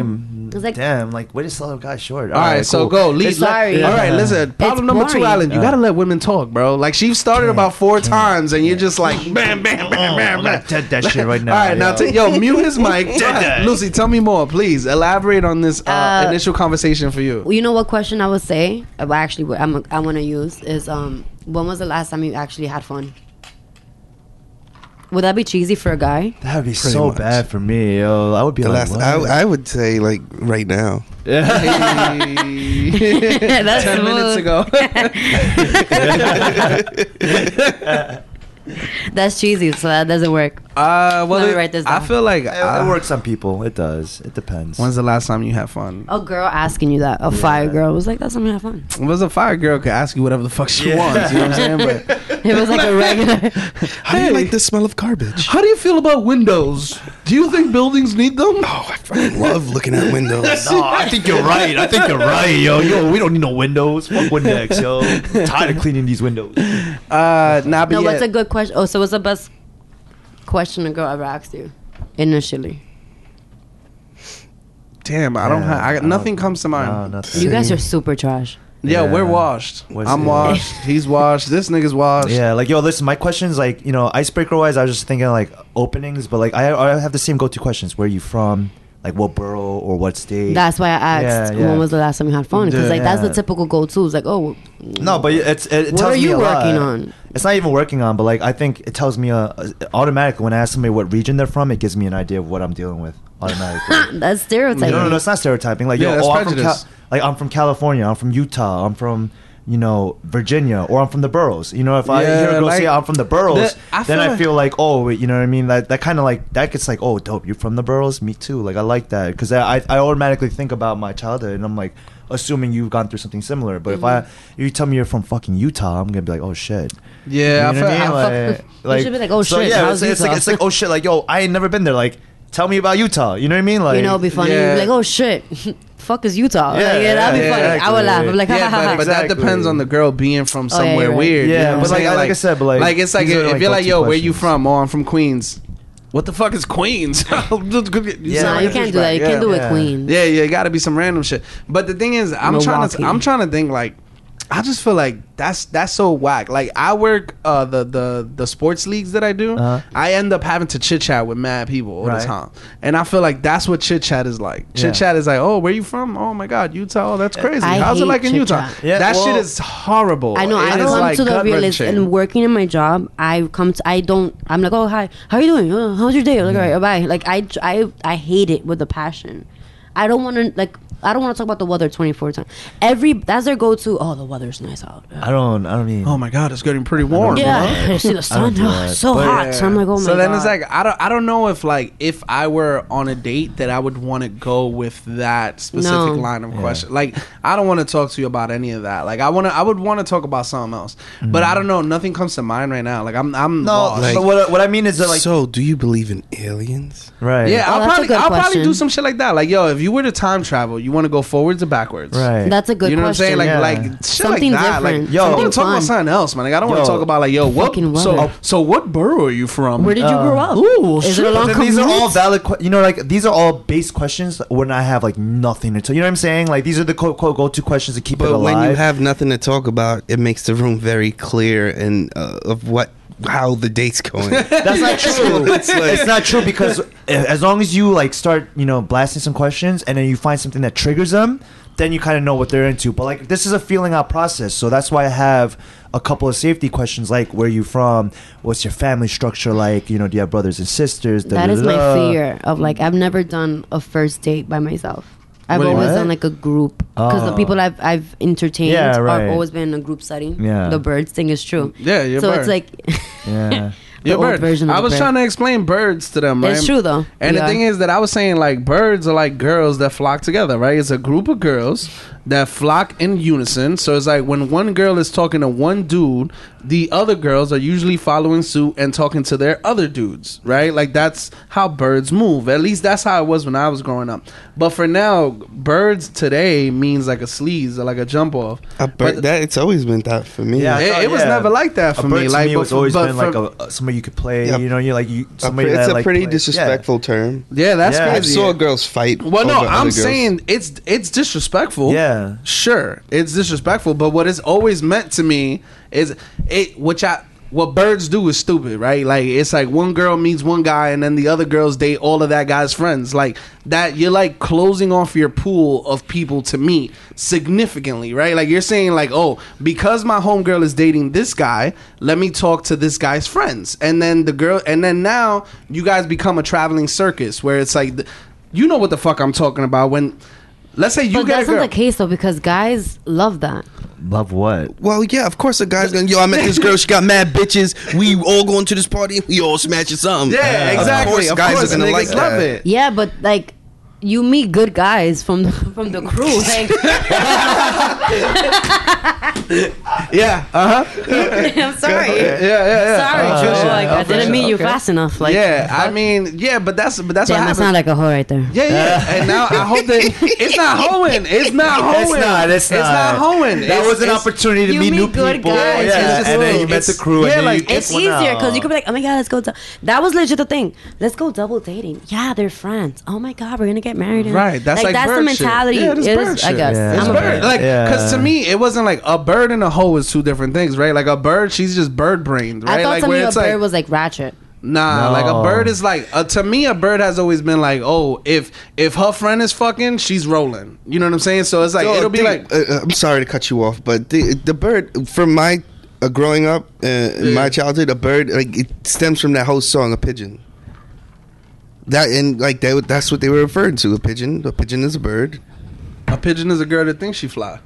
Speaker 5: so. It's like
Speaker 6: damn, like way to sell a guy short.
Speaker 2: all right, so
Speaker 6: cool.
Speaker 2: go. Lead.
Speaker 5: It's- Sorry.
Speaker 2: All right, listen. Problem number two,
Speaker 5: boring.
Speaker 2: Alan. You gotta let women talk, bro. Like she started about four times, and you're just like bam, bam, bam,
Speaker 6: Oh,
Speaker 2: bam, bam.
Speaker 6: dead that shit right now.
Speaker 2: All right, now
Speaker 6: yo.
Speaker 2: yo mute his mic.
Speaker 6: Dead.
Speaker 2: Lucy, tell me more, please. Elaborate on this uh,
Speaker 5: Uh,
Speaker 2: initial conversation for you.
Speaker 5: you know what question I would say? uh, Actually, what I'm I want to use is um. When was the last time you actually had fun? Would that be cheesy for a guy?
Speaker 6: That would be
Speaker 1: Pretty
Speaker 6: so
Speaker 1: much.
Speaker 6: bad for me, yo. I would be
Speaker 1: The
Speaker 6: like,
Speaker 1: last,
Speaker 6: what?
Speaker 1: I, I would say like right now.
Speaker 2: Hey.
Speaker 5: That's
Speaker 2: Ten minutes ago.
Speaker 5: That's cheesy, so that doesn't work.
Speaker 2: Uh, well,
Speaker 5: Let me
Speaker 2: it-
Speaker 5: write this
Speaker 2: I
Speaker 5: down.
Speaker 2: feel like
Speaker 6: it,
Speaker 2: uh,
Speaker 6: it works on people. It does. It depends.
Speaker 2: When's the last time you had fun?
Speaker 5: A girl asking you that, a fire girl, was like, "That's something have fun."
Speaker 2: It was a fire girl could ask you whatever the fuck she
Speaker 5: Yeah.
Speaker 2: wants. You know what I'm saying? But
Speaker 5: It was like a regular.
Speaker 1: How do you like the smell of garbage?
Speaker 2: how do you feel about windows? Do you think buildings need them?
Speaker 1: Oh, I fucking love looking at windows.
Speaker 6: no, I think you're right. I think you're right, yo. Yo, we don't need no windows. Fuck Windex, yo. I'm tired of cleaning these windows.
Speaker 2: Uh, nah, but
Speaker 5: No,
Speaker 2: yeah.
Speaker 5: what's a good question? Oh, so what's the best question a girl ever asked you initially?
Speaker 2: Damn, I don't have. I,
Speaker 6: I
Speaker 2: nothing
Speaker 6: don't-
Speaker 2: comes to mind.
Speaker 6: No, nothing.
Speaker 5: You guys are super trash.
Speaker 2: Yeah,
Speaker 6: Yeah.
Speaker 2: we're washed.
Speaker 6: What's
Speaker 2: I'm
Speaker 6: it?
Speaker 2: washed. He's washed. This nigga's washed.
Speaker 6: Yeah, like yo, listen. My questions, like you know, icebreaker wise, I was just thinking like openings, but like I, I have the same go to questions. Where are you from? Like what borough or what state?
Speaker 5: That's why I asked
Speaker 6: Yeah, yeah.
Speaker 5: when was the last time you had fun? Because like that's the typical go-to. It's like, oh,
Speaker 6: No, but it's it, it
Speaker 5: What
Speaker 6: tells
Speaker 5: are
Speaker 6: me
Speaker 5: you
Speaker 6: a lot.
Speaker 5: working on?
Speaker 6: It's not even working on, but like I think it tells me uh, automatically when I ask somebody what region they're from, it gives me an idea of what I'm dealing with automatically.
Speaker 5: that's stereotyping.
Speaker 6: no, no, no, it's not stereotyping. Like
Speaker 2: Yeah,
Speaker 6: yo, oh, I'm from. Cal- like I'm from California, I'm from Utah, I'm from you know Virginia, or I'm from the boroughs. You know, if I
Speaker 2: Yeah,
Speaker 6: hear a girl
Speaker 2: like,
Speaker 6: say I'm from the boroughs,
Speaker 2: the- I
Speaker 6: then I feel like oh, wait, you know what I mean? That that kind of like that gets like oh, dope. You're from the boroughs, me too. Like I like that because I I automatically think about my childhood, and I'm like assuming you've gone through something similar. But if I mm-hmm. you tell me you're from fucking Utah, I'm gonna be like oh shit.
Speaker 2: Yeah, I
Speaker 6: You know
Speaker 2: feel,
Speaker 6: what I
Speaker 2: I
Speaker 6: mean?
Speaker 2: feel-
Speaker 6: Like,
Speaker 5: You should be like, oh,
Speaker 6: so,
Speaker 5: shit,
Speaker 6: Yeah, it's, it's like it's like oh shit, like yo, I ain't never been there. Like, tell me about Utah. You know what I mean? Like,
Speaker 5: you know, it'd be funny.
Speaker 2: Yeah.
Speaker 5: You'd be like, oh shit, fuck is Utah?
Speaker 6: Yeah,
Speaker 5: like, yeah that'd be
Speaker 6: yeah,
Speaker 5: funny. I
Speaker 6: exactly.
Speaker 5: would laugh. I'm like, ha,
Speaker 2: yeah,
Speaker 5: ha, ha,
Speaker 2: but,
Speaker 5: ha.
Speaker 2: but that depends on the girl being from
Speaker 5: Oh, yeah,
Speaker 2: somewhere
Speaker 5: right.
Speaker 2: weird.
Speaker 6: Yeah,
Speaker 2: you know
Speaker 6: but
Speaker 2: I'm
Speaker 6: like- like I said, but, like,
Speaker 2: like it's like
Speaker 6: these are,
Speaker 2: if you're like,
Speaker 6: go-to
Speaker 2: yo, where you from? Oh, I'm from Queens. What the fuck is Queens?
Speaker 6: Yeah.
Speaker 5: no, you can't do that. You can't do it,
Speaker 6: Yeah.
Speaker 5: Queen.
Speaker 2: Yeah, yeah, it got to be some random shit. But the thing is, I'm trying to, I'm trying to think like, I just feel like that's that's so whack. Like I work uh the the the sports leagues that I do,
Speaker 6: Uh-huh.
Speaker 2: I end up having to chit chat with mad people all
Speaker 6: Right.
Speaker 2: the time, and I feel like that's what chit chat is like. Chit chat is like, oh, where you from? Oh my god, Utah. Oh, that's crazy.
Speaker 5: I
Speaker 2: How's it like in Utah?
Speaker 5: chit-chat.
Speaker 6: Yeah,
Speaker 2: that
Speaker 6: well-
Speaker 2: shit is horrible.
Speaker 5: I know.
Speaker 2: It
Speaker 5: I
Speaker 2: is,
Speaker 5: come
Speaker 2: like,
Speaker 5: to the realist
Speaker 2: gut-wrenching.
Speaker 5: and working in my job. I come to. I don't. I'm like, oh hi, how are you doing? Oh, how's your day? Like, all right, bye. Like I, I, I hate it with a passion. I don't want to like. I don't want to talk about the weather 24 times. Every that's their go-to. Oh, the weather's nice out.
Speaker 6: I don't. I don't mean.
Speaker 2: Oh my god, it's getting pretty warm.
Speaker 5: Yeah,
Speaker 2: huh?
Speaker 5: See the sun.
Speaker 6: don't
Speaker 5: Oh, it's so
Speaker 6: But-
Speaker 5: hot. So I'm like, oh my
Speaker 2: so then
Speaker 5: god.
Speaker 2: it's like I don't I don't know if like if I were on a date that I would want to go with that specific
Speaker 5: No.
Speaker 2: line of question. Like I don't want to talk to you about any of that. Like I want to I would want to talk about something else. But I mm. don't know. Nothing comes to mind right now. Like I'm I'm
Speaker 6: No,
Speaker 2: lost.
Speaker 1: Like-
Speaker 6: but what, what I mean is that like
Speaker 1: so, do you believe in aliens?
Speaker 6: right.
Speaker 2: yeah,
Speaker 5: Oh,
Speaker 2: I'll probably I'll probably do some shit like that. Like yo, if you were to time travel, you want to go forwards or backwards?
Speaker 6: Right.
Speaker 5: that's a good
Speaker 2: you know
Speaker 5: question.
Speaker 2: what I'm saying? Like
Speaker 6: Yeah.
Speaker 2: like shit
Speaker 5: Something
Speaker 2: like that.
Speaker 5: different.
Speaker 2: Like yo, I
Speaker 5: Something
Speaker 2: want to talk about something else, man. Like I don't want to talk about like yo, what so so what borough are you from?
Speaker 5: Where did you grow up?
Speaker 2: Ooh,
Speaker 5: Is
Speaker 2: shit.
Speaker 5: it a long
Speaker 6: these are all valid. Que- you know, like these are all base questions when I have like nothing to tell. You know what I'm saying? Like these are the quote quote go to questions to keep it alive.
Speaker 1: But when you have nothing to talk about, it makes the room very clear and uh, of what how the date's going.
Speaker 6: That's not true.
Speaker 1: It's like-
Speaker 6: it's not true because as long as you like start, you know, blasting some questions and then you find something that triggers them, then you kind of know what they're into. But like this is a feeling out process, so that's why I have a couple of safety questions like where you from, what's your family structure like, you know, do you have brothers and sisters? Da,
Speaker 5: That
Speaker 6: da,
Speaker 5: is my fear of like I've never done a first date by myself. I've
Speaker 2: What
Speaker 5: always
Speaker 6: What?
Speaker 5: done like a group because the
Speaker 6: Oh.
Speaker 5: people I've I've entertained
Speaker 6: Yeah, right.
Speaker 5: have always been in a group setting.
Speaker 6: Yeah.
Speaker 5: the birds thing is true.
Speaker 2: Yeah, you're
Speaker 5: so
Speaker 2: bird.
Speaker 5: it's like
Speaker 6: Yeah.
Speaker 5: the
Speaker 2: You're bird.
Speaker 5: version of
Speaker 2: I was
Speaker 5: bird.
Speaker 2: trying to explain birds to them, right?
Speaker 5: It's true though.
Speaker 2: And
Speaker 5: We
Speaker 2: the
Speaker 5: are.
Speaker 2: thing is that I was saying like birds are like girls that flock together, right? It's a group of girls that flock in unison. So it's like when one girl is talking to one dude, the other girls are usually following suit and talking to their other dudes, right? Like that's how birds move. At least that's how it was when I was growing up. But for now, birds today means like a sleaze or like a jump off.
Speaker 1: A bird,
Speaker 2: But-
Speaker 1: that it's always been that for me.
Speaker 6: Yeah, I
Speaker 2: It-
Speaker 6: thought-
Speaker 2: it was never like that for
Speaker 6: A
Speaker 2: for
Speaker 6: bird
Speaker 2: me.
Speaker 6: to
Speaker 2: Like,
Speaker 6: me,
Speaker 2: but
Speaker 6: it's always
Speaker 2: but
Speaker 6: been like a, somebody you could play.
Speaker 1: Yeah.
Speaker 6: You know, you're like you
Speaker 1: A
Speaker 6: somebody
Speaker 1: pre- it's
Speaker 6: that,
Speaker 1: a
Speaker 6: like,
Speaker 1: pretty
Speaker 6: play-
Speaker 1: disrespectful term.
Speaker 2: yeah, that's
Speaker 6: Yeah.
Speaker 1: I saw girls fight.
Speaker 2: Well, no,
Speaker 1: other
Speaker 2: I'm
Speaker 1: girls.
Speaker 2: saying it's it's disrespectful.
Speaker 6: Yeah.
Speaker 2: Sure, it's disrespectful. But what it's always meant to me is it, which I what birds do is stupid, right? Like it's like one girl meets one guy, and then the other girls date all of that guy's friends. Like that, you're like closing off your pool of people to meet significantly, right? Like you're saying, like, oh, because my homegirl is dating this guy, let me talk to this guy's friends, and then the girl, and then now you guys become a traveling circus where it's like, you know what the fuck I'm talking about when. Let's say you
Speaker 5: but
Speaker 2: get a
Speaker 5: that's
Speaker 2: girl.
Speaker 5: not the case though because guys love that.
Speaker 6: Love what?
Speaker 1: Well, yeah, of course a guy's gonna. Yo, I met this girl. She got mad bitches. We all going to this party. We all smashing something.
Speaker 2: Yeah, exactly.
Speaker 1: Of course,
Speaker 2: Of
Speaker 1: guys
Speaker 2: course,
Speaker 1: are gonna
Speaker 2: niggas
Speaker 1: like
Speaker 2: love
Speaker 1: that.
Speaker 2: it.
Speaker 5: Yeah, but like you meet good guys from the from the crew. Like
Speaker 2: Yeah, uh huh.
Speaker 5: I'm sorry.
Speaker 2: Yeah, yeah, yeah.
Speaker 5: Sorry,
Speaker 2: Uh,
Speaker 5: Joe.
Speaker 2: yeah,
Speaker 5: Like, I didn't
Speaker 2: sure.
Speaker 5: meet you
Speaker 2: Okay.
Speaker 5: fast enough. Like
Speaker 2: yeah, I mean, yeah, but that's but that's
Speaker 5: damn,
Speaker 2: what
Speaker 5: I
Speaker 2: happens.
Speaker 5: like a hoe right there.
Speaker 2: yeah, yeah, and now I hope that it's not hoeing. It's not hoeing.
Speaker 6: It's not. It's not.
Speaker 2: It's not hoeing.
Speaker 6: That
Speaker 2: It's-
Speaker 6: was an opportunity to meet
Speaker 5: meet
Speaker 6: new
Speaker 5: good
Speaker 6: people.
Speaker 5: guys.
Speaker 6: Yeah,
Speaker 2: It's just
Speaker 6: and then you met the crew.
Speaker 2: yeah,
Speaker 6: and
Speaker 2: like,
Speaker 5: It's easier because you could be like, oh my god, let's go. that was legit the thing. Let's go double dating. Yeah, they're friends. Oh my god, we're gonna get married. and-
Speaker 2: Right, that's like
Speaker 5: that's the mentality.
Speaker 2: Yeah, that's
Speaker 5: it
Speaker 2: bird
Speaker 5: is, I guess.
Speaker 6: Yeah.
Speaker 2: It's
Speaker 5: I'm a
Speaker 2: bird.
Speaker 5: bird.
Speaker 2: Like,
Speaker 6: Yeah.
Speaker 2: because to me, it wasn't like a bird and a hoe is two different things, right? Like a bird, she's just bird brained, right?
Speaker 5: I thought
Speaker 2: like
Speaker 5: to me a
Speaker 2: it's
Speaker 5: bird
Speaker 2: like,
Speaker 5: was like ratchet.
Speaker 2: Nah,
Speaker 6: No.
Speaker 2: like a bird is like uh, to me a bird has always been like, oh, if if her friend is fucking, she's rolling. You know what I'm saying? So it's like
Speaker 1: So,
Speaker 2: it'll be like
Speaker 1: uh, uh, I'm sorry to cut you off, but the the bird from my uh, growing up uh, in my childhood, a bird like it stems from that whole song, a pigeon. That and like that, that's what they were referring to. A pigeon. A pigeon is a bird.
Speaker 2: a pigeon is a girl that thinks she fly.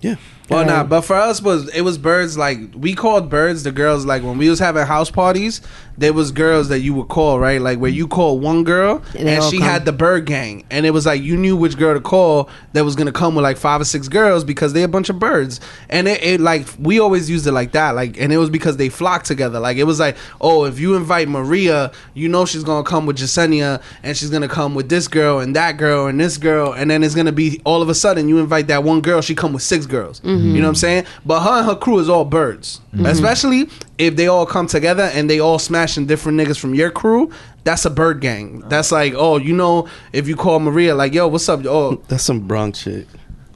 Speaker 1: Yeah.
Speaker 2: Well, nah, but for us was it was birds like we called birds the girls like when we was having house parties, there was girls that you would call right? Like where you call one girl
Speaker 5: And
Speaker 2: and she
Speaker 5: come.
Speaker 2: had the bird gang. And it was like you knew which girl to call that was gonna come with like five or six girls because they a bunch of birds. And it, it like we always used it like that like and it was because they flocked together. Like it was like oh if you invite Maria you know she's gonna come with Jasenia and she's gonna come with this girl and that girl and this girl. And then it's gonna be all of a sudden you invite that one girl she come with six girls mm-hmm. You know what I'm mm-hmm. saying but her and her crew is all birds mm-hmm. especially if they all come together and they all smashing different niggas from your crew that's a bird gang that's like oh you know if you call Maria like yo what's up oh
Speaker 1: That's some Bronx shit.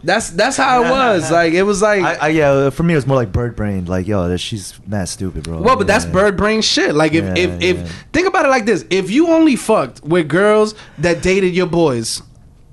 Speaker 2: that's that's how it was like it was like
Speaker 6: I, I, yeah, for me it was more like bird brain. Like, yo, she's mad stupid, bro.
Speaker 2: Well, but that's
Speaker 6: Yeah.
Speaker 2: bird brain shit. Like if
Speaker 6: Yeah,
Speaker 2: if if
Speaker 6: yeah.
Speaker 2: think about it like this: if you only fucked with girls that dated your boys,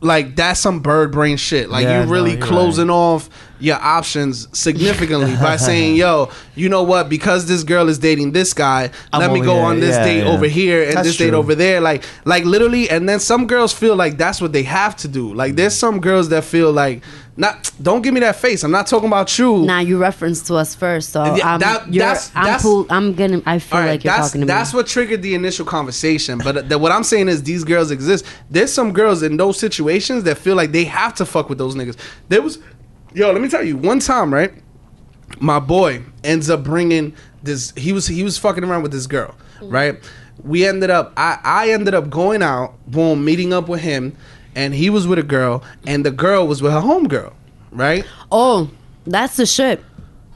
Speaker 2: like that's some bird brain shit. Like
Speaker 6: Yeah,
Speaker 2: you
Speaker 6: no,
Speaker 2: really
Speaker 6: you're
Speaker 2: closing off your options significantly by saying, "Yo, you know what? Because this girl is dating this guy,
Speaker 9: I'm
Speaker 2: let me go
Speaker 9: yeah,
Speaker 2: on this
Speaker 9: yeah,
Speaker 2: date
Speaker 9: yeah.
Speaker 2: over here and
Speaker 9: That's
Speaker 2: this date over there." Like, like literally. And then some girls feel like that's what they have to do. Like, there's some girls that feel like, not. Don't give me that face. I'm not talking about you.
Speaker 5: Now you referenced to us first, so
Speaker 2: Yeah,
Speaker 5: I'm,
Speaker 2: that- that's-
Speaker 5: I'm
Speaker 2: that's-
Speaker 5: cool. I'm getting. I feel
Speaker 2: right,
Speaker 5: like you're talking to
Speaker 2: that's
Speaker 5: me.
Speaker 2: what triggered the initial conversation. But the, what I'm saying is these girls exist. There's some girls in those situations that feel like they have to fuck with those niggas. There was, yo, let me tell you, one time, right? My boy ends up bringing this. He was he was fucking around with this girl, mm. right? We ended up. I I ended up going out, boom, meeting up with him, and he was with a girl, and the girl was with her homegirl, right?
Speaker 5: oh, that's the shit.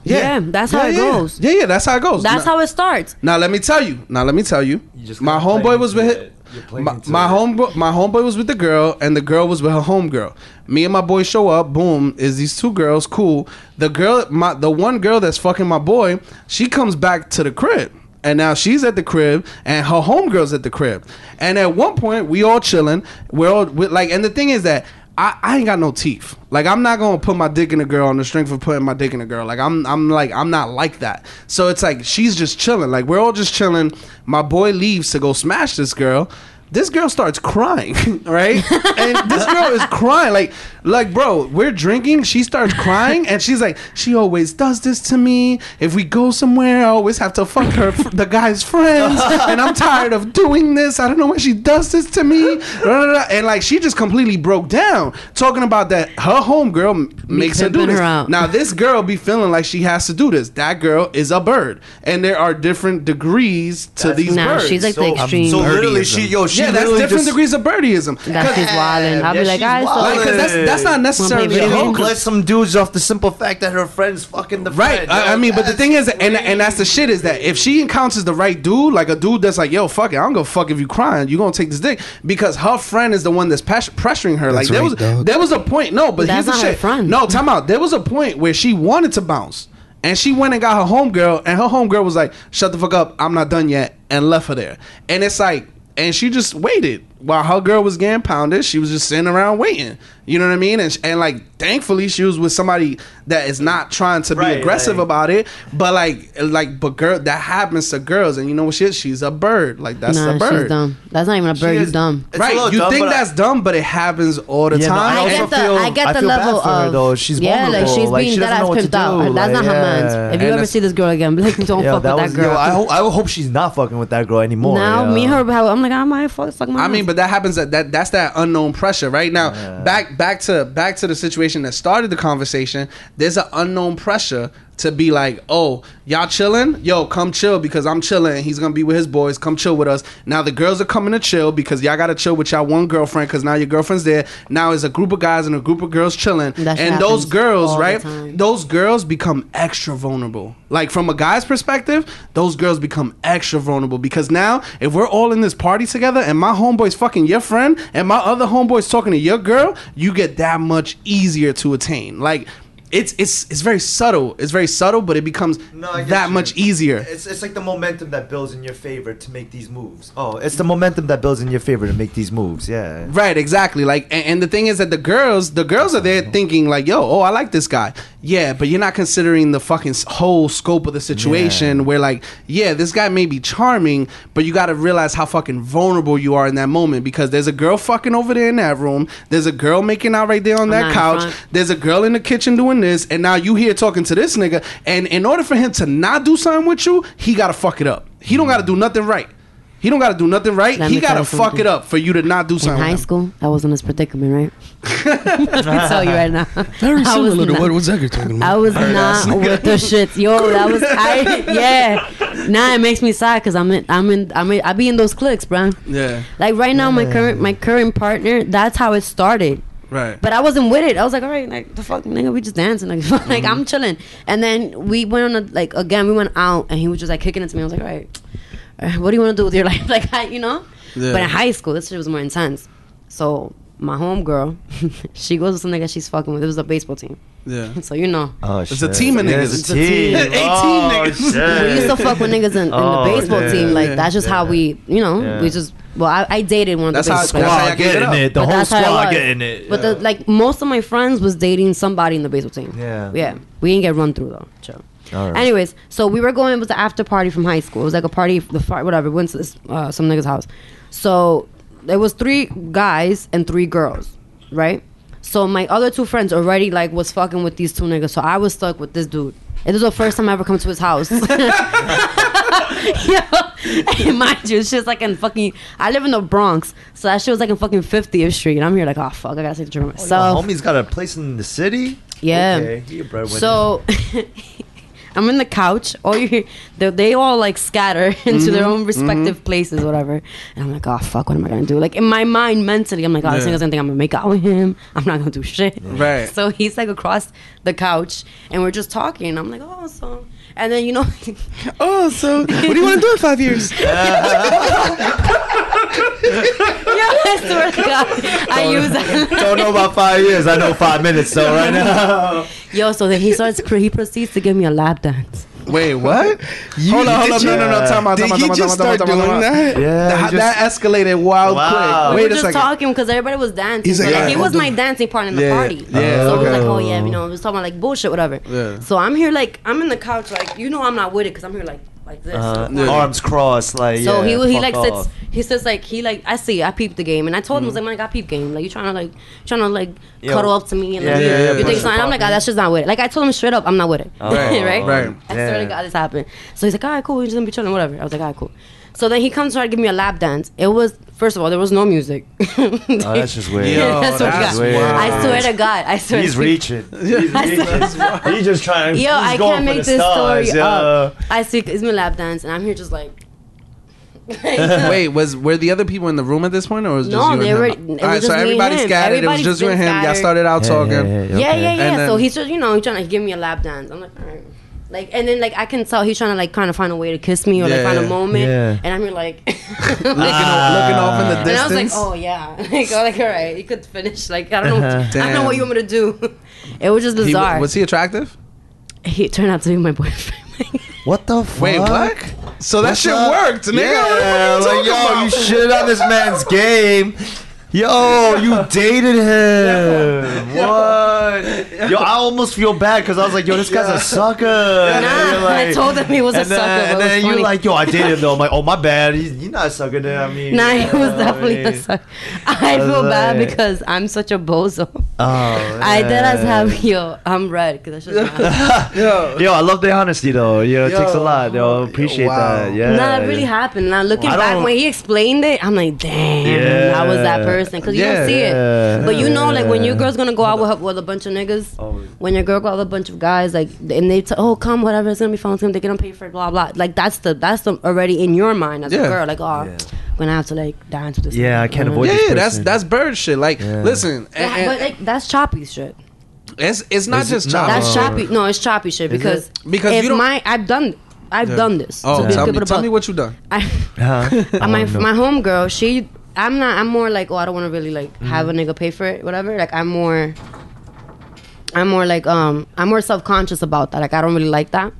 Speaker 5: Yeah, that's how it
Speaker 2: yeah.
Speaker 5: goes.
Speaker 2: Yeah, yeah, that's how it goes.
Speaker 5: That's
Speaker 2: Now-
Speaker 5: how it starts.
Speaker 2: now let me tell you. Now let me tell you.
Speaker 9: just
Speaker 2: my homeboy was with
Speaker 9: it.
Speaker 2: My,
Speaker 9: into
Speaker 2: my homeboy. My homeboy was with the girl, and the girl was with her homegirl. Me and my boy show up. Boom, is these two girls cool? The girl, my the one girl that's fucking my boy, she comes back to the crib. And now she's at the crib, and her homegirl's at the crib. And at one point, we all chilling. We're all we like, and the thing is that I, I ain't got no teeth. Like I'm not gonna put my dick in a girl on the strength of putting my dick in a girl. Like I'm I'm like I'm not like that. So it's like she's just chilling. Like we're all just chilling. My boy leaves to go smash this girl. This girl starts crying, right? and this girl is crying, like, like, bro, we're drinking. She starts crying, and she's like, she always does this to me. If we go somewhere, I always have to fuck her, the guy's friends, and I'm tired of doing this. I don't know why she does this to me. And like, she just completely broke down, talking about that her homegirl m- makes her do this.
Speaker 5: her.
Speaker 2: Now this girl be feeling like she has to do this. That girl is a bird, and there are different degrees to
Speaker 9: That's-
Speaker 2: these
Speaker 5: Nah,
Speaker 2: birds.
Speaker 5: she's like
Speaker 9: So,
Speaker 5: the
Speaker 9: um,
Speaker 5: extreme.
Speaker 9: so literally, she yo, she
Speaker 2: yeah, that's different
Speaker 9: just,
Speaker 2: degrees of birdieism.
Speaker 5: That's just wildin'. I'll
Speaker 9: Yeah,
Speaker 5: be like,
Speaker 9: she's
Speaker 5: alright, so
Speaker 2: Like, 'cause that's that's not necessarily
Speaker 5: video
Speaker 2: a
Speaker 5: games?
Speaker 2: hoe.
Speaker 9: She let some dudes off the simple fact that her friend's fucking the
Speaker 2: Right.
Speaker 9: friend.
Speaker 2: I, I mean, but the thing is, and and that's the shit is that if she encounters the right dude, like a dude that's like, yo, fuck it, I don't go fuck if you crying, you gonna take this dick because her friend is the one that's pas- pressuring her. like
Speaker 1: That's
Speaker 2: there was
Speaker 1: dog.
Speaker 2: there was a point. No, but
Speaker 5: That's
Speaker 2: here's the
Speaker 5: not
Speaker 2: shit.
Speaker 5: friend.
Speaker 2: No, time out. There was a point where she wanted to bounce. And she went and got her homegirl, and her homegirl was like, "Shut the fuck up, I'm not done yet," and left her there. And it's like, and she just waited while her girl was getting pounded. She was just sitting around waiting. You know what I mean? And and like, thankfully, she was with somebody that is not trying to be
Speaker 9: Right,
Speaker 2: aggressive
Speaker 9: like-
Speaker 2: about it. But like, like, but girl, that happens to girls, and you know what? Shit, she's a bird. Like that's
Speaker 5: nah,
Speaker 2: a bird.
Speaker 5: she's dumb. That's not even a bird.
Speaker 9: She's
Speaker 5: dumb.
Speaker 9: It's
Speaker 2: Right? You
Speaker 9: dumb,
Speaker 2: think
Speaker 9: but I-
Speaker 2: that's dumb, but it happens all the
Speaker 9: Yeah,
Speaker 2: time.
Speaker 9: I
Speaker 5: I
Speaker 9: also
Speaker 5: get the
Speaker 9: feel-
Speaker 5: I get
Speaker 9: I
Speaker 5: the
Speaker 9: feel bad
Speaker 5: level
Speaker 9: for her,
Speaker 5: of
Speaker 9: though. She's
Speaker 5: yeah, like
Speaker 9: vulnerable.
Speaker 5: she's
Speaker 9: Like,
Speaker 5: being
Speaker 9: she
Speaker 5: that ass pimped out.
Speaker 9: do.
Speaker 5: That's not
Speaker 9: Like,
Speaker 5: her
Speaker 9: yeah.
Speaker 5: man's. If you
Speaker 2: And
Speaker 5: ever see this girl again, like, don't
Speaker 9: Yo,
Speaker 5: fuck
Speaker 9: that
Speaker 5: with
Speaker 9: was,
Speaker 5: that girl.
Speaker 9: Yo, I hope I hope she's not fucking with that girl anymore.
Speaker 5: now
Speaker 9: yo.
Speaker 5: me and her, I'm like, I might fuck, my.
Speaker 2: I mean,
Speaker 5: ass.
Speaker 2: But that happens. That, that that's that unknown pressure. Right now, back back to back to the situation that started the conversation. There's an unknown pressure to be like, oh, y'all chilling? Yo, come chill because I'm chilling. He's gonna be with his boys. Come chill with us. Now the girls are coming to chill because y'all gotta chill with y'all one girlfriend because now your girlfriend's there. Now it's a group of guys and a group of girls chilling,
Speaker 5: That
Speaker 2: and those girls, right? Those girls become extra vulnerable. Like from a guy's perspective, those girls become extra vulnerable because now if we're all in this party together and my homeboy's fucking your friend and my other homeboy's talking to your girl, you get that much easier to attain. Like it's it's it's very subtle. It's very subtle, but it becomes
Speaker 9: No,
Speaker 2: that
Speaker 9: you.
Speaker 2: much easier.
Speaker 9: It's, it's like the momentum that builds in your favor to make these moves. Oh, it's the momentum that builds in your favor to make these moves. Yeah.
Speaker 2: Right, exactly. Like, and, and the thing is that the girls, the girls are there thinking like, "Yo, oh, I like this guy." Yeah, but you're not considering the fucking whole scope of the situation.
Speaker 9: Yeah.
Speaker 2: Where like, yeah, this guy may be charming, but you got to realize how fucking vulnerable you are in that moment because there's a girl fucking over there in that room. There's a girl making out right there on
Speaker 5: I'm
Speaker 2: that couch.
Speaker 5: front.
Speaker 2: There's a girl in the kitchen doing this, and now you here talking to this nigga. And in order for him to not do something with you, he got to fuck it up. He don't got to do nothing right. He don't got to do nothing right.
Speaker 5: Let
Speaker 2: he got to fuck
Speaker 5: something.
Speaker 2: it up for you to not do something. In
Speaker 5: high school, I was in this predicament, right? Let me tell you right now.
Speaker 1: Very
Speaker 5: I
Speaker 1: similar
Speaker 5: was
Speaker 1: to
Speaker 5: not-
Speaker 1: what was Edgar talking about.
Speaker 5: I was not with the shit, yo. That was I. Yeah. Now it makes me sad because I'm in. I'm in. I'm in. I be in those cliques, bro.
Speaker 2: Yeah.
Speaker 5: Like right now, my current my current partner. That's how it started.
Speaker 2: Right.
Speaker 5: But I wasn't with it. I was like, all right, like the fuck, nigga, we just dancing, like, like
Speaker 2: Mm-hmm.
Speaker 5: I'm chilling. And then we went on a like again, we went out, and he was just like kicking it to me. I was like, all right, what do you want to do with your life? Like, I, you know.
Speaker 2: Yeah.
Speaker 5: But in high school, this shit was more intense. So my homegirl, she goes with some nigga she's fucking with. It was a baseball team.
Speaker 2: Yeah.
Speaker 5: So you know.
Speaker 9: Oh,
Speaker 2: It's a team of
Speaker 9: Yeah,
Speaker 2: niggas.
Speaker 9: It's a team.
Speaker 2: It's a team.
Speaker 9: Oh,
Speaker 2: 18 niggas.
Speaker 9: shit.
Speaker 5: We used to fuck with niggas in, in
Speaker 9: Oh,
Speaker 5: the baseball
Speaker 9: yeah.
Speaker 5: team. Like
Speaker 2: Yeah.
Speaker 5: that's just how we, you know,
Speaker 9: Yeah.
Speaker 5: we just. Well, I, I dated one of
Speaker 2: That's
Speaker 5: the
Speaker 2: how
Speaker 5: baseball
Speaker 2: squad
Speaker 5: players.
Speaker 2: I gave it
Speaker 9: getting
Speaker 2: up.
Speaker 9: it. The
Speaker 5: But
Speaker 9: whole
Speaker 5: that's
Speaker 9: squad getting it.
Speaker 5: But the like most of my friends was dating somebody in the baseball team.
Speaker 9: Yeah.
Speaker 5: Yeah. We didn't get run through though. Chill.
Speaker 9: Right.
Speaker 5: Anyways, so we were going. It was the after party from high school. It was like a party, the far, whatever. We went to this uh, some nigga's house. So there was three guys and three girls, right? So my other two friends already like was fucking with these two niggas. So I was stuck with this dude. It was the first time I ever come to his house. and mind you, it's just like in fucking. I live in the Bronx, so that shit was like in fucking 50th Street, and I'm here like, oh fuck, I gotta take the trip
Speaker 9: Oh,
Speaker 5: myself.
Speaker 9: homie's got a place in the city.
Speaker 5: Yeah.
Speaker 9: Okay, he a breadwinner.
Speaker 5: So I'm in the couch. All you hear, they, they all like scatter into their mm-hmm. own respective mm-hmm. places, whatever. And I'm like, oh fuck, what am I gonna do? Like in my mind, mentally, I'm like, oh, this
Speaker 2: Yeah.
Speaker 5: nigga's gonna think I'm gonna make out with him. I'm not gonna do shit.
Speaker 2: Right.
Speaker 5: So he's like across the couch, and we're just talking. I'm like, oh, so. And then you know,
Speaker 1: Oh, so what do you want to do in five years?
Speaker 5: yeah, I swear to God, I use that.
Speaker 9: don't know about five years. I know five minutes though. Right now.
Speaker 5: Yo, so then he starts, he proceeds to give me a lap dance.
Speaker 2: Wait, what?
Speaker 1: You-
Speaker 2: hold on, hold on.
Speaker 1: did
Speaker 2: No, no, no. Time out,
Speaker 1: Did
Speaker 2: time out,
Speaker 1: he
Speaker 2: time out,
Speaker 1: just
Speaker 2: time out,
Speaker 1: start
Speaker 2: time out, time
Speaker 1: doing
Speaker 2: out.
Speaker 1: that?
Speaker 9: Yeah.
Speaker 2: That,
Speaker 9: he
Speaker 2: that escalated wild
Speaker 9: Wow.
Speaker 2: quick.
Speaker 5: we
Speaker 2: Wait
Speaker 5: were
Speaker 2: a
Speaker 5: just
Speaker 2: second.
Speaker 5: talking because everybody was dancing.
Speaker 1: He's
Speaker 5: so
Speaker 1: like,
Speaker 5: like,
Speaker 1: "Alright,
Speaker 5: he was my dancing partner in the
Speaker 2: Yeah,
Speaker 5: party.
Speaker 2: yeah,
Speaker 5: so it was like, oh yeah, you know, we was talking about like bullshit, whatever.
Speaker 2: Yeah.
Speaker 5: So I'm here like I'm in the couch, like you know I'm not with it because I'm here like like this.
Speaker 9: Uh,
Speaker 2: Yeah.
Speaker 9: Arms crossed, like
Speaker 5: So
Speaker 9: yeah,
Speaker 5: he he like
Speaker 9: off.
Speaker 5: sits. He sits like he like I see. I peeped the game, and I told him I
Speaker 9: Mm-hmm.
Speaker 5: was like, man, I got peep game. Like you trying to like trying to like
Speaker 9: Yo.
Speaker 5: cuddle up to me and
Speaker 9: Yeah,
Speaker 5: like
Speaker 9: yeah, yeah,
Speaker 5: you think
Speaker 9: push
Speaker 5: something. I'm like,
Speaker 9: button.
Speaker 5: ah, that's just not with it. Like I told him straight up, I'm not with it.
Speaker 9: Oh,
Speaker 5: right?
Speaker 2: right.
Speaker 5: I swear to
Speaker 9: Damn.
Speaker 5: God, this happened. So he's like, all right, cool. We're just gonna be chilling, whatever. I was like, all right, cool. So then he comes to try to give me a lap dance. It was first of all, there was no music.
Speaker 9: Oh, that's just weird.
Speaker 2: Yo,
Speaker 5: That's
Speaker 2: that's
Speaker 5: God.
Speaker 9: weird.
Speaker 5: I swear to God. I swear.
Speaker 9: He's
Speaker 5: to
Speaker 9: reaching. He's
Speaker 5: I
Speaker 9: reaching. He's just trying.
Speaker 5: Yo,
Speaker 9: he's
Speaker 5: I
Speaker 9: going
Speaker 5: can't make this
Speaker 9: stars,
Speaker 5: story
Speaker 9: yeah.
Speaker 5: up. I see it's my lap dance, and I'm here just like.
Speaker 2: Wait, was were the other people in the room at this point, or was just
Speaker 5: No,
Speaker 2: you
Speaker 5: they
Speaker 2: and
Speaker 5: were-
Speaker 2: him? All right, so
Speaker 5: just me and
Speaker 2: everybody
Speaker 5: him.
Speaker 2: scattered. it was
Speaker 5: Everybody's
Speaker 2: just you and him. Y'all started out talking.
Speaker 5: Yeah, yeah, yeah.
Speaker 2: And
Speaker 5: so
Speaker 2: then-
Speaker 5: he's just, you know, he's trying to give me a lap dance. I'm like, all right. Like, and then, like, I can tell he's trying to, like, kind of find a way to kiss me or, like,
Speaker 2: Yeah,
Speaker 5: find a moment.
Speaker 9: Yeah.
Speaker 5: And I'm here, like,
Speaker 2: looking, looking off in the distance.
Speaker 5: and I was like,
Speaker 2: distance.
Speaker 5: oh, yeah. like, oh, like, all right, you could finish. Like, I don't know. Uh-huh. I don't know what you want me to do. it was just
Speaker 2: He-
Speaker 5: bizarre.
Speaker 2: was he attractive?
Speaker 5: he turned out to be my boyfriend.
Speaker 9: What the fuck?
Speaker 2: Wait, what? So that
Speaker 9: What's
Speaker 2: shit
Speaker 9: up?
Speaker 2: worked, nigga.
Speaker 9: Yeah,
Speaker 2: What are you
Speaker 9: like,
Speaker 2: talking
Speaker 9: yo,
Speaker 2: about?
Speaker 9: you shit on this man's game. Yo, you dated him. What? Yo, I almost feel bad because I was like, yo, this guy's a sucker. And
Speaker 5: Nah,
Speaker 9: you're
Speaker 5: I told him he was a
Speaker 9: and then,
Speaker 5: sucker, but
Speaker 9: And
Speaker 5: was
Speaker 9: then you're like, yo, I dated him though. I'm like, oh my bad. He's, he's not a sucker. Then I mean,
Speaker 5: Nah, he
Speaker 9: you know
Speaker 5: was definitely
Speaker 9: I
Speaker 5: a
Speaker 9: mean?
Speaker 5: sucker. I
Speaker 9: was
Speaker 5: feel bad
Speaker 9: like-
Speaker 5: because I'm such a bozo.
Speaker 9: Oh,
Speaker 5: I did as
Speaker 9: man.
Speaker 5: have yo. I'm red because that's just not.
Speaker 2: Yo,
Speaker 9: Yo, I love the honesty though. Yo, it takes a lot. Yo, appreciate
Speaker 2: Wow.
Speaker 9: that. Yeah.
Speaker 5: Nah, it really happened. Now looking
Speaker 9: I
Speaker 5: back
Speaker 9: don't-
Speaker 5: when he explained it, I'm like, damn, I was that
Speaker 9: Yeah.
Speaker 5: Person because you
Speaker 2: Yeah.
Speaker 5: don't see it. But you know, like when your girl's gonna go out with, her, with a bunch of niggas,
Speaker 9: Oh.
Speaker 5: when your girl go out with a bunch of guys, like and they t- oh come whatever, it's gonna be fun. It's gonna they gonna pay for it, blah blah. Like that's the that's the already in your mind as
Speaker 2: Yeah.
Speaker 5: a girl. Like oh,
Speaker 9: Yeah.
Speaker 5: I'm gonna have to like dance with this.
Speaker 9: Yeah,
Speaker 5: nigga,
Speaker 9: I can't
Speaker 5: you
Speaker 9: avoid
Speaker 2: yeah,
Speaker 9: this
Speaker 2: yeah, that's that's bird shit. Like,
Speaker 9: Yeah.
Speaker 2: listen, and-
Speaker 5: Yeah,
Speaker 2: and
Speaker 5: but like that's choppy shit.
Speaker 2: it's it's not
Speaker 9: Is
Speaker 2: just
Speaker 9: no.
Speaker 2: chop.
Speaker 5: That's choppy. No, it's choppy shit because
Speaker 2: Because
Speaker 5: if
Speaker 2: you don't-
Speaker 5: my I've done I've
Speaker 2: Yeah.
Speaker 5: done this.
Speaker 2: Oh,
Speaker 5: to be
Speaker 2: tell, me, tell
Speaker 5: about-
Speaker 2: me what you done.
Speaker 5: I,
Speaker 9: Huh?
Speaker 5: Uh, my
Speaker 9: Oh, no.
Speaker 5: my homegirl, she I'm not I'm more like, oh I don't wanna really like
Speaker 9: Mm-hmm.
Speaker 5: have a nigga pay for it, whatever. Like I'm more I'm more like um I'm more self conscious about that. Like I don't really like that.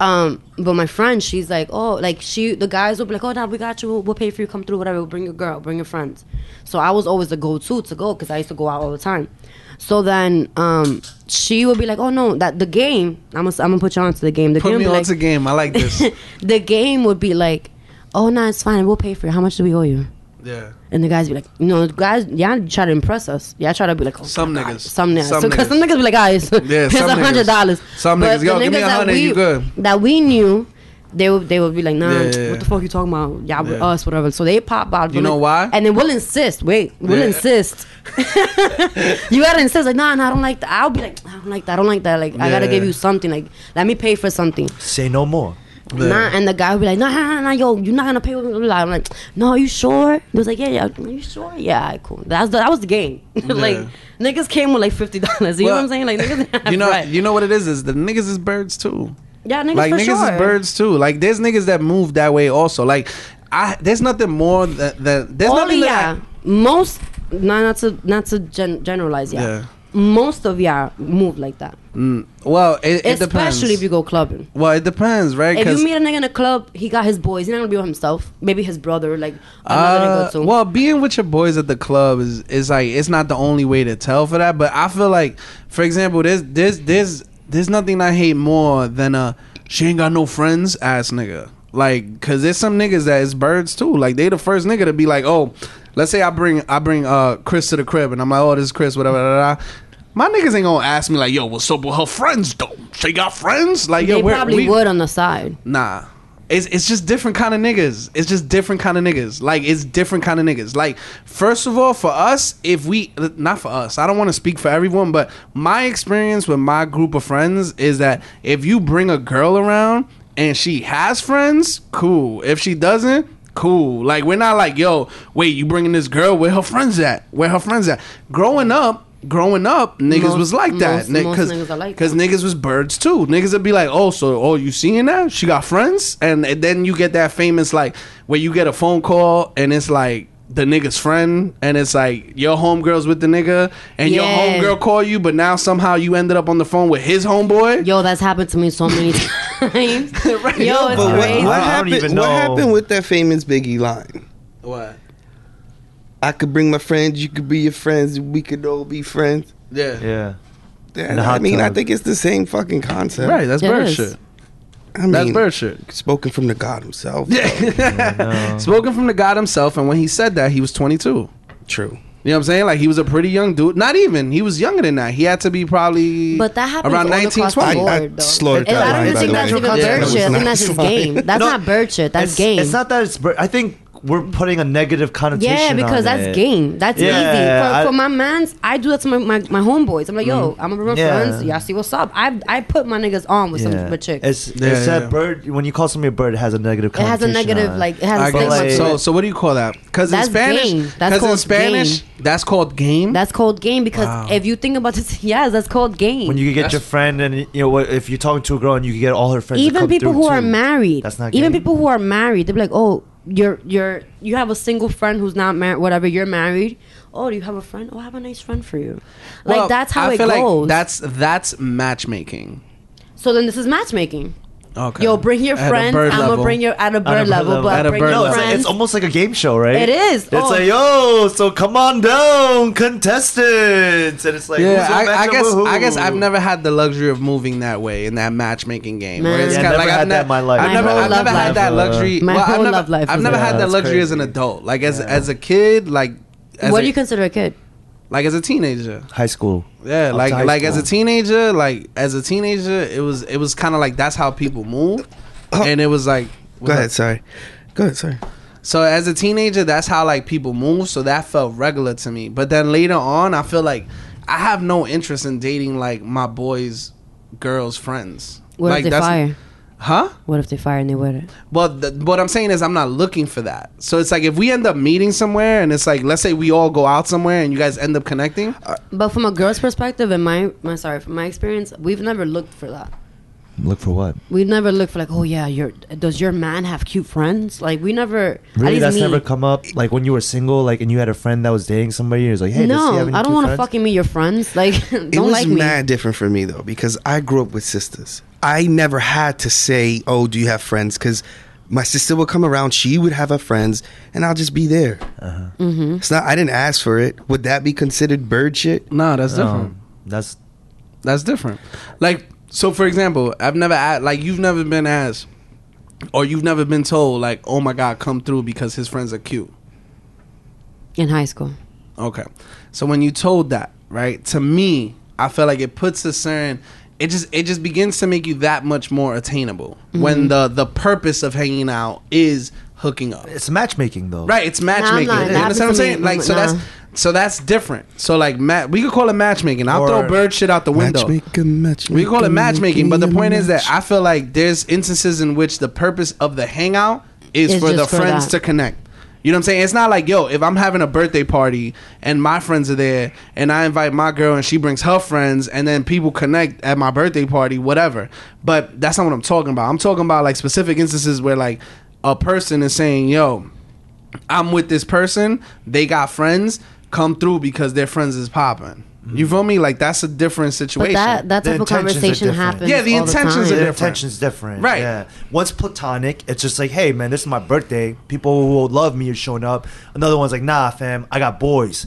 Speaker 5: Um, but my friend, she's like, oh, like she, the guys will be like, oh, nah, we got you. We'll, we'll pay for you. Come through, whatever. We'll bring your girl, bring your friends. So I was always the go-to to go because I used to go out all the time. So then, um, she would be like, oh no, that the game. I'm gonna, I'm gonna put you on to the game. The
Speaker 2: Put
Speaker 5: game
Speaker 2: me
Speaker 5: would be
Speaker 2: on
Speaker 5: like,
Speaker 2: to game. I like this.
Speaker 5: the game would be like, oh no, it's fine. We'll pay for it. How much do we owe you?
Speaker 2: Yeah.
Speaker 5: And the guys be like, you know, the guys, yeah, try to impress us. Yeah, try to be like, oh,
Speaker 2: Some
Speaker 5: God,
Speaker 2: niggas.
Speaker 5: some niggas,
Speaker 2: Some
Speaker 5: so, cause
Speaker 2: niggas.
Speaker 5: some niggas be like, guys,
Speaker 2: Yeah,
Speaker 5: here's
Speaker 2: some
Speaker 5: a hundred dollars.
Speaker 2: niggas. Some
Speaker 5: But
Speaker 2: niggas, yo,
Speaker 5: the
Speaker 2: give me a
Speaker 5: niggas that
Speaker 2: hundred,
Speaker 5: we-
Speaker 2: you good.
Speaker 5: That we knew, they would they would be like, nah,
Speaker 2: Yeah, yeah, yeah.
Speaker 5: what the fuck you talking about? Y'all with
Speaker 2: Yeah.
Speaker 5: us, whatever. So they pop out.
Speaker 2: You
Speaker 5: but
Speaker 2: know
Speaker 5: like-
Speaker 2: why?
Speaker 5: And then we'll insist. Wait, we'll
Speaker 2: Yeah.
Speaker 5: insist. you gotta insist. Like, nah, nah, I don't like that. I'll be like, I don't like that. I don't like that. Like, I gotta give you something. Like, let me pay for something.
Speaker 9: Say no more.
Speaker 2: Yeah.
Speaker 5: Nah, and the guy would be like, nah, nah, nah, nah, yo, you're not gonna pay with me. I'm like, no, are you sure? He was like, yeah, yeah, are you sure? Yeah, alright, cool. That's the, that was the game. like,
Speaker 2: Yeah.
Speaker 5: niggas came with like fifty dollars. You know what I'm saying? Like, niggas
Speaker 2: You know,
Speaker 5: bread.
Speaker 2: you know what it is? Is the niggas is birds too.
Speaker 5: yeah, niggas
Speaker 2: like
Speaker 5: for
Speaker 2: niggas
Speaker 5: sure.
Speaker 2: is birds too. Like there's niggas that move that way also. Like I there's nothing more that that there's nothing
Speaker 5: yeah,
Speaker 2: that
Speaker 5: most not not to not to gen- generalize. Yeah.
Speaker 2: Yeah.
Speaker 5: Most of y'all move like that,
Speaker 2: Mm, well, it, it depends.
Speaker 5: especially if you go clubbing.
Speaker 2: well, it depends, right?
Speaker 5: If you meet a nigga in a club, he got his boys. He's not gonna be with himself. Maybe his brother, like another
Speaker 2: Uh,
Speaker 5: nigga too.
Speaker 2: well, being with your boys at the club is is like it's not the only way to tell for that. But I feel like, for example, there's there's there's there's nothing I hate more than a she ain't got no friends ass nigga. Like, cause there's some niggas that is birds too. Like they the first nigga to be like, oh, let's say I bring I bring uh Chris to the crib and I'm like, oh, this is Chris, whatever. Da, da, da. My niggas ain't gonna ask me like, yo, what's up with her friends though? She got friends? Like, yo,
Speaker 5: they probably
Speaker 2: we,
Speaker 5: would on the side.
Speaker 2: Nah. It's, it's just different kind of niggas. It's just different kind of niggas. Like it's different kind of niggas. Like first of all, for us, if we not for us, I don't want to speak for everyone, but my experience with my group of friends is that if you bring a girl around and she has friends, cool. If she doesn't, cool. Like we're not like, yo, wait, you bringing this girl? Where her friends at? Where her friends at? Growing up, growing up, niggas
Speaker 5: Most-
Speaker 2: was like that.
Speaker 5: most- most
Speaker 2: Cause,
Speaker 5: niggas are like
Speaker 2: cause niggas was birds too. Niggas would be like, oh, so oh, you seeing that? She got friends, and, and then you get that famous like where you get a phone call and it's like the nigga's friend, and it's like your homegirl's with the nigga, and your homegirl call you, but now somehow you ended up on the phone with his homeboy.
Speaker 5: Yo, that's happened to me so many times. right. Yo, it's
Speaker 1: But what,
Speaker 5: crazy.
Speaker 1: what
Speaker 9: I don't
Speaker 1: happened?
Speaker 9: even
Speaker 1: What happened with that famous Biggie line?
Speaker 2: What?
Speaker 1: I could bring my friends. You could be your friends. We could all be friends.
Speaker 2: Yeah.
Speaker 9: Yeah.
Speaker 1: Yeah, I
Speaker 9: hot
Speaker 1: mean, I think it's the same fucking concept.
Speaker 2: Right. That's
Speaker 5: It
Speaker 2: bird
Speaker 5: is.
Speaker 2: shit.
Speaker 1: I mean,
Speaker 2: That's bird shit.
Speaker 1: spoken from the God himself. Yeah.
Speaker 2: Spoken from the God himself, and when he said that, he was 22.
Speaker 1: True.
Speaker 2: You know what I'm saying? Like he was a pretty young dude. Not even. He was younger than that. He had to be probably
Speaker 5: But that happens
Speaker 2: around
Speaker 5: all
Speaker 2: 19,
Speaker 5: across
Speaker 2: 20.
Speaker 1: I- I slaughtered that
Speaker 5: I don't
Speaker 1: by
Speaker 5: think that's
Speaker 1: way.
Speaker 5: even bird shit. I think that's just game. That's
Speaker 9: No,
Speaker 5: not bird shit. That's game.
Speaker 9: It's not that it's. bur- I think we're putting a negative connotation.
Speaker 5: yeah, because
Speaker 9: on
Speaker 5: that's
Speaker 9: it.
Speaker 5: game. That's
Speaker 9: Yeah,
Speaker 5: easy. For,
Speaker 9: I-
Speaker 5: for my mans, I do that to my, my, my homeboys. I'm like, yo, mm. I'm gonna bring my
Speaker 9: Yeah.
Speaker 5: friends. Y'all see what's up. I I put my niggas on with
Speaker 9: Yeah.
Speaker 5: some with chicks.
Speaker 9: It's,
Speaker 2: Yeah,
Speaker 9: it's
Speaker 2: yeah.
Speaker 9: that bird. When you call somebody a bird, it has a negative. Connotation.
Speaker 5: It has a negative
Speaker 9: on
Speaker 5: like it has
Speaker 2: I
Speaker 5: a stigma
Speaker 2: guess.
Speaker 9: like-
Speaker 2: so so what do you call that? Because in
Speaker 5: That's
Speaker 2: Spanish.
Speaker 5: That's
Speaker 2: because in
Speaker 5: called
Speaker 2: Spanish,
Speaker 5: game.
Speaker 2: that's called game.
Speaker 5: That's called game because
Speaker 2: Wow.
Speaker 5: if you think about this, yes, that's called game.
Speaker 9: When you get
Speaker 2: That's-
Speaker 9: your friend, and you know what, if you're talking to a girl and you get all her friends. to
Speaker 5: even
Speaker 9: come
Speaker 5: people
Speaker 9: through
Speaker 5: who are married,
Speaker 9: That's not
Speaker 5: even people who are married, they're like, oh, you're you're you have a single friend who's not married, whatever. You're married. Oh, do you have a friend? Oh, I have a nice friend for you. Like
Speaker 2: Well,
Speaker 5: that's how
Speaker 2: I
Speaker 5: it
Speaker 2: feel
Speaker 5: goes.
Speaker 2: Like that's that's matchmaking.
Speaker 5: so then this is matchmaking.
Speaker 2: Okay.
Speaker 5: Yo, bring your
Speaker 2: At a
Speaker 5: friends.
Speaker 2: bird
Speaker 5: I'm gonna
Speaker 2: level.
Speaker 5: bring your at a bird,
Speaker 9: bird
Speaker 5: level,
Speaker 9: level.
Speaker 5: but
Speaker 2: At a
Speaker 5: bring
Speaker 2: bird
Speaker 5: your
Speaker 9: No, it's, like,
Speaker 5: friends.
Speaker 9: it's almost like a game show, right?
Speaker 5: It is.
Speaker 9: It's
Speaker 5: Oh.
Speaker 9: like, yo, so come on down, contestants, and it's like,
Speaker 2: Yeah,
Speaker 9: who's gonna
Speaker 2: I, I
Speaker 9: up
Speaker 2: guess
Speaker 9: with who?
Speaker 2: I guess I've never had the luxury of moving that way in that matchmaking game.
Speaker 5: Man.
Speaker 2: Where it's
Speaker 5: Yeah,
Speaker 2: kinda
Speaker 9: never
Speaker 2: like
Speaker 9: had
Speaker 2: I've
Speaker 9: that
Speaker 2: never,
Speaker 9: in my life.
Speaker 2: I've
Speaker 5: My
Speaker 2: never,
Speaker 5: whole
Speaker 2: I've
Speaker 5: love
Speaker 2: never had that luxury.
Speaker 5: My
Speaker 2: well,
Speaker 5: whole
Speaker 2: I've never,
Speaker 5: love life
Speaker 2: I've
Speaker 5: was
Speaker 2: never
Speaker 5: like
Speaker 2: had
Speaker 9: that.
Speaker 2: that
Speaker 9: That's
Speaker 2: luxury as an
Speaker 9: crazy.
Speaker 2: adult. Like as as a kid, like as
Speaker 5: what
Speaker 2: a,
Speaker 5: do you consider a kid?
Speaker 2: Like as a teenager.
Speaker 9: high school.
Speaker 2: Yeah,
Speaker 9: Up
Speaker 2: like
Speaker 9: to high
Speaker 2: like as a teenager, like as a teenager, it was it was kind of like that's how people move, oh. and it was like
Speaker 1: Go ahead. Sorry. Go ahead. Sorry.
Speaker 2: So as a teenager, that's how like people move. So that felt regular to me. But then later on, I feel like I have no interest in dating like my boys' girls' friends.
Speaker 5: What
Speaker 2: like
Speaker 5: if they
Speaker 2: that's-
Speaker 5: fire?
Speaker 2: Huh?
Speaker 5: What if they fire and they with it?
Speaker 2: Well, th- what I'm saying is I'm not looking for that. So it's like if we end up meeting somewhere and it's like let's say we all go out somewhere and you guys end up connecting.
Speaker 5: Uh, but from a girl's perspective, and my, my sorry, from my experience, we've never looked for that.
Speaker 9: Look for what?
Speaker 5: We've never looked for like, oh yeah, your does your man have cute friends? Like we never.
Speaker 9: Really, that's
Speaker 5: me.
Speaker 9: never come up. Like when you were single, like and you had a friend that was dating somebody. It was like, hey, does he
Speaker 5: no,
Speaker 9: have any
Speaker 5: I don't want to fucking meet your friends. Like,
Speaker 1: it
Speaker 5: don't
Speaker 1: was
Speaker 5: like me.
Speaker 1: mad different for me though because I grew up with sisters. I never had to say, "Oh, do you have friends?" Because my sister would come around, she would have her friends, and I'll just be there.
Speaker 5: Mm-hmm.
Speaker 1: It's not. I didn't ask for it. Would that be considered bird shit?
Speaker 2: No, that's different.
Speaker 9: Um, that's
Speaker 2: That's different. Like, so for example, I've never asked, like, you've never been asked, or you've never been told, like, oh my God, come through because his friends are cute.
Speaker 5: In high school,
Speaker 2: Okay. So when you told that, right, to me, I feel like it puts a certain, it just, it just begins to make you that much more attainable when mm-hmm. the, the purpose of hanging out is hooking up.
Speaker 9: it's matchmaking though.
Speaker 2: Right, it's matchmaking.
Speaker 5: not.
Speaker 2: you understand what I'm saying? Like, so
Speaker 5: Nah.
Speaker 2: that's so that's different. So like, ma- we could call it matchmaking. I'll
Speaker 9: Or-
Speaker 2: throw bird shit out the window.
Speaker 1: Matchmaking, matchmaking.
Speaker 2: We call it matchmaking, but the
Speaker 1: making
Speaker 2: point is that. I feel like there's instances in which the purpose of the hangout is
Speaker 5: It's
Speaker 2: for the
Speaker 5: for
Speaker 2: friends
Speaker 5: that.
Speaker 2: to connect. You know what I'm saying? It's not like, yo, if I'm having a birthday party and my friends are there and I invite my girl and she brings her friends and then people connect at my birthday party, whatever. But that's not what I'm talking about. I'm talking about like specific instances where like a person is saying, yo, I'm with this person, they got friends. come through because their friends is popping. You feel me? Like that's a different
Speaker 5: But
Speaker 2: situation.
Speaker 5: that that
Speaker 6: The
Speaker 5: type of conversation happens.
Speaker 2: Yeah, the
Speaker 5: all
Speaker 2: intentions
Speaker 5: the
Speaker 2: are
Speaker 5: time.
Speaker 6: the
Speaker 2: different.
Speaker 6: intention's different.
Speaker 2: Right.
Speaker 6: Yeah. One's platonic. It's just like, hey man, this is my birthday. People who love me are showing up. Another one's like, nah, fam, I got boys.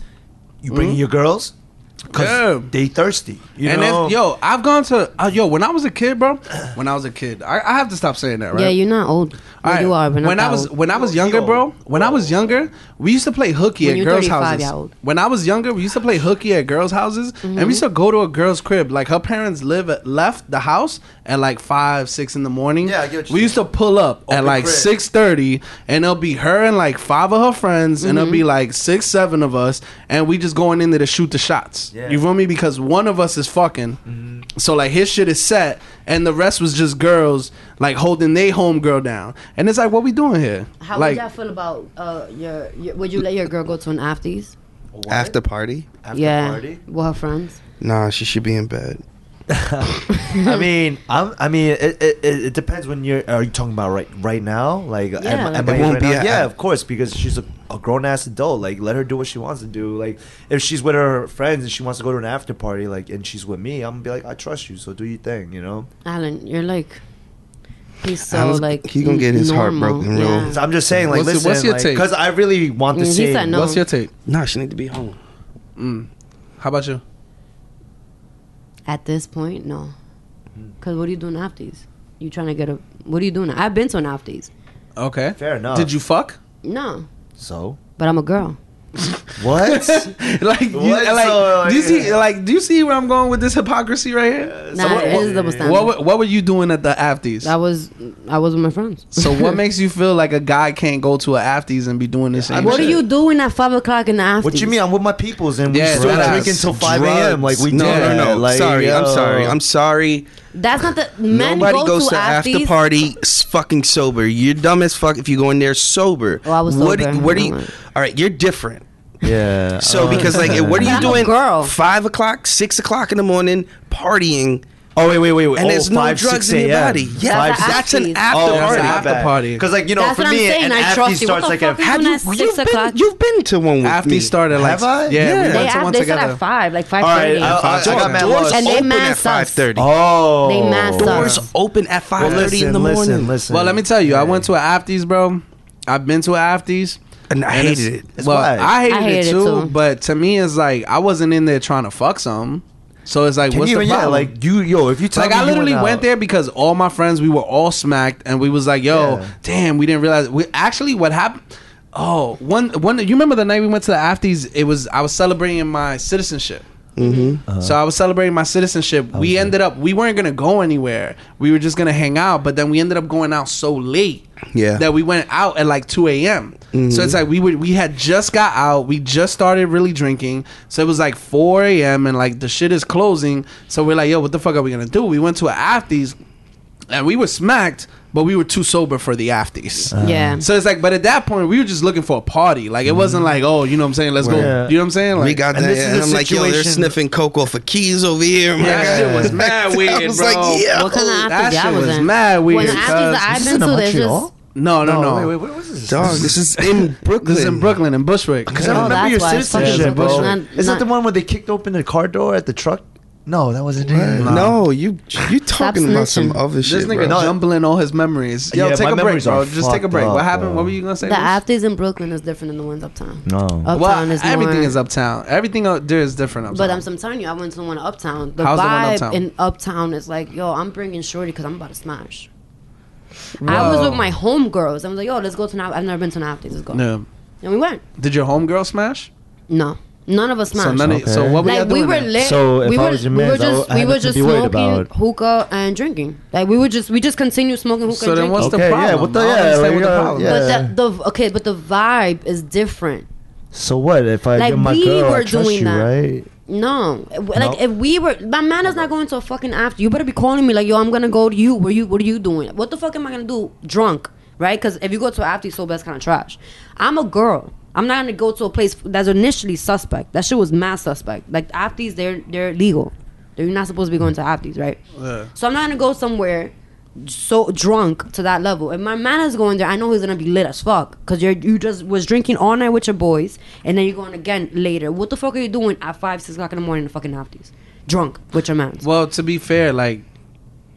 Speaker 6: You bringing your girls? Cause
Speaker 2: Yeah.
Speaker 6: they thirsty. You
Speaker 2: and
Speaker 6: know.
Speaker 2: it's, yo, I've gone to uh, yo when I was a kid, bro. When I was a kid, I, I have to stop saying that, right?
Speaker 5: Yeah, you're not old.
Speaker 2: All right,
Speaker 5: you are, but not
Speaker 2: when I was
Speaker 5: old.
Speaker 2: when I was younger, bro. When I was younger, we used to play hooky
Speaker 5: When
Speaker 2: at girls' houses. When I was younger, we used to play hooky at girls' houses, and we used to go to a girl's crib. Like her parents live at, left the house at like five, six in the morning.
Speaker 6: Yeah, I get what you're
Speaker 2: we used to pull up at like
Speaker 6: crib.
Speaker 2: six thirty, and it'll be her and like five of her friends, and it'll be like six, seven of us, and we just going in there to shoot the shots.
Speaker 6: Yeah.
Speaker 2: You feel me? Because one of us is fucking. Mm-hmm. So like his shit is set, and the rest was just girls like holding their homegirl down, and it's like, what we doing here?
Speaker 5: How
Speaker 2: like,
Speaker 5: would y'all feel about uh your, your? Would you let your girl go to an afties?
Speaker 1: After party?
Speaker 6: After
Speaker 5: yeah,
Speaker 6: party.
Speaker 5: with her friends.
Speaker 1: Nah, she should be in bed.
Speaker 6: I mean, I'm, I mean, it, it, it it depends when you're. Are you talking about right right now? Like,
Speaker 5: Yeah,
Speaker 6: am,
Speaker 5: like-
Speaker 6: I
Speaker 1: won't
Speaker 6: right
Speaker 1: be a-
Speaker 6: yeah, of course, because she's a, a grown ass adult. Like, let her do what she wants to do. Like, if she's with her friends and she wants to go to an after party, like, and she's with me, I'm gonna be like, I trust you, so do your thing. You know.
Speaker 5: Alan, you're like, he's so
Speaker 1: Alan's-
Speaker 5: like
Speaker 1: he gonna get his heart
Speaker 5: normal.
Speaker 1: broken real-
Speaker 5: Yeah.
Speaker 6: So I'm just saying, like,
Speaker 2: What's your-
Speaker 6: listen,
Speaker 2: what's your take?
Speaker 6: Because I really want the
Speaker 5: Mm, he
Speaker 6: same.
Speaker 5: no.
Speaker 2: what's your take?
Speaker 1: Nah, she need to be home.
Speaker 2: Mm. How about you?
Speaker 5: At this point, no. Cause what are you doing afties? You trying to get a? What are you doing? I've been to an afties.
Speaker 2: Okay,
Speaker 6: Fair enough.
Speaker 2: Did you fuck?
Speaker 5: No,
Speaker 6: So
Speaker 5: but I'm a girl.
Speaker 6: What?
Speaker 2: like, you,
Speaker 6: What?
Speaker 2: like,
Speaker 6: So,
Speaker 2: do you see, like, do you see where I'm going with this hypocrisy right here?
Speaker 5: Nah, it is double standard.
Speaker 2: What, were- what were you doing at the afties?
Speaker 5: I was, I was with my friends.
Speaker 2: So what makes you feel like a guy can't go to a afties and be doing this? same?
Speaker 5: What are you doing at five o'clock in the afties?
Speaker 6: what you mean? I'm with my peoples and we
Speaker 2: Yeah,
Speaker 6: still drinking
Speaker 2: ass.
Speaker 6: till 5 a.m. Like we
Speaker 1: no,
Speaker 6: did.
Speaker 1: no, no.
Speaker 6: Like,
Speaker 1: sorry, I'm sorry. I'm sorry.
Speaker 5: That's not the men
Speaker 1: Nobody
Speaker 5: go
Speaker 1: goes
Speaker 5: to,
Speaker 1: to after party fucking sober. You're dumb as fuck if you go in there sober.
Speaker 5: Oh, I was
Speaker 1: What?
Speaker 5: sober.
Speaker 1: What are you? All right, you're different.
Speaker 6: Yeah.
Speaker 1: So oh. because like, what are you
Speaker 5: I'm a
Speaker 1: doing?
Speaker 5: girl.
Speaker 1: Five o'clock, six o'clock in the morning, partying,
Speaker 6: Oh wait, wait, wait, wait.
Speaker 1: and
Speaker 6: oh,
Speaker 1: there's no
Speaker 6: 5,
Speaker 1: drugs in your body. Yeah,
Speaker 5: That's
Speaker 1: that's,
Speaker 5: a
Speaker 1: an
Speaker 5: afties.
Speaker 1: after
Speaker 6: Oh,
Speaker 2: that's
Speaker 1: party.
Speaker 2: an after party.
Speaker 6: Because like you know,
Speaker 5: That's
Speaker 6: for
Speaker 5: what I'm
Speaker 6: me,
Speaker 5: saying.
Speaker 6: an
Speaker 5: I
Speaker 6: after
Speaker 5: trust you.
Speaker 6: starts
Speaker 5: What the
Speaker 6: like
Speaker 5: fuck
Speaker 6: a.
Speaker 5: is
Speaker 1: Have
Speaker 5: doing
Speaker 1: you?
Speaker 5: at six
Speaker 1: You've been,
Speaker 5: o'clock?
Speaker 1: you've been to one with
Speaker 2: After
Speaker 1: me.
Speaker 2: started like
Speaker 6: Have I?
Speaker 2: yeah,
Speaker 1: Yeah.
Speaker 2: we
Speaker 5: They,
Speaker 2: went to
Speaker 5: have,
Speaker 2: one
Speaker 5: they
Speaker 2: together.
Speaker 5: start at five, like five
Speaker 6: All right,
Speaker 5: thirty.
Speaker 6: I- I- I got mad
Speaker 1: doors
Speaker 6: lost.
Speaker 5: And they
Speaker 1: open
Speaker 5: mad
Speaker 1: at
Speaker 5: sus.
Speaker 1: five thirty.
Speaker 6: Oh,
Speaker 5: They mad
Speaker 1: Doors open at five
Speaker 6: Well,
Speaker 1: thirty
Speaker 6: listen,
Speaker 1: in the morning.
Speaker 6: listen, listen.
Speaker 2: Well, let me tell you, I went to an afties, bro. I've been to an afties.
Speaker 1: And I
Speaker 2: and
Speaker 1: hated
Speaker 2: it's-
Speaker 1: it.
Speaker 6: It's
Speaker 2: well,
Speaker 6: why.
Speaker 2: I hated,
Speaker 5: I hated
Speaker 2: it
Speaker 5: it
Speaker 2: too,
Speaker 5: too.
Speaker 2: But to me, it's like I wasn't in there trying to fuck some. So it's like,
Speaker 6: Can
Speaker 2: what's
Speaker 6: you
Speaker 2: the
Speaker 6: even, yeah, like you, yo, if you tell
Speaker 2: like
Speaker 6: me
Speaker 2: I
Speaker 6: you
Speaker 2: literally
Speaker 6: went,
Speaker 2: went, there because all my friends we were all smacked and we was like, yo,
Speaker 6: Yeah.
Speaker 2: damn, we didn't realize. We actually what happened. Oh, one one. You remember the night we went to the afties? It was I was celebrating my citizenship.
Speaker 1: Mm-hmm.
Speaker 2: So I was celebrating my citizenship. We ended up we weren't gonna go anywhere. We were just gonna hang out. But then we ended up going out so late
Speaker 1: Yeah.
Speaker 2: that we went out at like two a.m. So it's mm-hmm. like we were we had just got out. We just started really drinking. So it was like four a.m. and like the shit is closing. So we're like, yo, what the fuck are we gonna do? We went to a afties, and we were smacked, but we were too sober for the afties. Ah.
Speaker 5: Yeah.
Speaker 2: So it's like, but at that point, we were just looking for a party. Like it mm-hmm. wasn't like, oh, you know what I'm saying? Let's go.
Speaker 6: Yeah.
Speaker 2: You know what I'm saying? Like,
Speaker 1: we got
Speaker 6: and
Speaker 1: that,
Speaker 6: this is
Speaker 1: and
Speaker 6: a
Speaker 1: I'm like, yo, they're sniffing coke off of keys over here. I'm
Speaker 2: Yeah,
Speaker 1: like,
Speaker 2: that shit was mad weird,
Speaker 1: I was
Speaker 2: bro.
Speaker 1: like, yeah.
Speaker 5: What kind of
Speaker 2: that
Speaker 5: afties y'all
Speaker 2: shit
Speaker 5: was
Speaker 2: was
Speaker 5: in?
Speaker 2: mad weird.
Speaker 5: When the afties that I've been to, there's just
Speaker 2: no, no, no.
Speaker 6: Wait, wait, where was this?
Speaker 1: Dog, this is in Brooklyn.
Speaker 2: This is in Brooklyn in Bushwick.
Speaker 6: Because I remember
Speaker 5: that's
Speaker 6: your
Speaker 5: why.
Speaker 6: Citizenship,
Speaker 2: Brooklyn.
Speaker 6: bro.
Speaker 5: Not-
Speaker 6: Is that the one where they kicked open the car door at the truck? No, that wasn't it.
Speaker 1: No, you you talking about some other
Speaker 2: This
Speaker 1: shit, This
Speaker 2: nigga
Speaker 1: bro.
Speaker 2: jumbling all his memories. Yo,
Speaker 6: Yeah,
Speaker 2: take
Speaker 6: my
Speaker 2: a break, bro. Just take a
Speaker 6: fucked
Speaker 2: break. What happened?
Speaker 6: bro.
Speaker 2: What were you gonna say?
Speaker 5: the
Speaker 2: Bruce?
Speaker 5: afties in Brooklyn is different than the ones uptown.
Speaker 6: No.
Speaker 5: Uptown
Speaker 2: well,
Speaker 5: is
Speaker 2: everything
Speaker 5: more,
Speaker 2: is uptown. Everything out there is different uptown.
Speaker 5: But I'm, I'm telling you, I went to the one uptown. The
Speaker 2: How's the one
Speaker 5: vibe
Speaker 2: uptown?
Speaker 5: in uptown is like, yo, I'm bringing shorty because I'm about to smash. I was with my homegirls. I was like, yo, let's go to an. I've never been to an. Let's go.
Speaker 2: Yeah.
Speaker 5: And we went.
Speaker 2: Did your homegirl smash?
Speaker 5: No, none of us smashed.
Speaker 2: So none. Of, so what were
Speaker 5: like we
Speaker 2: doing
Speaker 5: were
Speaker 2: there?
Speaker 5: lit.
Speaker 6: So if
Speaker 5: we
Speaker 6: I
Speaker 5: were,
Speaker 6: was your
Speaker 5: we were
Speaker 6: mans, I
Speaker 5: just we were just
Speaker 6: worried
Speaker 5: smoking
Speaker 6: about.
Speaker 5: hookah and drinking. Like we were just we just continue smoking hookah
Speaker 2: So
Speaker 5: and
Speaker 2: then
Speaker 5: drinking.
Speaker 2: what's the
Speaker 6: Okay, yeah, what the- yeah, like,
Speaker 2: what the
Speaker 6: uh,
Speaker 2: problem
Speaker 6: yeah.
Speaker 5: But the, the okay, but the vibe is different.
Speaker 6: So what if I
Speaker 5: Like,
Speaker 6: give my
Speaker 5: we
Speaker 6: girl?
Speaker 5: were
Speaker 6: I trust
Speaker 5: doing
Speaker 6: you,
Speaker 5: that.
Speaker 6: right?
Speaker 5: No, like if we were, my man is not going to a fucking after. You better be calling me like, yo, I'm gonna go to you. Where you? What are you doing? What the fuck am I gonna do? Drunk, right? Because if you go to an after, so that's kind of trash. I'm a girl. I'm not gonna go to a place that's initially suspect. That shit was mass suspect. Like afties, they're they're legal. They're not supposed to be going to afties, right?
Speaker 2: Yeah.
Speaker 5: So I'm not gonna go somewhere so drunk to that level. If my man is going there, I know he's gonna be lit as fuck. Cause you're you just was drinking all night with your boys, and then you're going again later. What the fuck are you doing at five, six o'clock in the morning to fucking have these? Drunk with your man.
Speaker 2: Well, to be fair, like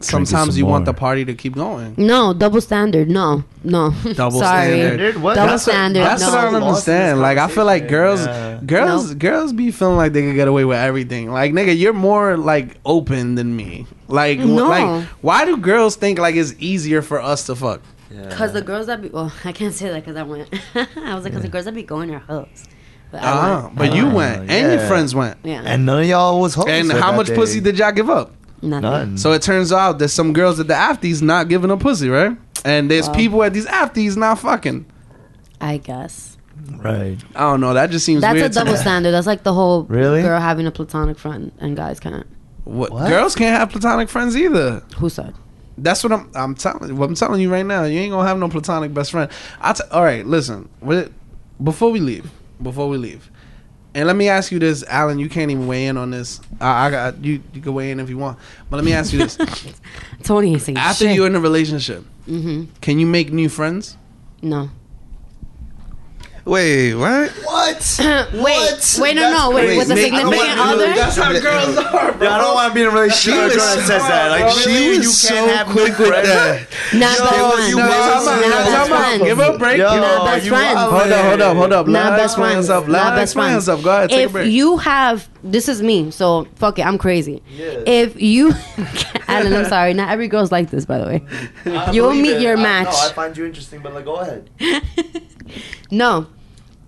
Speaker 2: sometimes
Speaker 9: some
Speaker 2: you want the party to keep going.
Speaker 5: No, double standard. No, no.
Speaker 2: Double
Speaker 5: Sorry.
Speaker 2: standard.
Speaker 9: What?
Speaker 5: Double
Speaker 9: That's what-
Speaker 5: standard.
Speaker 2: That's
Speaker 5: no.
Speaker 2: what I don't understand. Like I feel like girls,
Speaker 9: conversation.
Speaker 2: girls,
Speaker 5: No.
Speaker 2: girls be feeling like they could get away with everything. Like nigga, you're more like open than me. Like, wh-
Speaker 5: No.
Speaker 2: like why do girls think like it's easier for us to fuck?
Speaker 5: Cause the girls that be well, I can't say that because I went. I was like, cause the girls that be going are hoes. But I
Speaker 2: Ah, but you
Speaker 9: Ah,
Speaker 2: went and your friends went.
Speaker 5: yeah,
Speaker 9: And none of y'all was hoes.
Speaker 2: And how much
Speaker 9: day.
Speaker 2: pussy did y'all give up?
Speaker 5: Nothing.
Speaker 9: None.
Speaker 2: So it turns out there's some girls at the afties not giving a pussy, right? And there's
Speaker 5: Wow.
Speaker 2: people at these afties not fucking.
Speaker 5: I guess
Speaker 9: right.
Speaker 2: I don't know. That just seems
Speaker 5: that's a
Speaker 2: weird. to
Speaker 5: double
Speaker 2: me.
Speaker 5: standard. That's like the whole
Speaker 9: Really?
Speaker 5: girl having a platonic friend and guys can't.
Speaker 2: What?
Speaker 9: What?
Speaker 2: Girls can't have platonic friends either.
Speaker 5: Who said?
Speaker 2: That's what I'm. I'm telling. What I'm telling you right now. You ain't gonna have no platonic best friend. I t- all right. Listen. What- Before we leave. Before we leave. And let me ask you this, Alan. You can't even weigh in on this. I, I got you. You can weigh in if you want. But let me ask you this:
Speaker 5: Tony ain't saying
Speaker 2: After
Speaker 5: shit.
Speaker 2: you're in a relationship,
Speaker 5: hmm
Speaker 2: can you make new friends?
Speaker 5: No.
Speaker 1: Wait, what?
Speaker 9: What?
Speaker 5: wait, wait, no, no, wait.
Speaker 1: Wait,
Speaker 5: with a
Speaker 1: make-
Speaker 5: significant
Speaker 1: make-
Speaker 5: other?
Speaker 2: That's how girls are, bro.
Speaker 9: Yeah, I don't want to be in a relationship
Speaker 1: She
Speaker 9: with a girl that says that. Like,
Speaker 1: She
Speaker 9: really,
Speaker 1: was
Speaker 9: you
Speaker 1: so
Speaker 9: can't have
Speaker 1: quick
Speaker 9: new
Speaker 1: with that.
Speaker 5: Not
Speaker 9: Yo,
Speaker 5: best friends.
Speaker 2: No,
Speaker 9: was-
Speaker 2: time out,
Speaker 5: Not
Speaker 2: no,
Speaker 5: best friends.
Speaker 2: Give a break.
Speaker 9: Yo,
Speaker 5: Not best
Speaker 9: you
Speaker 5: friends.
Speaker 9: out
Speaker 2: Hold up, hold up, hold up. Let
Speaker 5: Not best friends.
Speaker 2: herself.
Speaker 5: Not best friends.
Speaker 2: Go ahead, take a
Speaker 5: If
Speaker 2: break.
Speaker 5: you have, this is me, so fuck it, I'm crazy.
Speaker 9: Yeah.
Speaker 5: If you, Alan, I'm sorry, not every girl's like this, by the way.
Speaker 9: I
Speaker 5: You'll meet
Speaker 9: it.
Speaker 5: your
Speaker 9: I-
Speaker 5: match.
Speaker 9: No, I find you interesting, but like, go ahead.
Speaker 5: No,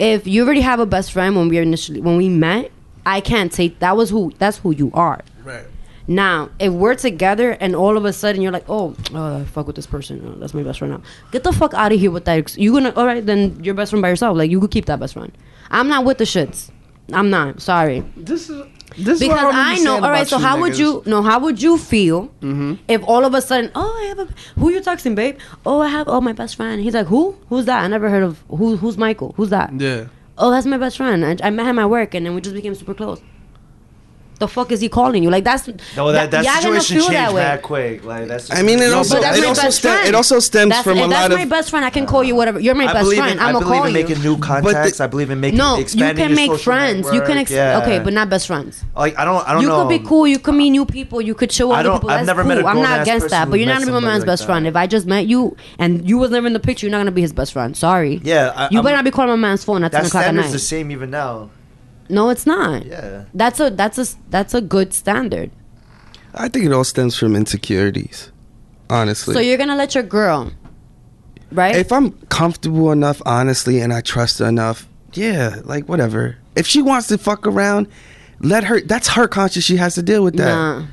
Speaker 5: if you already have a best friend when we initially when we met, I can't take that was who that's who you are.
Speaker 2: Right.
Speaker 5: Now, if we're together and all of a sudden you're like, oh, I fuck with this person, oh, that's my best friend now. Get the fuck out of here with that. ex- You gonna all right? Then you're best friend by yourself. Like you could keep that best friend. I'm not with the shits. I'm not. Sorry.
Speaker 2: This is this is
Speaker 5: Because
Speaker 2: what
Speaker 5: I know. All right. So how would you? know? How would you feel
Speaker 2: Mm-hmm.
Speaker 5: if all of a sudden, oh, I have a who you texting, babe? Oh, I have oh my best friend. He's like, who? Who's that? I never heard of who. Who's Michael? Who's that?
Speaker 2: Yeah.
Speaker 5: Oh, that's my best friend. I, I met him at work, and then we just became super close. The fuck is he calling you? Like that's
Speaker 9: No, that, that
Speaker 5: y'all gonna
Speaker 9: situation
Speaker 5: feel
Speaker 9: changed
Speaker 5: that way.
Speaker 9: that quick. Like, that's
Speaker 1: I mean, it
Speaker 2: No,
Speaker 1: also
Speaker 5: But
Speaker 1: it also stem, it also stems
Speaker 5: That's,
Speaker 1: from
Speaker 5: if
Speaker 1: a
Speaker 5: that's my best friend. I can call you whatever. You're my
Speaker 9: I
Speaker 5: best friend.
Speaker 9: in,
Speaker 5: I'm gonna
Speaker 9: believe in making new contacts.
Speaker 1: the-
Speaker 9: I believe in making
Speaker 5: no, you
Speaker 9: expanding
Speaker 5: can make
Speaker 9: social
Speaker 5: friends. You can,
Speaker 9: network.
Speaker 5: ex-
Speaker 9: yeah.
Speaker 5: okay, but not best friends.
Speaker 9: like I don't, I don't know.
Speaker 5: you
Speaker 9: know.
Speaker 5: could be cool. You could meet new people. You could show with
Speaker 9: I
Speaker 5: other
Speaker 9: don't-
Speaker 5: people.
Speaker 9: I've
Speaker 5: That's
Speaker 9: never
Speaker 5: cool.
Speaker 9: met a
Speaker 5: I'm not against that. But you're not gonna be my man's best friend. If I just met you and you was never in the picture, you're not gonna be his best friend. Sorry.
Speaker 9: Yeah,
Speaker 5: You
Speaker 9: I'm-
Speaker 5: better not be calling my man's phone at ten o'clock at
Speaker 9: standard's
Speaker 5: night.
Speaker 9: the same even now.
Speaker 5: No, it's not.
Speaker 9: Yeah.
Speaker 5: That's a that's a that's a good standard.
Speaker 1: I think it all stems from insecurities. Honestly.
Speaker 5: So you're gonna let your girl, right?
Speaker 1: if I'm comfortable enough, honestly, and I trust her enough, yeah, like whatever. If she wants to fuck around, let her. That's her conscience. She has to deal with that.
Speaker 5: nah,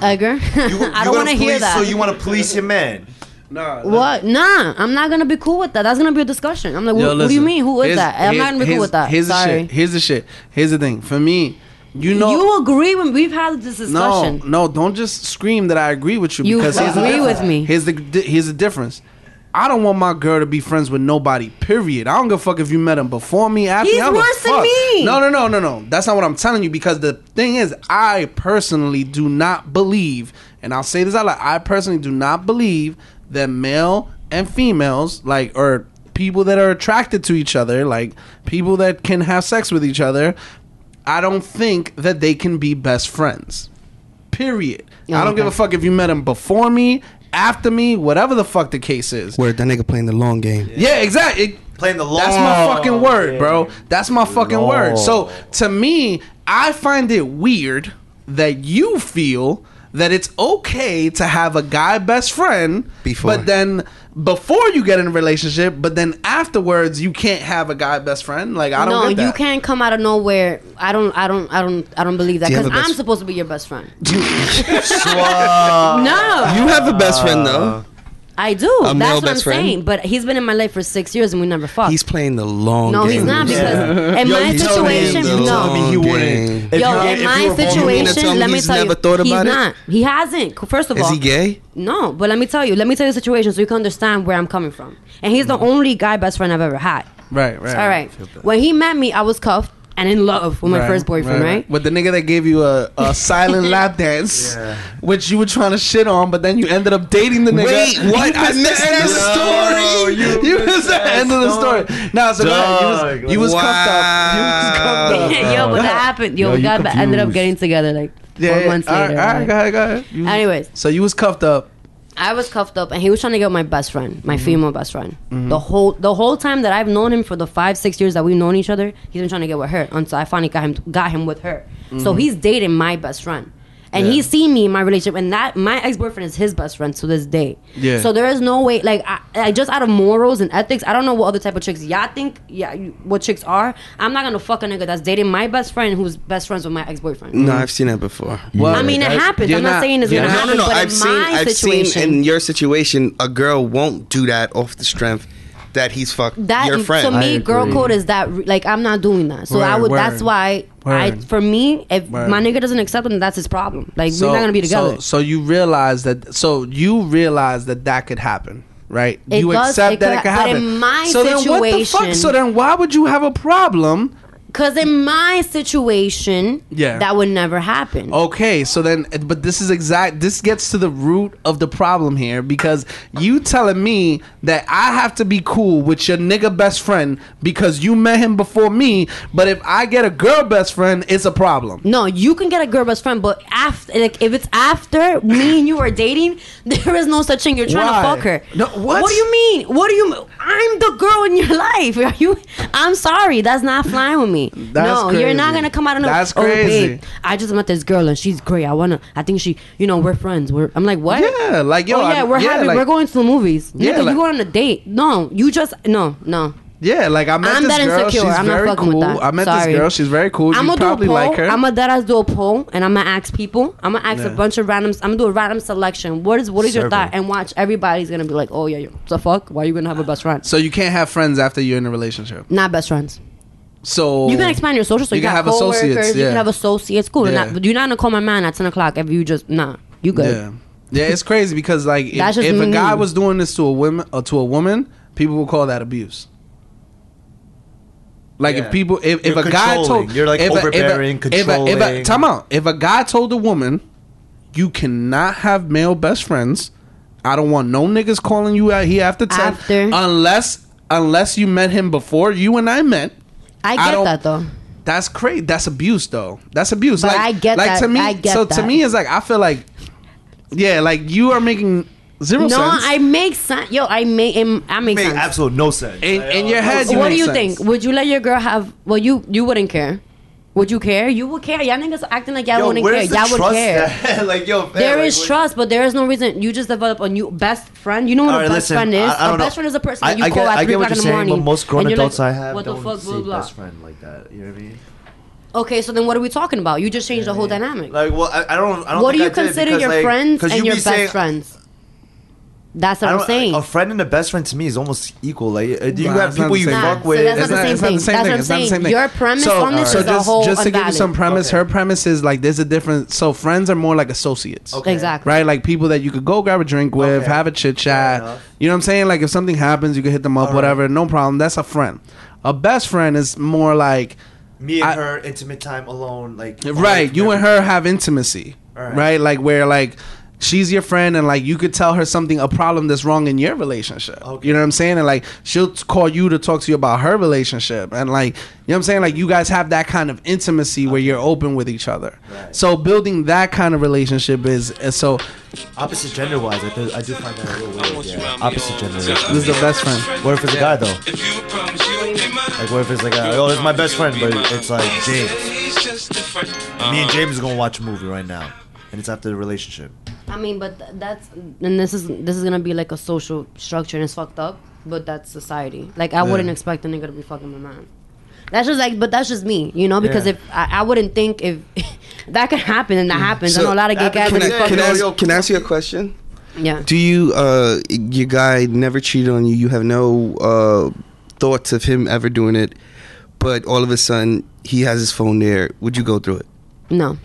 Speaker 5: Edgar,
Speaker 9: You-
Speaker 5: I don't
Speaker 9: wanna
Speaker 5: hear that.
Speaker 9: So you want to police your man?
Speaker 2: Nah.
Speaker 5: What? Nah, I'm not gonna be cool with that. That's gonna be a discussion. I'm like,
Speaker 2: Yo,
Speaker 5: what, what do you mean? Who is
Speaker 2: Here's-
Speaker 5: that? I'm
Speaker 2: here-
Speaker 5: not gonna be cool with that.
Speaker 2: Here's the shit. Here's the shit. Here's the thing. For me, you know.
Speaker 5: you agree when we've had this discussion.
Speaker 2: no, no, don't just scream that I agree with you.
Speaker 5: You
Speaker 2: because here's the
Speaker 5: agree
Speaker 2: difference.
Speaker 5: with me.
Speaker 2: Here's the here's the difference. I don't want my girl to be friends with nobody. Period. I don't give a fuck if you met him before me, after
Speaker 5: He's
Speaker 2: me. I don't give a
Speaker 5: worse than me.
Speaker 2: No, no, no, no, no. That's not what I'm telling you. Because the thing is, I personally do not believe, and I'll say this out loud. I personally do not believe that male and females, like, or people that are attracted to each other, like people that can have sex with each other, I don't think that they can be best friends. Period. I don't
Speaker 5: okay.
Speaker 2: give a fuck if you met him before me, after me, whatever the fuck the case is.
Speaker 1: Where that nigga playing the long game.
Speaker 2: Yeah, exactly.
Speaker 9: Playing the long.
Speaker 2: That's my fucking word, bro. That's my fucking word. So to me, I find it weird that you feel that it's okay to have a guy best friend
Speaker 1: Before.
Speaker 2: but then before you get in a relationship, but then afterwards you can't have a guy best friend. Like I don't
Speaker 5: no, you can't come out of nowhere. I don't, I don't, I don't, I don't believe that
Speaker 1: Do you have
Speaker 5: because I'm supposed to be your best friend.
Speaker 9: Swag.
Speaker 5: no,
Speaker 1: You have a best friend though.
Speaker 5: Uh, I do.
Speaker 1: A male
Speaker 5: That's what I'm
Speaker 1: friend?
Speaker 5: saying. But he's been in my life for six years and we never fucked.
Speaker 1: He's playing the long game.
Speaker 5: no,
Speaker 1: game.
Speaker 5: he's not because
Speaker 9: Yeah.
Speaker 5: in
Speaker 9: Yo,
Speaker 5: my
Speaker 9: you told me-
Speaker 5: situation,
Speaker 9: you told me
Speaker 5: no.
Speaker 9: he wouldn't.
Speaker 5: Yo, in my
Speaker 9: were vulnerable-
Speaker 1: You tell
Speaker 5: situation, let me
Speaker 1: he's
Speaker 5: tell
Speaker 1: never
Speaker 5: you,
Speaker 1: thought
Speaker 5: he's
Speaker 1: about it?
Speaker 5: not. He hasn't. First of all, Is
Speaker 1: he gay?
Speaker 5: No, but let me tell you. Let me tell you the situation so you can understand where I'm coming from. And he's the mm. only guy best friend I've ever had.
Speaker 2: Right, right.
Speaker 5: All right. When he met me, I was cuffed. And in love with my
Speaker 2: Right,
Speaker 5: first boyfriend, right?
Speaker 2: With the nigga that gave you a, a silent lap dance,
Speaker 9: Yeah.
Speaker 2: which you were trying to shit on, but then you ended up dating the nigga.
Speaker 1: Wait, what?
Speaker 2: You
Speaker 1: I missed
Speaker 2: the end of the
Speaker 1: that
Speaker 2: story.
Speaker 1: story.
Speaker 2: You, missed the end of the story. Now, so go you was, you was cuffed up. You was cuffed up.
Speaker 5: Yo, but that happened. Yo,
Speaker 9: Yo,
Speaker 5: we
Speaker 9: you
Speaker 5: got ended up getting together like
Speaker 2: Yeah,
Speaker 5: four
Speaker 2: yeah.
Speaker 5: months
Speaker 2: All right,
Speaker 5: later.
Speaker 2: all right,
Speaker 5: right?
Speaker 2: go ahead, go ahead. You-
Speaker 5: Anyways,
Speaker 2: so you was cuffed up.
Speaker 5: I was cuffed up, and he was trying to get with my best friend,
Speaker 2: Mm-hmm.
Speaker 5: my female best friend. The whole the whole time that I've known him for the five six years that we've known each other, he's been trying to get with her until I finally got him got him with her. So
Speaker 2: Mm-hmm.
Speaker 5: he's dating my best friend. And he's seen me in my relationship, and that my ex boyfriend is his best friend to this day.
Speaker 2: Yeah.
Speaker 5: So there is no way, like, I, I just out of morals and ethics, I don't know what other type of chicks y'all think, yeah, you- what chicks are. I'm not gonna fuck a nigga that's dating my best friend who's best friends with my ex boyfriend.
Speaker 1: No, I've seen that before.
Speaker 2: Well,
Speaker 5: I mean, it
Speaker 2: that's-
Speaker 5: happens. I'm not, saying it's
Speaker 2: you're
Speaker 5: gonna
Speaker 2: not-
Speaker 1: No, no, no.
Speaker 5: but
Speaker 1: I've
Speaker 5: in
Speaker 1: seen.
Speaker 5: my
Speaker 1: I've
Speaker 5: situation,
Speaker 1: seen in your situation, a girl won't do that off the strength that he's fucked
Speaker 5: that
Speaker 1: your friend.
Speaker 5: to me girl code is that like i'm not doing that so i would
Speaker 2: word.
Speaker 5: that's why i for me if
Speaker 2: Word.
Speaker 5: my nigga doesn't accept him that's his problem like we're not gonna be together
Speaker 2: So, so you realize that. So you realize that that could happen, right?
Speaker 5: It
Speaker 2: you
Speaker 5: does,
Speaker 2: accept
Speaker 5: it
Speaker 2: that
Speaker 5: could
Speaker 2: it could
Speaker 5: ha- but
Speaker 2: happen.
Speaker 5: in my
Speaker 2: so then what the fuck? So then why would you have a problem?
Speaker 5: Because in my situation
Speaker 2: Yeah.
Speaker 5: that would never happen
Speaker 2: Okay, so then, eh, but this is exact. This gets to the root of the problem here because you telling me that I have to be cool with your nigga best friend because you met him before me. But if I get a girl best friend, it's a problem.
Speaker 5: no, you can get a girl best friend, but after, like, if it's after me and you are dating, there is no such thing. You're trying
Speaker 2: Why?
Speaker 5: to fuck her.
Speaker 2: No, what?
Speaker 5: What do you mean? What do you? I'm the girl in your life. Are you? I'm sorry, that's not flying with me.
Speaker 2: That's
Speaker 5: no, you're not gonna come out of no.
Speaker 2: That's
Speaker 5: "Oh, babe, I just met this girl and she's great. I wanna. I think she. You know, we're friends. We're. I'm like, what?
Speaker 2: Yeah, like yo,
Speaker 5: oh yeah,
Speaker 2: I-
Speaker 5: we're
Speaker 2: yeah,
Speaker 5: having.
Speaker 2: like-
Speaker 5: we're going to the movies.
Speaker 2: Yeah,
Speaker 5: Nigga,
Speaker 2: like-
Speaker 5: you going on a date? No, you just no, no.
Speaker 2: Yeah, like I met
Speaker 5: I'm
Speaker 2: this
Speaker 5: that
Speaker 2: girl.
Speaker 5: insecure.
Speaker 2: She's
Speaker 5: I'm not
Speaker 2: very
Speaker 5: fucking with
Speaker 2: cool.
Speaker 5: that.
Speaker 2: I met
Speaker 5: Sorry.
Speaker 2: this girl. She's very cool.
Speaker 5: I'm
Speaker 2: you
Speaker 5: gonna do a
Speaker 2: probably
Speaker 5: poll.
Speaker 2: like her.
Speaker 5: I'm gonna dead ass do a poll, and I'm gonna ask people. I'm gonna ask
Speaker 2: Yeah.
Speaker 5: a bunch of randoms. I'm gonna do a random selection. What is what is your thought? And watch everybody's gonna be like, oh yeah, yeah. the fuck? Why are you gonna have a best friend?
Speaker 2: so you can't have friends after you're in a relationship.
Speaker 5: Not best friends.
Speaker 2: So
Speaker 5: You can expand your social. So
Speaker 2: You
Speaker 5: you,
Speaker 2: can
Speaker 5: can
Speaker 2: have associates,
Speaker 5: coworkers, You can have associates. Cool.
Speaker 2: Yeah.
Speaker 5: Not, you're not gonna call my man at ten o'clock if you just nah. You good?
Speaker 2: Yeah, yeah, it's crazy because like if, if a guy was doing this to a woman or to a woman, people would call that abuse. Like
Speaker 9: Yeah.
Speaker 2: if people, if, if a guy told,
Speaker 9: You're, like,
Speaker 2: if a- if a-
Speaker 9: overbearing,
Speaker 2: if a, if a,
Speaker 9: controlling.
Speaker 2: time out. If a guy told a woman, you cannot have male best friends. I don't want no niggas calling you out here after ten,
Speaker 5: After.
Speaker 2: unless unless you met him before you and I met.
Speaker 5: I
Speaker 2: I
Speaker 5: get
Speaker 2: don't-
Speaker 5: that though.
Speaker 2: That's crazy. That's abuse, though. That's abuse.
Speaker 5: But
Speaker 2: like,
Speaker 5: I get
Speaker 2: like
Speaker 5: that.
Speaker 2: to me.
Speaker 5: I get
Speaker 2: so to me, it's like I feel like, yeah, like you are making zero
Speaker 5: No,
Speaker 2: sense.
Speaker 5: I make sense. Yo, I make. I make
Speaker 9: Make
Speaker 5: sense.
Speaker 9: absolute no sense.
Speaker 2: in, in your head, uh, you
Speaker 5: what do you
Speaker 2: sense.
Speaker 5: think? Would you let your girl have? Well, you you wouldn't care. Would you care? You would care. Y'all niggas acting like y'all wouldn't care.
Speaker 9: the
Speaker 5: Y'all would care.
Speaker 9: like yo, man,
Speaker 5: There
Speaker 9: like,
Speaker 5: is trust, but there is no reason. You just develop a new best friend. You know what
Speaker 9: All
Speaker 5: a best
Speaker 9: listen,
Speaker 5: friend is?
Speaker 9: I- I
Speaker 5: a best
Speaker 9: know.
Speaker 5: friend is a person
Speaker 9: I,
Speaker 5: that you
Speaker 9: I
Speaker 5: call
Speaker 9: get,
Speaker 5: at three o'clock
Speaker 9: you're
Speaker 5: in the
Speaker 9: saying,
Speaker 5: morning.
Speaker 9: but most grown adults
Speaker 5: like,
Speaker 9: I have
Speaker 5: what the
Speaker 9: don't
Speaker 5: fuck,
Speaker 9: see
Speaker 5: blah blah.
Speaker 9: best friend like that. You know what I mean?
Speaker 5: Okay, so then what are we talking about? You just changed the whole dynamic.
Speaker 9: Like, well, I, I don't. I don't
Speaker 5: what do you
Speaker 9: I
Speaker 5: consider your
Speaker 9: like,
Speaker 5: friends and
Speaker 9: you
Speaker 5: your
Speaker 9: be
Speaker 5: best
Speaker 9: saying-
Speaker 5: friends? That's what
Speaker 9: I
Speaker 5: I'm saying.
Speaker 9: a friend and a best friend to me is almost equal. Like, uh, you
Speaker 2: Nah,
Speaker 9: have
Speaker 2: it's not
Speaker 9: people
Speaker 2: the
Speaker 9: you
Speaker 2: same
Speaker 5: Nah,
Speaker 9: fuck
Speaker 5: so
Speaker 9: with.
Speaker 5: that's
Speaker 2: It's
Speaker 5: not the same
Speaker 2: it's not
Speaker 5: thing.
Speaker 2: the same
Speaker 5: That's what I'm
Speaker 2: It's not the
Speaker 5: saying.
Speaker 2: same thing.
Speaker 5: Your premise
Speaker 2: so,
Speaker 5: on this
Speaker 2: so
Speaker 5: is a
Speaker 2: just,
Speaker 5: whole
Speaker 2: just to give you some premise,
Speaker 9: Okay.
Speaker 2: her premise is like there's a different. So friends are more like associates.
Speaker 9: Okay.
Speaker 5: Exactly.
Speaker 2: Right, like people that you could go grab a drink with,
Speaker 9: Okay.
Speaker 2: have a chit
Speaker 9: Fair
Speaker 2: chat. You know what I'm saying? Like if something happens, you can hit them up,
Speaker 9: All right.
Speaker 2: whatever, no problem. That's a friend. A best friend is more like
Speaker 9: Me and
Speaker 2: I-
Speaker 9: her intimate time alone, like
Speaker 2: right you and her have intimacy
Speaker 9: Alright.
Speaker 2: right like where like she's your friend and like you could tell her something a problem that's wrong in your relationship
Speaker 9: Okay.
Speaker 2: you know what i'm saying and like she'll call you to talk to you about her relationship and like you know what i'm saying like you guys have that kind of intimacy where you're open with each other
Speaker 9: Right.
Speaker 2: so building that kind of relationship is, is so
Speaker 9: Opposite gender wise, I, do- I do find that a little weird. Yeah. Opposite generation.
Speaker 2: this is the best friend
Speaker 9: What if it's a guy though? Like what if it's like a, oh, it's my best friend, but it's like James. Me and James is gonna watch a movie right now, and it's after the relationship.
Speaker 5: I mean, but th- that's and this is this is gonna be like a social structure and it's fucked up. But that's society. Like I wouldn't expect a nigga to be fucking my man. That's just like, but that's just me, you know. Because
Speaker 9: Yeah.
Speaker 5: if I, I wouldn't think if that could happen and that happens, I know a lot of gay guys
Speaker 1: Can
Speaker 5: that
Speaker 1: I,
Speaker 5: be
Speaker 1: can. I ask, can I ask you a question?
Speaker 5: Yeah.
Speaker 1: Do you, uh, your guy never cheated on you? You have no uh, thoughts of him ever doing it, but all of a sudden he has his phone there. Would you go through it?
Speaker 5: No.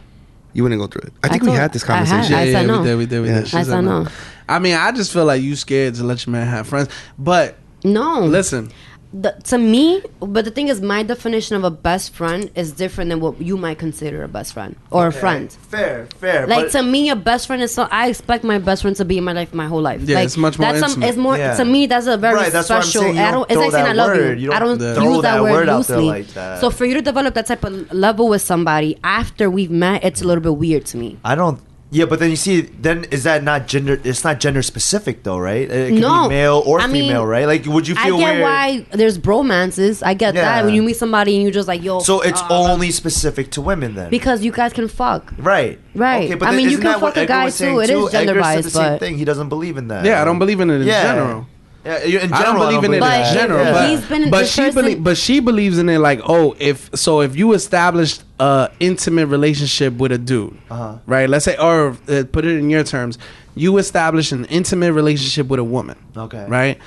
Speaker 1: You wouldn't go through it. I
Speaker 5: I
Speaker 1: think we had this
Speaker 5: I had-
Speaker 1: conversation.
Speaker 5: I said no.
Speaker 2: we did we did we
Speaker 1: Yeah.
Speaker 2: did She
Speaker 5: I said no.
Speaker 2: i mean i just feel like you scared to let your man have friends but
Speaker 5: No.
Speaker 2: listen
Speaker 5: the, to me, but the thing is, my definition of a best friend is different than what you might consider a best friend or a friend.
Speaker 6: Fair, fair.
Speaker 5: Like to me, a best friend is so. I expect my best friend to be in my life my whole life.
Speaker 2: Yeah,
Speaker 5: like,
Speaker 2: it's much more
Speaker 5: That's some,
Speaker 2: intimate.
Speaker 5: it's more
Speaker 6: Yeah.
Speaker 5: to me. That's a very
Speaker 6: Right, that's what I'm
Speaker 5: special.
Speaker 6: saying. You
Speaker 5: I
Speaker 6: don't
Speaker 5: don't. It's like
Speaker 6: throw
Speaker 5: saying I
Speaker 6: that
Speaker 5: love
Speaker 6: word.
Speaker 5: you.
Speaker 6: You
Speaker 5: I
Speaker 6: don't
Speaker 5: don't
Speaker 6: throw
Speaker 5: use that,
Speaker 6: that
Speaker 5: word,
Speaker 6: word out there
Speaker 5: loosely.
Speaker 6: like that.
Speaker 5: So for you to develop that type of level with somebody after we've met, it's a little bit weird to me.
Speaker 6: I don't. Yeah, but then you see, then is that not gender? It's not gender specific though, right? It could
Speaker 5: No.
Speaker 6: be male or
Speaker 5: I mean,
Speaker 6: female, right? Like, would you feel?
Speaker 5: I get
Speaker 6: weird?
Speaker 5: why there's bromances. I get
Speaker 6: Yeah.
Speaker 5: that when you meet somebody and you're just like yo.
Speaker 6: So it's
Speaker 5: uh,
Speaker 6: only specific to women then,
Speaker 5: because you guys can fuck.
Speaker 6: right?
Speaker 5: Right. I
Speaker 6: then
Speaker 5: mean, you
Speaker 6: isn't
Speaker 5: can
Speaker 6: that what
Speaker 5: fuck a
Speaker 6: Edgar
Speaker 5: guy
Speaker 6: was saying
Speaker 5: too. It is gender
Speaker 6: Edgar said
Speaker 5: biased,
Speaker 6: the same
Speaker 5: but-
Speaker 6: thing. He doesn't believe in that.
Speaker 2: Yeah, I don't believe in it in
Speaker 6: Yeah.
Speaker 2: general.
Speaker 6: Yeah, in general,
Speaker 2: I don't believe in it
Speaker 5: But
Speaker 2: in general,
Speaker 5: if
Speaker 2: but,
Speaker 5: he's been-
Speaker 2: but she
Speaker 5: person-
Speaker 2: believe, but she believes in it like, oh, if so, if you established a intimate relationship with a dude,
Speaker 6: Uh-huh.
Speaker 2: right? Let's say, or uh, put it in your terms, you establish an intimate relationship with a woman,
Speaker 6: Okay.
Speaker 2: right?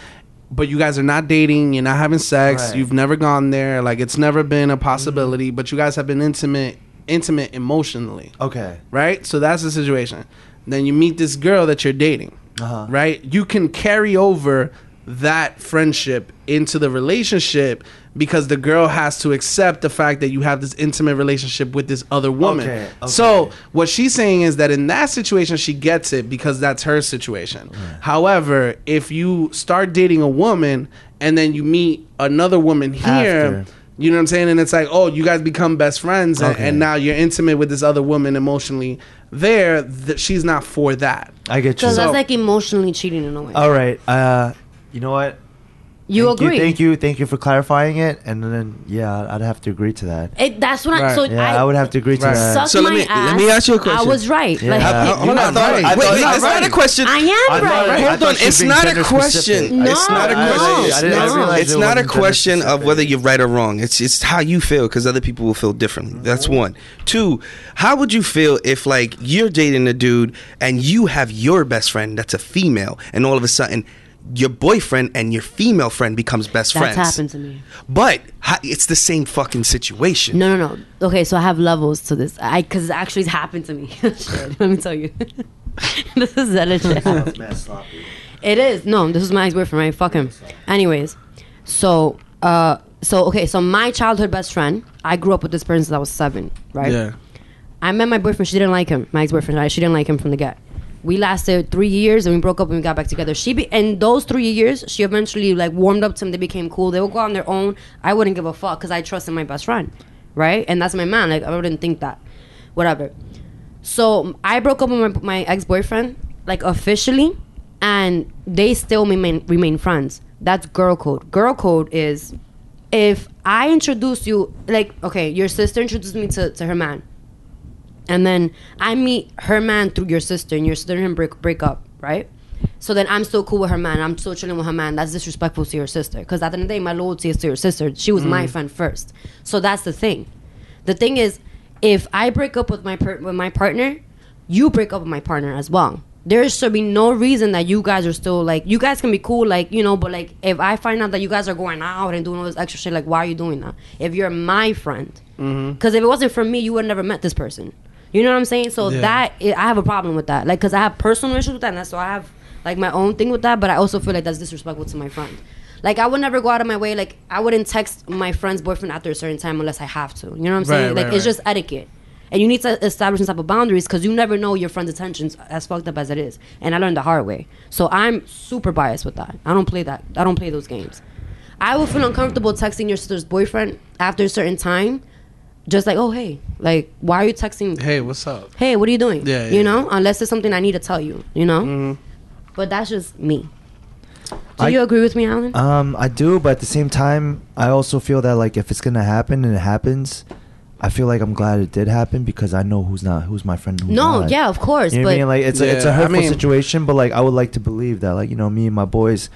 Speaker 2: But you guys are not dating, you're not having sex,
Speaker 6: Right.
Speaker 2: you've never gone there, like it's never been a possibility, but you guys have been intimate, intimate emotionally
Speaker 6: Okay.
Speaker 2: right? So that's the situation. Then you meet this girl that you're dating,
Speaker 6: Uh-huh.
Speaker 2: right? You can carry over that friendship into the relationship because the girl has to accept the fact that you have this intimate relationship with this other woman.
Speaker 6: Okay, okay.
Speaker 2: So what she's saying is that in that situation she gets it because that's her situation. However, if you start dating a woman and then you meet another woman here,
Speaker 6: After.
Speaker 2: you know what I'm saying? And it's like, oh, you guys become best friends, and,
Speaker 6: Okay.
Speaker 2: and now you're intimate with this other woman emotionally. There, th- she's not for that.
Speaker 6: I get you.
Speaker 5: Because
Speaker 2: So-
Speaker 5: that's like emotionally cheating in a way.
Speaker 6: All right. Uh, you know what?
Speaker 5: you
Speaker 6: Thank
Speaker 5: agree?
Speaker 6: thank you. Thank you for clarifying it. And then, yeah, I'd have to agree to that.
Speaker 5: It, that's what I.
Speaker 2: Right.
Speaker 5: So
Speaker 6: Yeah, I, would have to agree to
Speaker 2: Right.
Speaker 6: that.
Speaker 5: Suck
Speaker 1: So let me-
Speaker 5: ass.
Speaker 1: let me ask you a question.
Speaker 5: I was right.
Speaker 6: Yeah.
Speaker 5: Like,
Speaker 1: Hold on,
Speaker 2: not right.
Speaker 1: Wait,
Speaker 6: I
Speaker 1: it's not a question.
Speaker 5: I am
Speaker 6: I
Speaker 5: right.
Speaker 1: Hold on, it's not a question.
Speaker 5: No,
Speaker 1: it's not a question.
Speaker 6: I didn't- I
Speaker 5: no.
Speaker 1: It's
Speaker 6: it
Speaker 1: not a question of whether you're right or wrong. It's it's how you feel because other people will feel differently. That's mm-hmm. one. Two, how would you feel if like you're dating a dude and you have your best friend that's a female, and all of a sudden your boyfriend and your female friend becomes best friends.
Speaker 5: That's
Speaker 1: friends?
Speaker 5: happened to me.
Speaker 1: But it's the same fucking situation.
Speaker 5: No, no, no. Okay, so I have levels to this. I because it actually happened to me. Let me tell you. this is that shit.
Speaker 6: Sounds.
Speaker 5: It is. No, this is my ex boyfriend, right? Fuck him. Anyways, so uh so okay, so my childhood best friend, I grew up with this person since I was seven, right?
Speaker 2: Yeah.
Speaker 5: I met my boyfriend, she didn't like him. My ex boyfriend, right? She didn't like him from the get. We lasted three years and we broke up and we got back together. She be in those three years, she eventually like warmed up to him. They became cool. They would go on their own. I wouldn't give a fuck because I trusted my best friend, right? And that's my man. Like I wouldn't think that, whatever. So I broke up with my, my ex boyfriend, like officially, and they still remain remain friends. That's girl code. Girl code is if I introduce you, like okay, your sister introduced me to, to her man, and then I meet her man through your sister, and your sister and him break break up, right? So then I'm still cool with her man. I'm still chilling with her man. That's disrespectful to your sister. Because at the end of the day, my loyalty is to your sister. She was my mm. friend first. So that's the thing. The thing is, if I break up with my per- with my partner, you break up with my partner as well. There should be no reason that you guys are still like you guys can be cool, like you know. But like, if I find out that you guys are going out and doing all this extra shit, like, why are you doing that? If you're my friend, mm-hmm. because if it wasn't for me, you would never met this person. You know what I'm saying? So
Speaker 2: Yeah.
Speaker 5: that I I have a problem with that. Like, cause I have personal issues with that, and that's so I have like my own thing with that. But I also feel like that's disrespectful to my friend. Like, I would never go out of my way. Like, I wouldn't text my friend's boyfriend after a certain time unless I have to. You know what I'm saying?
Speaker 2: Right,
Speaker 5: like,
Speaker 2: right,
Speaker 5: it's
Speaker 2: right.
Speaker 5: just etiquette. And you need to establish some type of boundaries because you never know your friend's intentions as fucked up as it is. And I learned the hard way. So I'm super biased with that. I don't play that. I don't play those games. I would feel uncomfortable texting your sister's boyfriend after a certain time. Just like, oh, hey, like, why are you texting?
Speaker 2: Hey, what's up?
Speaker 5: Hey, what are you doing?
Speaker 2: Yeah, yeah
Speaker 5: You
Speaker 2: yeah.
Speaker 5: know, unless it's something I need to tell you, you know?
Speaker 2: Mhm.
Speaker 5: But that's just me. Do
Speaker 6: I-
Speaker 5: you agree with me, Alan?
Speaker 6: Um, I do, but at the same time, I also feel that like if it's gonna happen and it happens, I feel like I'm glad it did happen because I know who's not who's my friend. Who's
Speaker 5: no,
Speaker 6: not.
Speaker 5: yeah, of course.
Speaker 6: You know
Speaker 5: but
Speaker 6: what I mean? Like it's a, it's a
Speaker 2: Yeah, I
Speaker 6: hurtful
Speaker 2: mean-
Speaker 6: situation, but like I would like to believe that like you know me and my boys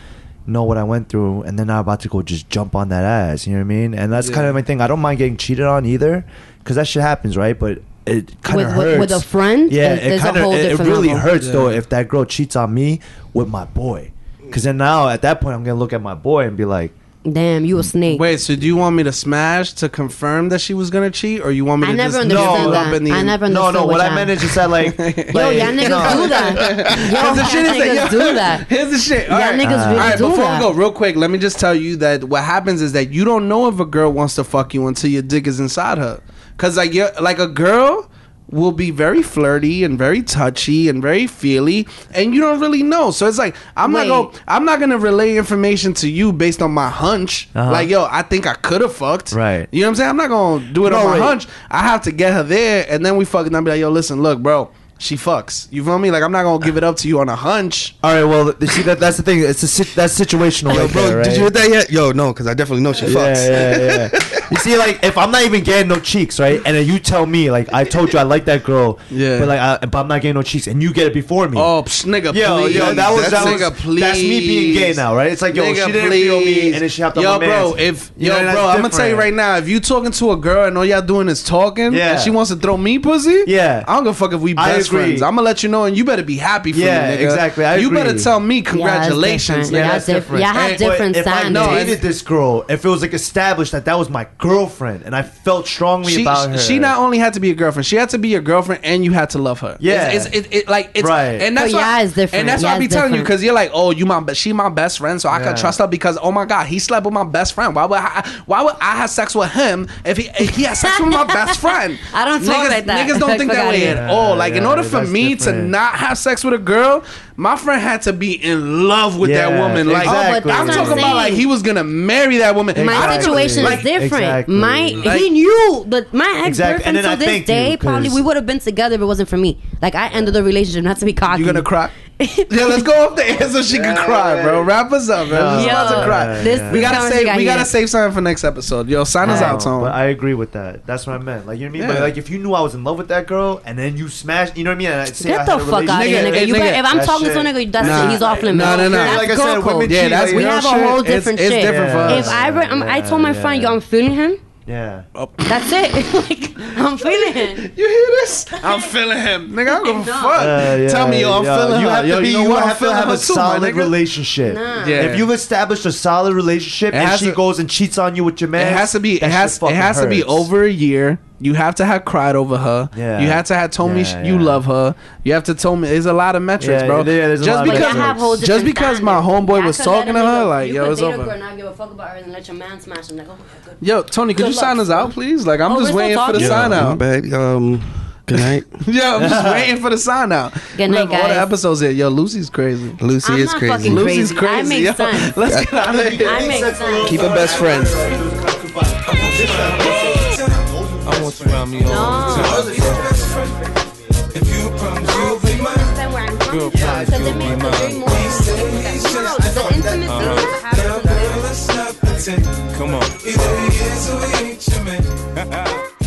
Speaker 6: know what I went through, and they're not about to go just jump on that ass. You know what I mean? And that's kind of my thing. I don't mind getting cheated on either, because that shit happens, right? But it kind of
Speaker 5: With-
Speaker 6: hurts
Speaker 5: with- with a friend,
Speaker 6: Yeah, it kind of
Speaker 5: whole
Speaker 6: it, it really
Speaker 5: level.
Speaker 6: hurts though if that girl cheats on me with my boy, because then now at that point I'm gonna look at my boy and be like.
Speaker 5: Damn, you a mm. snake.
Speaker 2: Wait, so do you want me to smash to confirm that she was gonna cheat, or you want me
Speaker 5: I
Speaker 2: to
Speaker 5: never
Speaker 2: just
Speaker 5: understood
Speaker 2: no,
Speaker 5: that.
Speaker 2: up in the
Speaker 5: I never
Speaker 6: No,
Speaker 5: understood
Speaker 6: no. What I meant is just that like,
Speaker 5: Yo,
Speaker 6: like,
Speaker 5: y'all niggas
Speaker 6: know-
Speaker 5: do that. Yo,
Speaker 2: Because the shit is that
Speaker 5: niggas do that.
Speaker 2: Here's the shit.
Speaker 5: Y'all
Speaker 2: All right.
Speaker 5: niggas really
Speaker 2: All right,
Speaker 5: do
Speaker 2: before
Speaker 5: that.
Speaker 2: we go, real quick, let me just tell you that what happens is that you don't know if a girl wants to fuck you until your dick is inside her. Cause like you're like a girl will be very flirty and very touchy and very feely and you don't really know so it's like i'm
Speaker 5: Wait.
Speaker 2: not gonna i'm not gonna relay information to you based on my hunch
Speaker 6: Uh-huh.
Speaker 2: like yo i think i could have fucked
Speaker 6: Right.
Speaker 2: you know what i'm saying i'm not gonna do it
Speaker 6: No,
Speaker 2: on my
Speaker 6: wait.
Speaker 2: hunch i have to get her there and then we fucking i'll be like yo listen look bro she fucks you feel me like i'm not gonna give it up to you on a hunch
Speaker 6: All right. Well, th- see that that's the thing. It's a sit- that's situational,
Speaker 1: Yo,
Speaker 6: right
Speaker 1: bro,
Speaker 6: there, right?
Speaker 1: did you hit that yet? Yo, no, because I definitely know she fucks.
Speaker 6: Yeah, yeah, yeah. you see, like, if I'm not even getting no cheeks, right, and then you tell me, like, I told you I like that girl,
Speaker 2: Yeah.
Speaker 6: but like, I, but I'm not getting no cheeks, and you get it before me.
Speaker 2: oh psh, nigga
Speaker 6: Yo,
Speaker 2: please.
Speaker 6: yo, that was that
Speaker 2: That's-
Speaker 6: was
Speaker 2: nigga, please.
Speaker 6: that's me being gay now, right? It's like, yo,
Speaker 2: Nigga,
Speaker 6: she didn't feel me, and then she hopped on
Speaker 2: Yo, bro,
Speaker 6: mans.
Speaker 2: if
Speaker 6: You
Speaker 2: yo,
Speaker 6: know,
Speaker 2: bro, I'm gonna tell you right now, if you talking to a girl and all y'all doing is talking,
Speaker 6: Yeah.
Speaker 2: and she wants to throw me pussy,
Speaker 6: Yeah.
Speaker 2: I don't give a fuck if we
Speaker 6: I
Speaker 2: best
Speaker 6: agree.
Speaker 2: friends. I'm gonna let you know, and you better be happy for
Speaker 6: Yeah,
Speaker 2: me, nigga.
Speaker 6: exactly, I
Speaker 2: you
Speaker 6: agree.
Speaker 2: better tell me congratulations,
Speaker 5: Yeah,
Speaker 6: that's
Speaker 5: diff-
Speaker 6: different.
Speaker 5: y'all have different
Speaker 6: But if I dated this girl, if it was like established that that was my girlfriend, and I felt strongly
Speaker 2: She,
Speaker 6: about her,
Speaker 2: she not only had to be a girlfriend, she had to be your girlfriend, and you had to love her.
Speaker 6: Yeah.
Speaker 2: it's, it's it, it, like it's
Speaker 6: Right.
Speaker 2: and that's
Speaker 5: But
Speaker 2: why
Speaker 5: yeah, it's different.
Speaker 2: and that's
Speaker 5: Yeah,
Speaker 2: why I be
Speaker 5: it's
Speaker 2: telling you because you're like, oh, you my be- she my best friend, so I
Speaker 6: Yeah.
Speaker 2: can trust her because oh my god, he slept with my best friend. Why would I, why would I have sex with him if he if he has sex with my best friend?
Speaker 5: I don't talk
Speaker 2: niggas,
Speaker 5: like that.
Speaker 2: Niggas don't think that way at all. Like in
Speaker 6: Yeah,
Speaker 2: order for
Speaker 6: that's
Speaker 2: me to not have sex with a girl, my friend had to be in love with that woman. Like
Speaker 6: exactly.
Speaker 5: Oh, I'm
Speaker 2: talking
Speaker 5: I'm
Speaker 2: about, like he was gonna marry that woman.
Speaker 5: My situation
Speaker 2: like,
Speaker 5: is different.
Speaker 6: Exactly.
Speaker 5: My
Speaker 2: Like-
Speaker 5: he knew, but my ex
Speaker 6: Exactly. And
Speaker 5: boyfriend
Speaker 6: then
Speaker 5: to this
Speaker 6: thank you,
Speaker 5: day probably
Speaker 6: 'cause-
Speaker 5: we would have been together if it wasn't for me. Like I ended the relationship not to be cocky.
Speaker 2: You're gonna cry? yeah, let's go off the air so she can cry, bro. Wrap us up, man. She's about to cry.
Speaker 5: this-
Speaker 2: we
Speaker 5: this
Speaker 2: gotta
Speaker 5: conversation
Speaker 2: save.
Speaker 5: got
Speaker 2: We gotta
Speaker 5: heated.
Speaker 2: save something for next episode. Yo, sign us out, Tone.
Speaker 6: But I agree with that. That's what I meant. Like you know what I mean.
Speaker 2: Yeah.
Speaker 6: But like if you knew I was in love with that girl and then you smashed, you know what I mean. And I say I
Speaker 5: Get
Speaker 6: had
Speaker 5: the
Speaker 6: a
Speaker 5: fuck out of
Speaker 6: relationship-
Speaker 5: here,
Speaker 2: Nigga,
Speaker 5: nigga. You
Speaker 2: nigga,
Speaker 5: better, if I'm
Speaker 6: that
Speaker 5: talking to a nigga, that's
Speaker 2: Nah.
Speaker 5: it. He's off limits.
Speaker 2: No, no, no.
Speaker 5: That's
Speaker 6: Like I said,
Speaker 5: girl
Speaker 6: women
Speaker 5: code.
Speaker 2: yeah, that's
Speaker 6: like,
Speaker 5: We
Speaker 6: you
Speaker 5: have a
Speaker 6: shit?
Speaker 5: whole
Speaker 2: It's-
Speaker 5: different
Speaker 2: it's
Speaker 5: shit.
Speaker 2: different for
Speaker 5: If
Speaker 2: us.
Speaker 5: I, re- I'm, I told my friend, yo. I'm feeling him.
Speaker 6: Yeah.
Speaker 5: That's it. like, I'm feeling him.
Speaker 2: You hear this? I'm feeling him, nigga. I don't give a fuck.
Speaker 6: Uh, yeah,
Speaker 2: Tell me, yo, I'm
Speaker 6: yeah.
Speaker 2: feeling
Speaker 6: You
Speaker 2: her.
Speaker 6: have
Speaker 2: yo,
Speaker 6: to be.
Speaker 2: you know
Speaker 6: You
Speaker 2: what?
Speaker 6: Have to have a
Speaker 2: too,
Speaker 6: solid relationship.
Speaker 5: Nah.
Speaker 2: Yeah.
Speaker 6: If you've established a solid relationship and she
Speaker 2: to-
Speaker 6: goes and cheats on you with your man,
Speaker 2: It has to be. It has. It
Speaker 6: fucking
Speaker 2: has to be over a year. You have to have cried over her.
Speaker 6: Yeah.
Speaker 2: You have to have told me
Speaker 6: Yeah,
Speaker 2: you love her. You have to tell me. There's a lot of metrics,
Speaker 6: Yeah,
Speaker 2: bro.
Speaker 6: yeah, there's a
Speaker 2: just
Speaker 6: lot
Speaker 2: because
Speaker 5: y'all
Speaker 2: just because my homeboy
Speaker 5: Y'all
Speaker 2: was talking to her,
Speaker 5: nigga-
Speaker 2: like yo,
Speaker 5: could
Speaker 2: it's
Speaker 5: date a
Speaker 2: over.
Speaker 5: girl and not give a fuck about her and let your man smash him. Like, oh, good.
Speaker 2: Yo, Tony, could
Speaker 5: Good
Speaker 2: you sign us out, please? Like, I'm
Speaker 5: Oh,
Speaker 2: just waiting for the
Speaker 5: talking?
Speaker 2: sign out.
Speaker 1: bad. Um, good night.
Speaker 2: Yeah, I'm just waiting for the sign out.
Speaker 5: Good night,
Speaker 2: have All the episodes here. Yo, Lucy's crazy.
Speaker 1: Lucy
Speaker 5: I'm
Speaker 1: is
Speaker 5: not
Speaker 1: crazy.
Speaker 2: Lucy's
Speaker 5: crazy. I
Speaker 2: crazy.
Speaker 5: make
Speaker 2: yo.
Speaker 5: sense.
Speaker 2: Let's get out of here.
Speaker 5: I make sense.
Speaker 1: Keep it best friends.
Speaker 7: You around me all the time. If you promise you'll be mine,
Speaker 5: Understand where I'm from? Because it makes a big more. The intimacy that happens
Speaker 7: girl, let's not pretend. Come on. Either he is or he ain't your man.